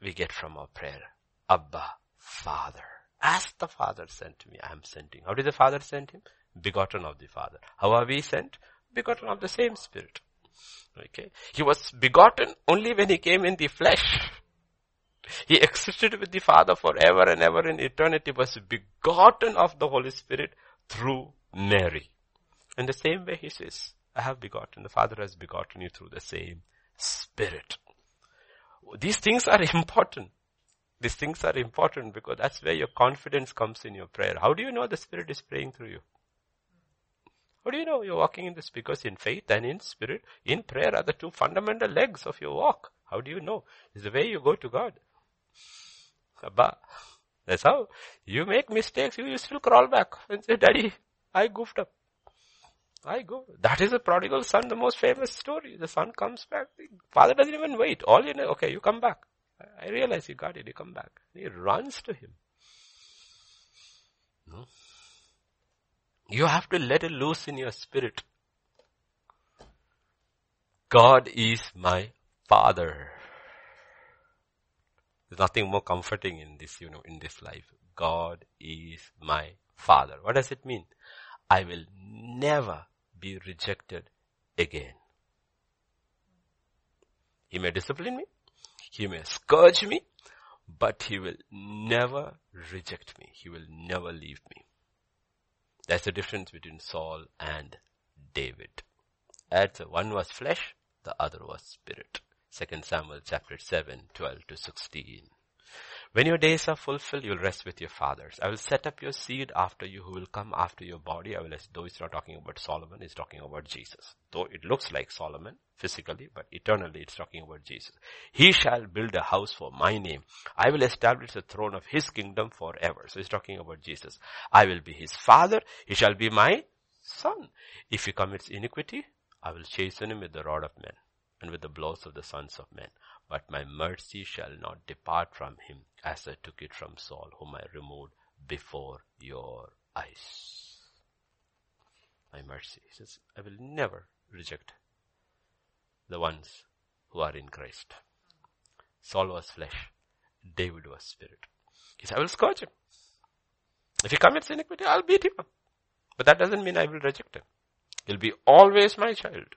we get from our prayer. Abba, Father. As the Father sent me, I am sending. How did the Father send him? Begotten of the Father. How are we sent? Begotten of the same Spirit. Okay. He was begotten only when he came in the flesh. He existed with the Father forever and ever in eternity, was begotten of the Holy Spirit through Mary. In the same way he says, I have begotten, the Father has begotten you through the same Spirit. These things are important. These things are important because that's where your confidence comes in your prayer. How do you know the Spirit is praying through you? How do you know you're walking in this? Because in faith and in spirit, in prayer are the two fundamental legs of your walk. How do you know? It's the way you go to God. That's how. You make mistakes, you still crawl back and say, Daddy, I goofed up. I go. That is the prodigal son, the most famous story. The son comes back. The father doesn't even wait. All you know, okay, you come back. I realize you got it, you come back. He runs to him. No. You have to let it loose in your spirit. God is my father. There's nothing more comforting in this, you know, in this life. God is my father. What does it mean? I will never be rejected again. He may discipline me. He may scourge me, but he will never reject me. He will never leave me. That's the difference between Saul and David. As one was flesh, the other was spirit. 2 Samuel chapter 7, 12 to 16. When your days are fulfilled, you'll rest with your fathers. I will set up your seed after you who will come after your body. I will, though it's not talking about Solomon, it's talking about Jesus. Though it looks like Solomon physically, but eternally it's talking about Jesus. He shall build a house for my name. I will establish the throne of his kingdom forever. So he's talking about Jesus. I will be his father. He shall be my son. If he commits iniquity, I will chasten him with the rod of men and with the blows of the sons of men. But my mercy shall not depart from him as I took it from Saul, whom I removed before your eyes. My mercy. He says, I will never reject the ones who are in Christ. Saul was flesh. David was spirit. He said, I will scourge him. If he commits iniquity, I'll beat him up. But that doesn't mean I will reject him. He'll be always my child.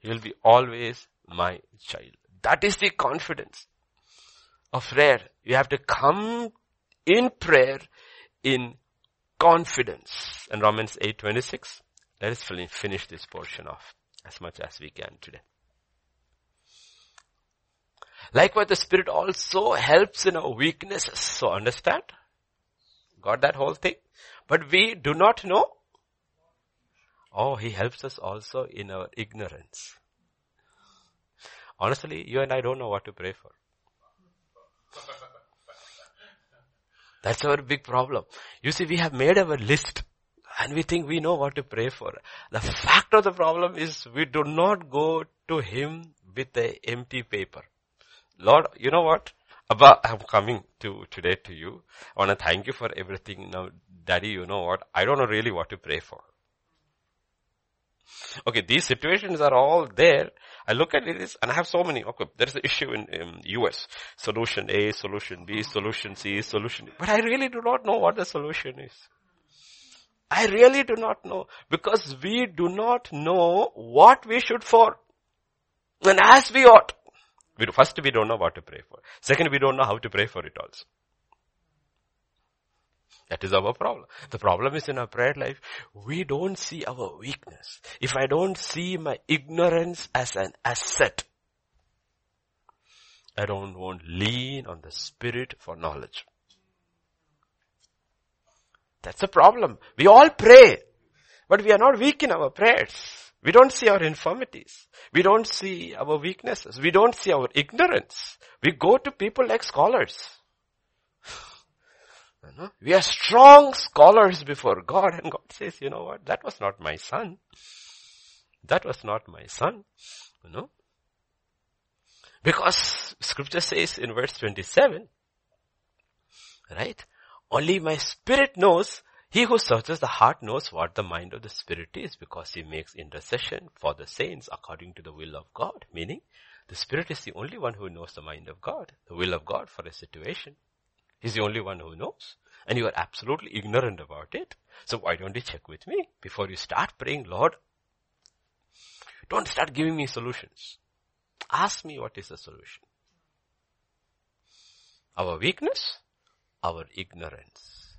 He will be always my child. That is the confidence of prayer. You have to come in prayer in confidence. And Romans 8:26. Let us finish this portion off as much as we can today. Likewise, the Spirit also helps in our weaknesses. So understand? Got that whole thing? But we do not know. Oh, He helps us also in our ignorance. Honestly, you and I don't know what to pray for. That's our big problem. You see, we have made our list and we think we know what to pray for. The fact of the problem is we do not go to Him with a empty paper. Lord, you know what? Abba, I'm coming to today to you. I want to thank you for everything. Now, Daddy, you know what? I don't know really what to pray for. Okay, these situations are all there. I look at it and I have so many. Okay, there is an issue in, in US. Solution A, solution B, solution C, solution D. But I really do not know what the solution is. I really do not know because we do not know what we should for. And as we ought. We first we don't know what to pray for. Second, we don't know how to pray for it also. That is our problem. The problem is in our prayer life, we don't see our weakness. If I don't see my ignorance as an asset, I don't want lean on the spirit for knowledge. That's a problem. We all pray, but we are not weak in our prayers. We don't see our infirmities. We don't see our weaknesses. We don't see our ignorance. We go to people like scholars. We are strong scholars before God and God says, you know what, that was not my son. That was not my son. You know. Because scripture says in verse 27, right? Only my spirit knows, he who searches the heart knows what the mind of the spirit is because he makes intercession for the saints according to the will of God. Meaning, the spirit is the only one who knows the mind of God, the will of God for a situation. He's the only one who knows. And you are absolutely ignorant about it. So why don't you check with me before you start praying, Lord? Don't start giving me solutions. Ask me what is the solution. Our weakness, our ignorance.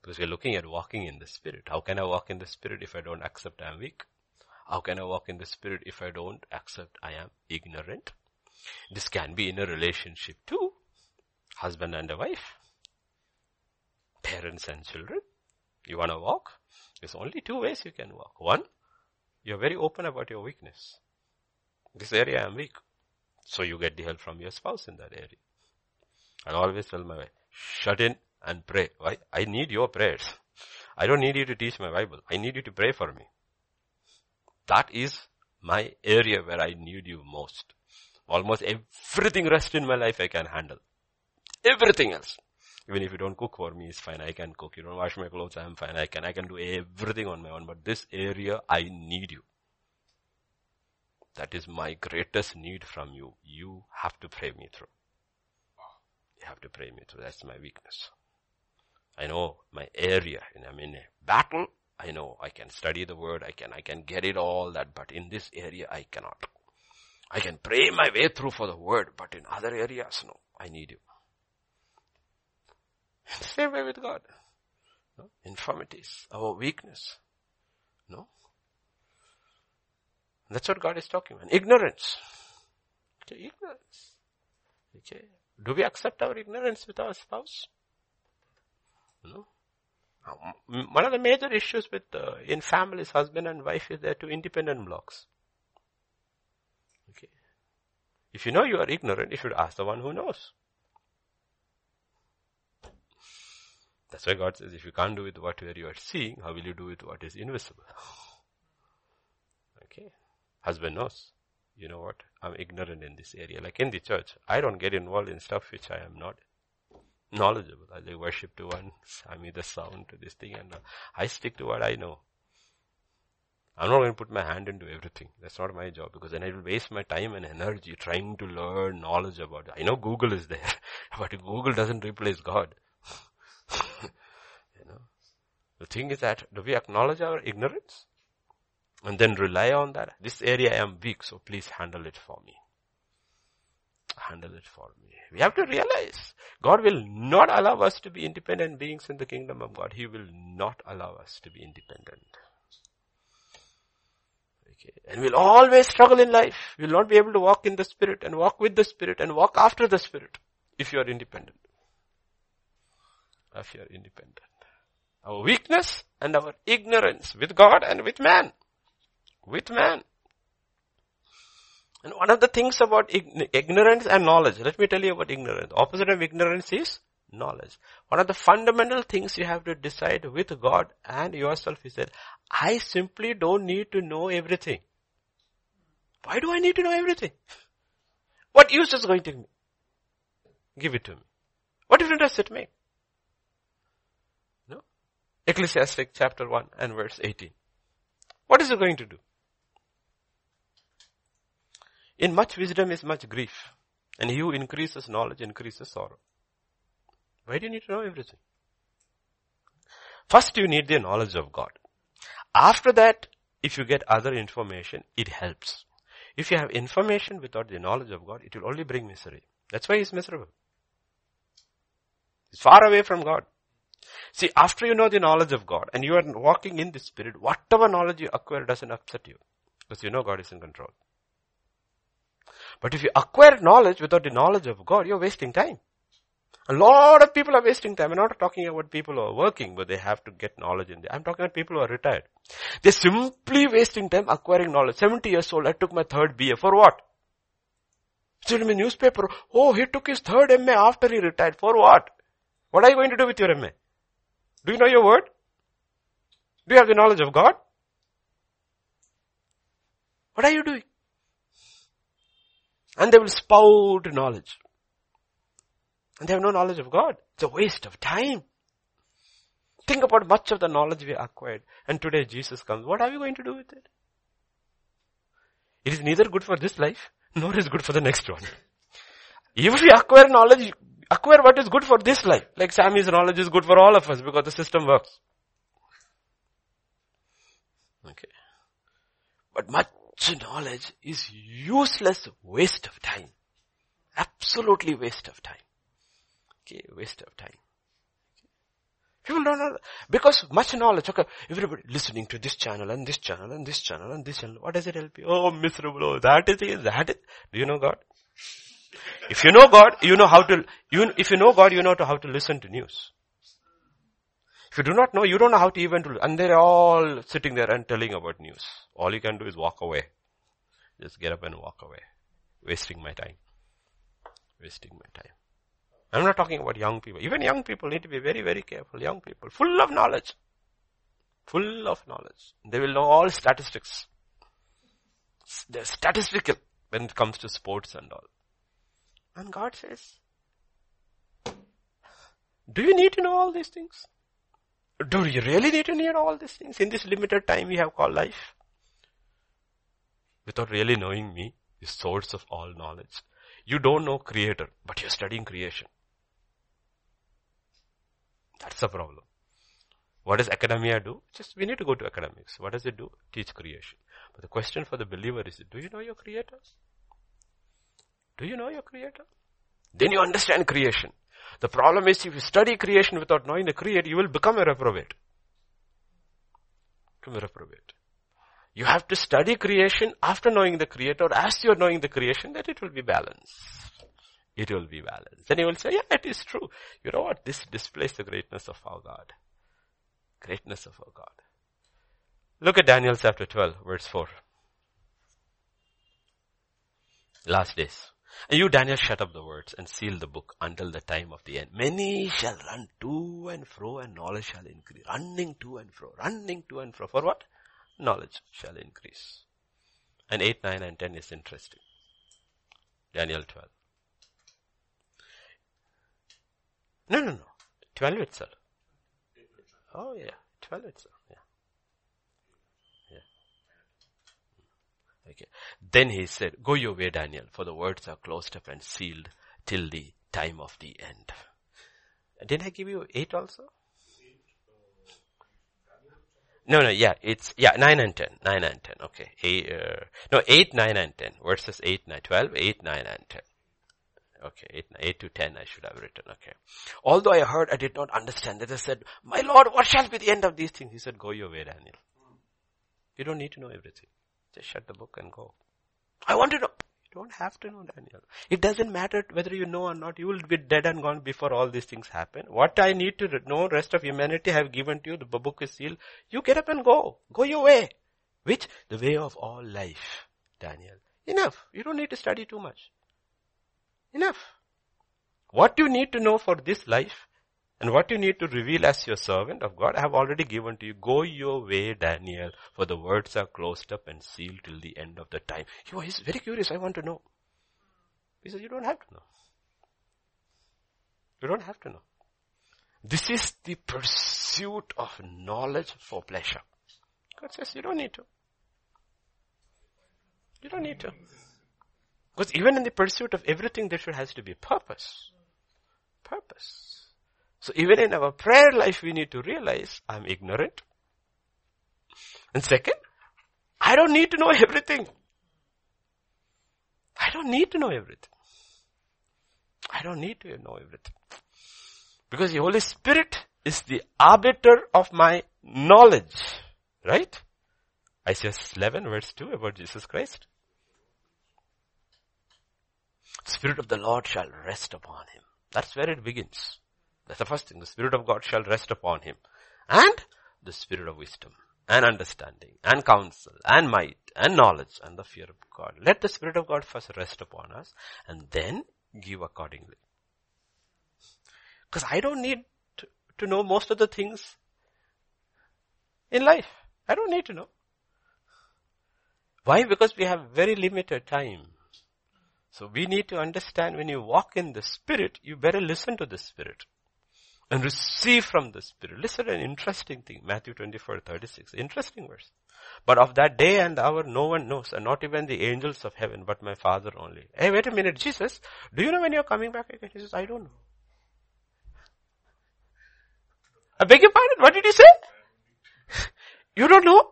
Because we're looking at walking in the Spirit. How can I walk in the Spirit if I don't accept I am weak? How can I walk in the Spirit if I don't accept I am ignorant? This can be in a relationship too husband and a wife, parents and children. You want to walk? There's only two ways you can walk. One, you're very open about your weakness. This area I'm weak. So you get the help from your spouse in that area. I always tell my wife, shut in and pray. Why? I need your prayers. I don't need you to teach my Bible. I need you to pray for me. That is my area where I need you most. Almost everything rest in my life I can handle. Everything else. Even if you don't cook for me, it's fine. I can cook. You don't wash my clothes, I'm fine. I can, I can do everything on my own. But this area, I need you. That is my greatest need from you. You have to pray me through. You have to pray me through. That's my weakness. I know my area and I'm in a battle. I know I can study the word. I can, I can get it all that, but in this area I cannot. I can pray my way through for the word, but in other areas, no. I need you. Same way with God. No? Infirmities, our weakness. No? That's what God is talking about. Ignorance. Okay, ignorance. Okay. Do we accept our ignorance with our spouse? No. One of the major issues with uh, in families, husband and wife, is there two independent blocks. Okay. If you know you are ignorant, you should ask the one who knows. That's why God says, if you can't do with what you are seeing, how will you do with what is invisible? Okay. Husband knows. You know what? I'm ignorant in this area. Like in the church, I don't get involved in stuff which I am not knowledgeable. I worship to one, I mean the sound to this thing and uh, I stick to what I know. I'm not going to put my hand into everything. That's not my job because then I will waste my time and energy trying to learn knowledge about it. I know Google is there, but Google doesn't replace God. you know, the thing is that do we acknowledge our ignorance? And then rely on that. This area I am weak, so please handle it for me. Handle it for me. We have to realize God will not allow us to be independent beings in the kingdom of God. He will not allow us to be independent. Okay. And we'll always struggle in life. We'll not be able to walk in the Spirit and walk with the Spirit and walk after the Spirit if you are independent. If you are independent. Our weakness and our ignorance with God and with man. With man. And one of the things about ignorance and knowledge, let me tell you about ignorance. Opposite of ignorance is knowledge. One of the fundamental things you have to decide with God and yourself is that I simply don't need to know everything. Why do I need to know everything? What use is going to give it to me? What difference does it make? Ecclesiastic chapter 1 and verse 18. What is it going to do? In much wisdom is much grief. And he who increases knowledge increases sorrow. Why do you need to know everything? First you need the knowledge of God. After that, if you get other information, it helps. If you have information without the knowledge of God, it will only bring misery. That's why he's miserable. He's far away from God. See, after you know the knowledge of God and you are walking in the Spirit, whatever knowledge you acquire doesn't upset you. Because you know God is in control. But if you acquire knowledge without the knowledge of God, you're wasting time. A lot of people are wasting time. I'm not talking about people who are working, but they have to get knowledge in there. I'm talking about people who are retired. They're simply wasting time acquiring knowledge. 70 years old, I took my third BA. For what? It's in the newspaper. Oh, he took his third MA after he retired. For what? What are you going to do with your MA? Do you know your word? Do you have the knowledge of God? What are you doing? And they will spout knowledge. And they have no knowledge of God. It's a waste of time. Think about much of the knowledge we acquired. And today Jesus comes. What are we going to do with it? It is neither good for this life, nor is good for the next one. If we acquire knowledge, acquire what is good for this life. Like Sammy's knowledge is good for all of us because the system works. Okay. But much knowledge is useless waste of time. Absolutely waste of time. Okay, waste of time. People don't know, because much knowledge, okay, everybody listening to this channel and this channel and this channel and this channel, what does it help you? Oh, miserable, oh, that is it, that is, do you know God? If you know God, you know how to, you, if you know God, you know how to listen to news. If you do not know, you don't know how to even to, and they're all sitting there and telling about news. All you can do is walk away. Just get up and walk away. Wasting my time. Wasting my time. I'm not talking about young people. Even young people need to be very, very careful. Young people, full of knowledge. Full of knowledge. They will know all statistics. They're statistical when it comes to sports and all. And God says, do you need to know all these things? Do you really need to know all these things in this limited time we have called life? Without really knowing me, the source of all knowledge. You don't know creator, but you're studying creation. That's the problem. What does academia do? Just, we need to go to academics. What does it do? Teach creation. But the question for the believer is, do you know your creator? Do you know your creator? Then you understand creation. The problem is if you study creation without knowing the creator, you will become a reprobate. Become a reprobate. You have to study creation after knowing the creator. As you are knowing the creation, that it will be balanced. It will be balanced. Then you will say, yeah, it is true. You know what? This displays the greatness of our God. Greatness of our God. Look at Daniel chapter 12, verse 4. Last days. And you, Daniel, shut up the words and seal the book until the time of the end. Many shall run to and fro and knowledge shall increase. Running to and fro, running to and fro. For what? Knowledge shall increase. And 8, 9 and 10 is interesting. Daniel 12. No, no, no. 12 itself. Oh yeah, 12 itself. Okay. Then he said, go your way, Daniel, for the words are closed up and sealed till the time of the end. Didn't I give you eight also? No, no, yeah, it's, yeah, 9 and 10, 9 and 10, okay. Eight, uh, no, 8, 9 and 10, verses 8, 9, 12, 8, 9 and 10. Okay, 8, 8 to 10 I should have written, okay. Although I heard, I did not understand. That I said, my Lord, what shall be the end of these things? He said, go your way, Daniel. You don't need to know everything. Just shut the book and go. I want to know. You don't have to know, Daniel. It doesn't matter whether you know or not. You will be dead and gone before all these things happen. What I need to know, rest of humanity have given to you. The book is sealed. You get up and go. Go your way. Which? The way of all life, Daniel. Enough. You don't need to study too much. Enough. What you need to know for this life and what you need to reveal as your servant of God, I have already given to you. Go your way, Daniel, for the words are closed up and sealed till the end of the time. He are very curious. I want to know. He says, you don't have to know. You don't have to know. This is the pursuit of knowledge for pleasure. God says you don't need to. You don't need to. Because even in the pursuit of everything, there should has to be purpose. Purpose. So even in our prayer life, we need to realize I'm ignorant. And second, I don't need to know everything. I don't need to know everything. I don't need to know everything. Because the Holy Spirit is the arbiter of my knowledge. Right? Isaiah 11 verse 2 about Jesus Christ. Spirit of the Lord shall rest upon him. That's where it begins. That's the first thing. The Spirit of God shall rest upon him. And the Spirit of wisdom and understanding and counsel and might and knowledge and the fear of God. Let the Spirit of God first rest upon us and then give accordingly. Because I don't need to, to know most of the things in life. I don't need to know. Why? Because we have very limited time. So we need to understand when you walk in the Spirit, you better listen to the Spirit and receive from the Spirit. Listen an interesting thing, Matthew 24, 36. Interesting verse. But of that day and hour no one knows, and not even the angels of heaven, but my Father only. Hey, wait a minute, Jesus, do you know when you're coming back again? He says, I don't know. I beg your pardon, what did you say? you don't know?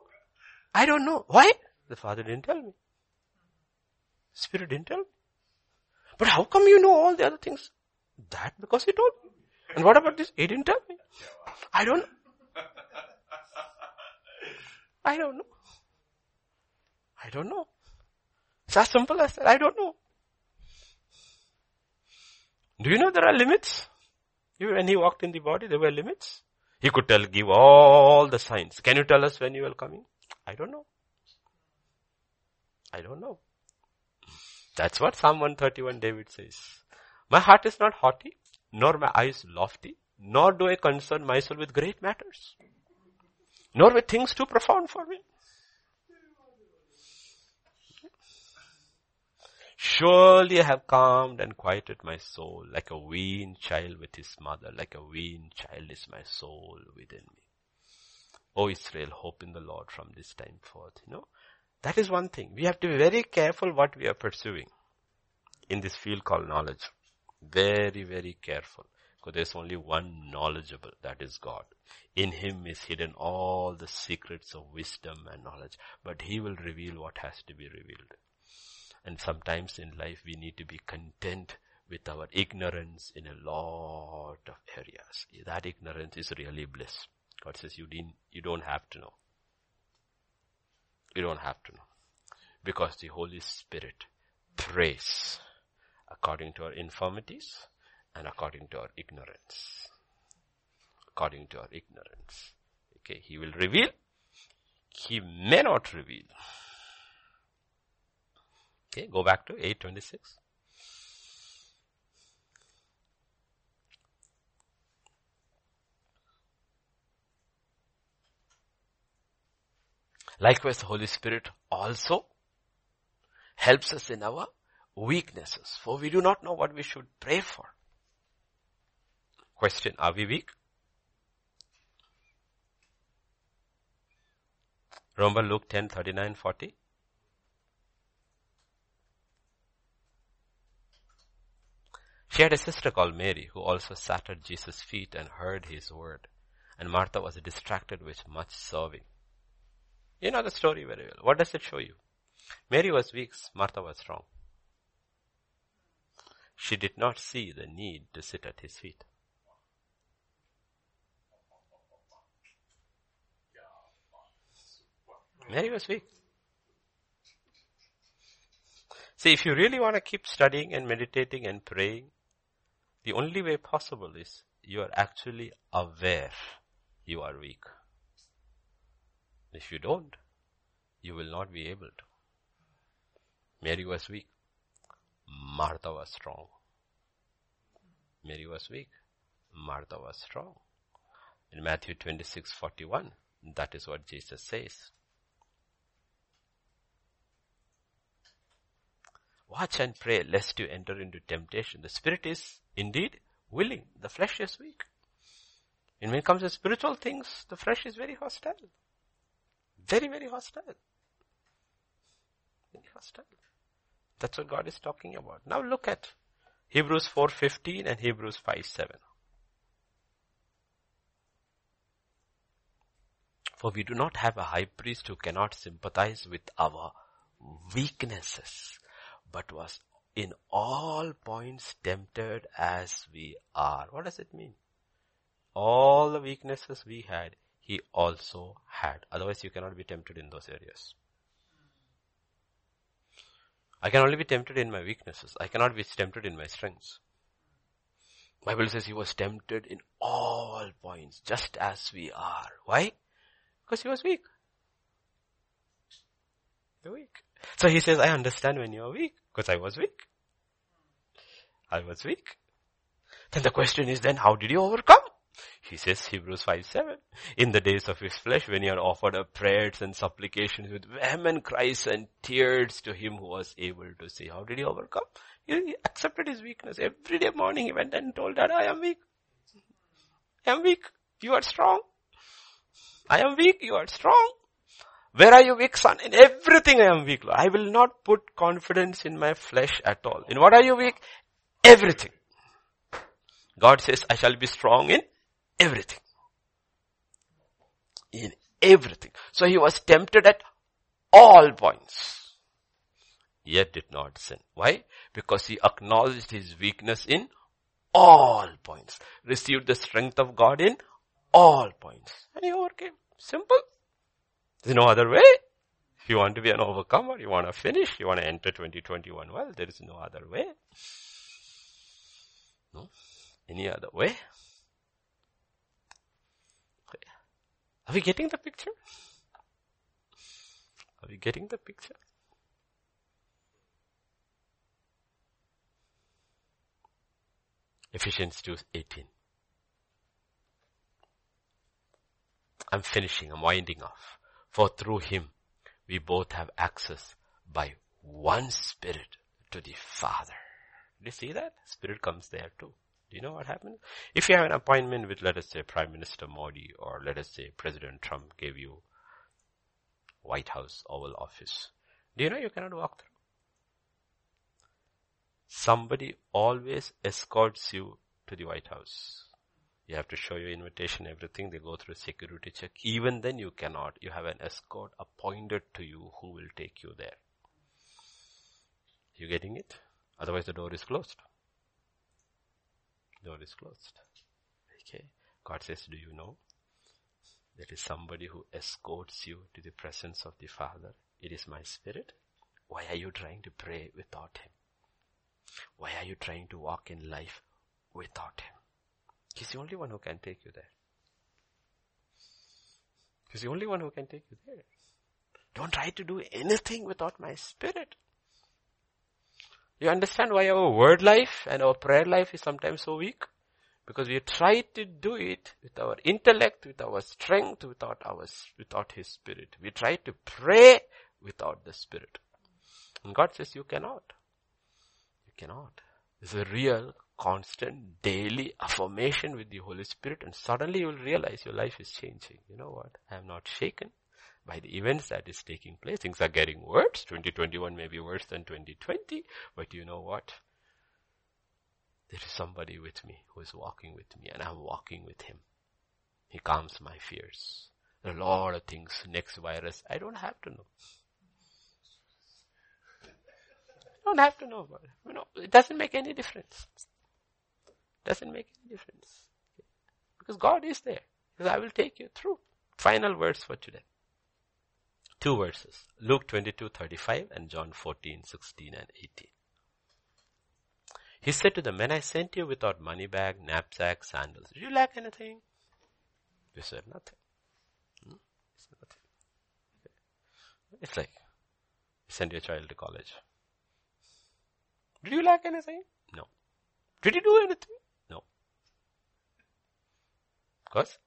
I don't know. Why? The Father didn't tell me. Spirit didn't tell me. But how come you know all the other things? That because he told me. And what about this? He didn't tell me. I don't know. I don't know. I don't know. It's as simple as that. I don't know. Do you know there are limits? When he walked in the body, there were limits. He could tell, give all the signs. Can you tell us when you come in? I don't know. I don't know. That's what Psalm 131 David says. My heart is not haughty, nor my eyes lofty, nor do I concern myself with great matters, nor with things too profound for me. Surely I have calmed and quieted my soul like a weaned child with his mother, like a weaned child is my soul within me. O Israel, hope in the Lord from this time forth. You know, that is one thing. We have to be very careful what we are pursuing in this field called knowledge. Very, very careful. Because there's only one knowledgeable, that is God. In Him is hidden all the secrets of wisdom and knowledge. But He will reveal what has to be revealed. And sometimes in life we need to be content with our ignorance in a lot of areas. That ignorance is really bliss. God says you didn't, you don't have to know. You don't have to know. Because the Holy Spirit prays according to our infirmities and according to our ignorance. According to our ignorance. Okay, He will reveal. He may not reveal. Okay, go back to 826. Likewise, the Holy Spirit also helps us in our weaknesses, for we do not know what we should pray for. Question, are we weak? Remember Luke 10, 39, 40? She had a sister called Mary who also sat at Jesus' feet and heard his word. And Martha was distracted with much serving. You know the story very well. What does it show you? Mary was weak, Martha was strong. She did not see the need to sit at his feet. Mary was weak. See, if you really want to keep studying and meditating and praying, the only way possible is you are actually aware you are weak. If you don't, you will not be able to. Mary was weak. Martha was strong. Mary was weak. Martha was strong. In Matthew 26, 41, that is what Jesus says. Watch and pray lest you enter into temptation. The spirit is indeed willing. The flesh is weak. And when it comes to spiritual things, the flesh is very hostile. Very, very hostile. Very hostile. That's what God is talking about. Now look at Hebrews 4.15 and Hebrews 5.7. For we do not have a high priest who cannot sympathize with our weaknesses, but was in all points tempted as we are. What does it mean? All the weaknesses we had, he also had. Otherwise you cannot be tempted in those areas. I can only be tempted in my weaknesses. I cannot be tempted in my strengths. Bible says he was tempted in all points, just as we are. Why? Because he was weak. You're weak. So he says, I understand when you are weak. Because I was weak. I was weak. Then the question is then how did you overcome? He says Hebrews 5 7. In the days of his flesh, when he had offered up prayers and supplications with vehement cries and tears to him who was able to see. How did he overcome? He accepted his weakness. Every day morning he went and told that I am weak. I am weak. You are strong. I am weak. You are strong. Where are you weak, son? In everything I am weak, Lord. I will not put confidence in my flesh at all. In what are you weak? Everything. God says, I shall be strong in everything. In everything. So he was tempted at all points. Yet did not sin. Why? Because he acknowledged his weakness in all points. Received the strength of God in all points. And he overcame. Simple. There's no other way. If you want to be an overcomer, you want to finish, you want to enter 2021 well, there is no other way. No? Any other way? Are we getting the picture? Are we getting the picture? Ephesians 2:18. I'm finishing, I'm winding off. For through him we both have access by one spirit to the Father. Do you see that? Spirit comes there too. You know what happened? If you have an appointment with, let us say, Prime Minister Modi or let us say President Trump gave you White House Oval Office, do you know you cannot walk through? Somebody always escorts you to the White House. You have to show your invitation, everything. They go through a security check. Even then you cannot. You have an escort appointed to you who will take you there. You getting it? Otherwise the door is closed. Door is closed. Okay. God says, do you know? There is somebody who escorts you to the presence of the Father. It is my spirit. Why are you trying to pray without Him? Why are you trying to walk in life without Him? He's the only one who can take you there. He's the only one who can take you there. Don't try to do anything without my spirit. You understand why our word life and our prayer life is sometimes so weak? Because we try to do it with our intellect, with our strength, without our, without His Spirit. We try to pray without the Spirit. And God says you cannot. You cannot. It's a real constant daily affirmation with the Holy Spirit and suddenly you will realize your life is changing. You know what? I am not shaken by the events that is taking place. Things are getting worse. 2021 may be worse than 2020, but you know what? There is somebody with me who is walking with me and I'm walking with him. He calms my fears. a lot of things, next virus. I don't have to know. I don't have to know about it. You know, it doesn't make any difference. Doesn't make any difference. Because God is there. Because I will take you through. Final words for today. Two verses. Luke 22, 35 and John 14, 16 and 18. He said to them, when I sent you without money bag, knapsack, sandals, did you lack anything? They said nothing. Hmm? Nothing. It's like, send your child to college. Did you lack anything? No. Did you do anything? No. Because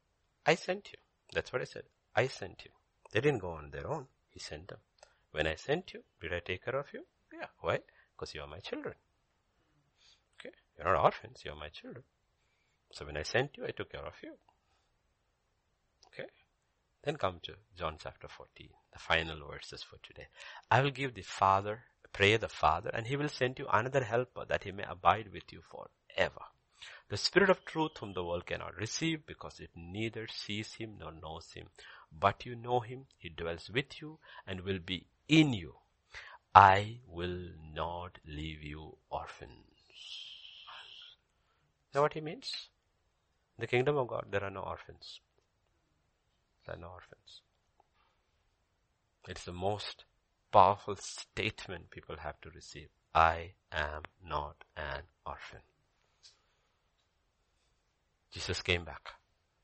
I sent you. That's what I said. I sent you. They didn't go on their own. He sent them. When I sent you, did I take care of you? Yeah. Why? Because you are my children. Okay? You're not orphans, you're my children. So when I sent you, I took care of you. Okay? Then come to John chapter 14, the final verses for today. I will give the Father, pray the Father, and He will send you another helper that He may abide with you forever. The Spirit of truth whom the world cannot receive because it neither sees Him nor knows Him. But you know Him, He dwells with you and will be in you. I will not leave you orphans know what he means? In the kingdom of God, there are no orphans. There are no orphans. It's the most powerful statement people have to receive. I am not an orphan. Jesus came back.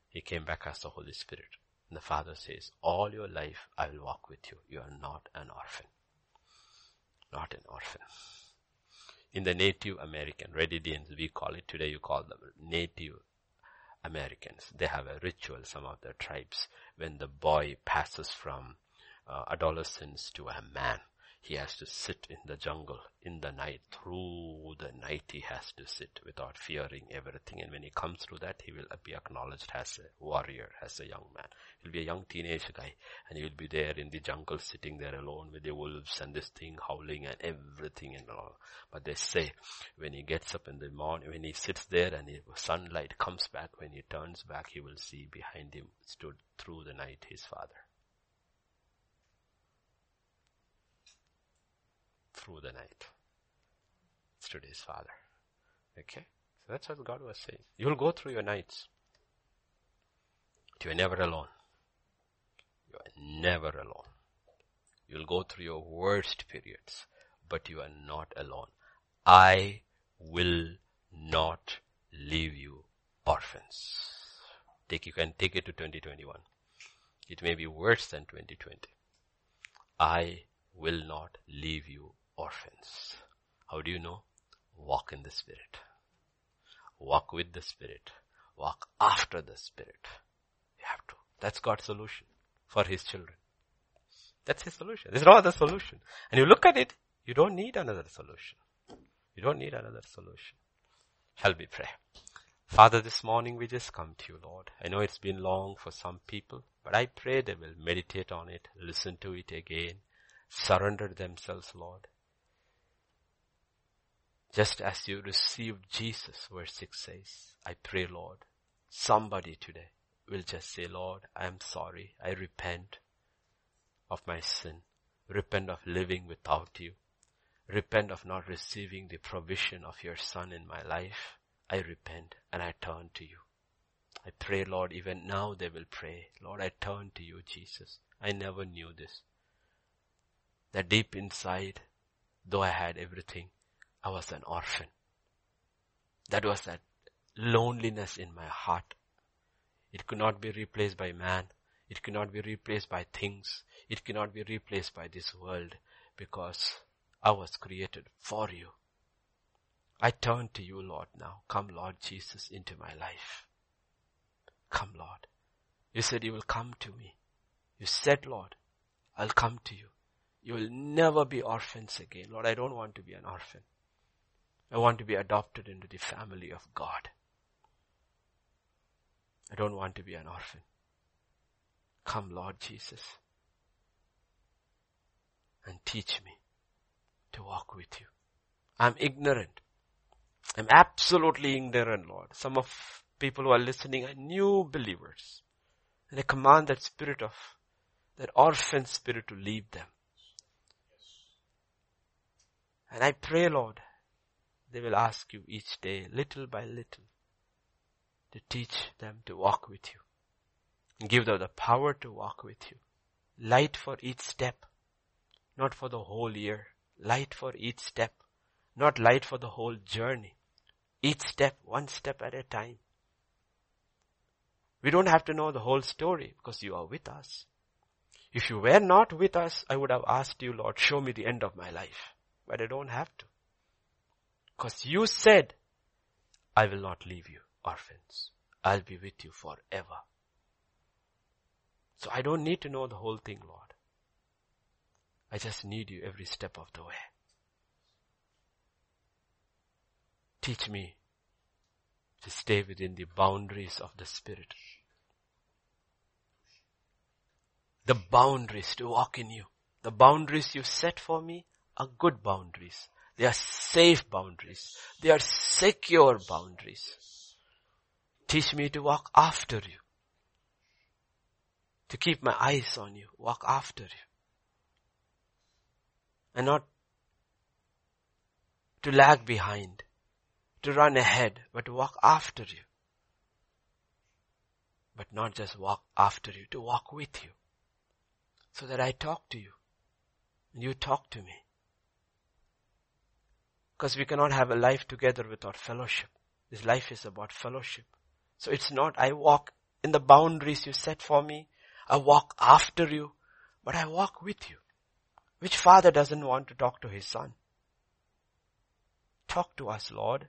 He came back as the Holy Spirit. And the Father says, all your life I will walk with you. You are not an orphan. Not an orphan in the Native American, Red Indians, we call it, today you call them Native Americans. They have a ritual, some of their tribes, when the boy passes from uh, adolescence to a man he has to sit in the jungle in the night. Through the night he has to sit without fearing everything. And when he comes through that, he will be acknowledged as a warrior, as a young man. He'll be a young teenage guy and he will be there in the jungle sitting there alone with the wolves and this thing howling and everything and all. But they say when he gets up in the morning, when he sits there and the sunlight comes back, when he turns back, he will see behind him stood through the night his father. Through the night. It's today's Father. Okay? So that's what God was saying. You'll go through your nights. You're never alone. You are never alone. You'll go through your worst periods, but you are not alone. I will not leave you orphans. Take, you can take it to 2021. It may be worse than 2020. I will not leave you orphans. How do you know? Walk in the Spirit. Walk with the Spirit. Walk after the Spirit. You have to. That's God's solution for His children. That's His solution. There's no other solution. And you look at it, you don't need another solution. You don't need another solution. Shall we pray? Father, this morning we just come to you, Lord. I know it's been long for some people, but I pray they will meditate on it, listen to it again, surrender themselves, Lord. Just as you received Jesus, verse 6 says, I pray, Lord, somebody today will just say, Lord, I am sorry. I repent of my sin. Repent of living without you. Repent of not receiving the provision of your son in my life. I repent and I turn to you. I pray, Lord, even now they will pray. Lord, I turn to you, Jesus. I never knew this. That deep inside, though I had everything, I was an orphan. That was that loneliness in my heart. It could not be replaced by man. It could not be replaced by things. It cannot be replaced by this world because I was created for you. I turn to you, Lord, now. Come, Lord Jesus, into my life. Come, Lord. You said you will come to me. You said, Lord, I'll come to you. You will never be orphans again. Lord, I don't want to be an orphan. I want to be adopted into the family of God. I don't want to be an orphan. Come, Lord Jesus, and teach me to walk with you. I'm ignorant. I'm absolutely ignorant, Lord. Some of people who are listening are new believers. And I command that spirit of, that orphan spirit to leave them. And I pray, Lord, they will ask you each day, little by little, to teach them to walk with you. Give them the power to walk with you. Light for each step. Not for the whole year. Light for each step. Not light for the whole journey. Each step, one step at a time. We don't have to know the whole story because you are with us. If you were not with us, I would have asked you, Lord, show me the end of my life. But I don't have to. Because you said, I will not leave you orphans. I'll be with you forever. So I don't need to know the whole thing, Lord. I just need you every step of the way. Teach me to stay within the boundaries of the Spirit. The boundaries to walk in you. The boundaries you set for me are good boundaries. They are safe boundaries. They are secure boundaries. Teach me to walk after you to keep my eyes on you, walk after you. And not to lag behind, to run ahead, but to walk after you. But not just walk after you, to walk with you. So that I talk to you, and you talk to me. Because we cannot have a life together without fellowship. This life is about fellowship. So it's not I walk in the boundaries you set for me, I walk after you, but I walk with you. Which father doesn't want to talk to his son? Talk to us, Lord.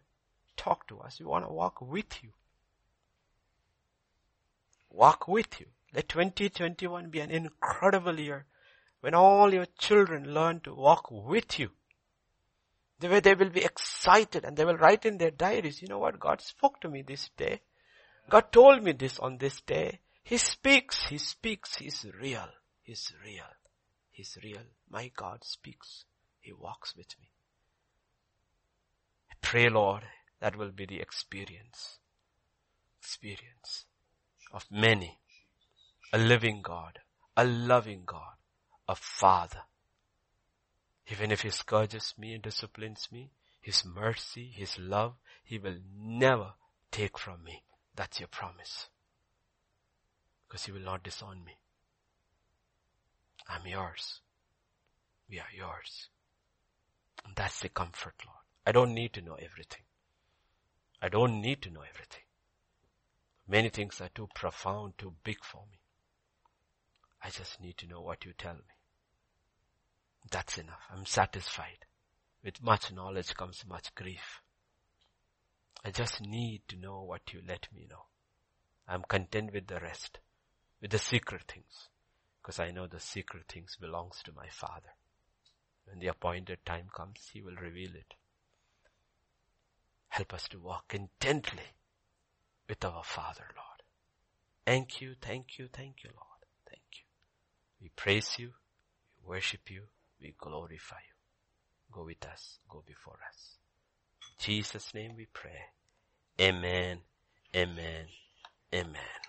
Talk to us. We want to walk with you. Walk with you. Let 2021 be an incredible year when all your children learn to walk with you. The way they will be excited and they will write in their diaries, you know what, God spoke to me this day. God told me this on this day. He speaks, He speaks, He's real, He's real, He's real. My God speaks, He walks with me. I pray Lord, that will be the experience, experience of many, a living God, a loving God, a Father. Even if He scourges me and disciplines me, His mercy, His love, He will never take from me. That's your promise because He will not disown me. I'm yours. We are yours. And that's the comfort, Lord. I don't need to know everything. I don't need to know everything. Many things are too profound, too big for me. I just need to know what you tell me. That's enough. I'm satisfied. With much knowledge comes much grief. I just need to know what you let me know. I'm content with the rest with the secret things. Because I know the secret things belongs to my Father. When the appointed time comes, He will reveal it. Help us to walk intently with our Father, Lord. Thank you, thank you, thank you, Lord. Thank you. We praise you, we worship you, we glorify you. Go with us, go before us. In Jesus' name we pray. Amen, amen, amen.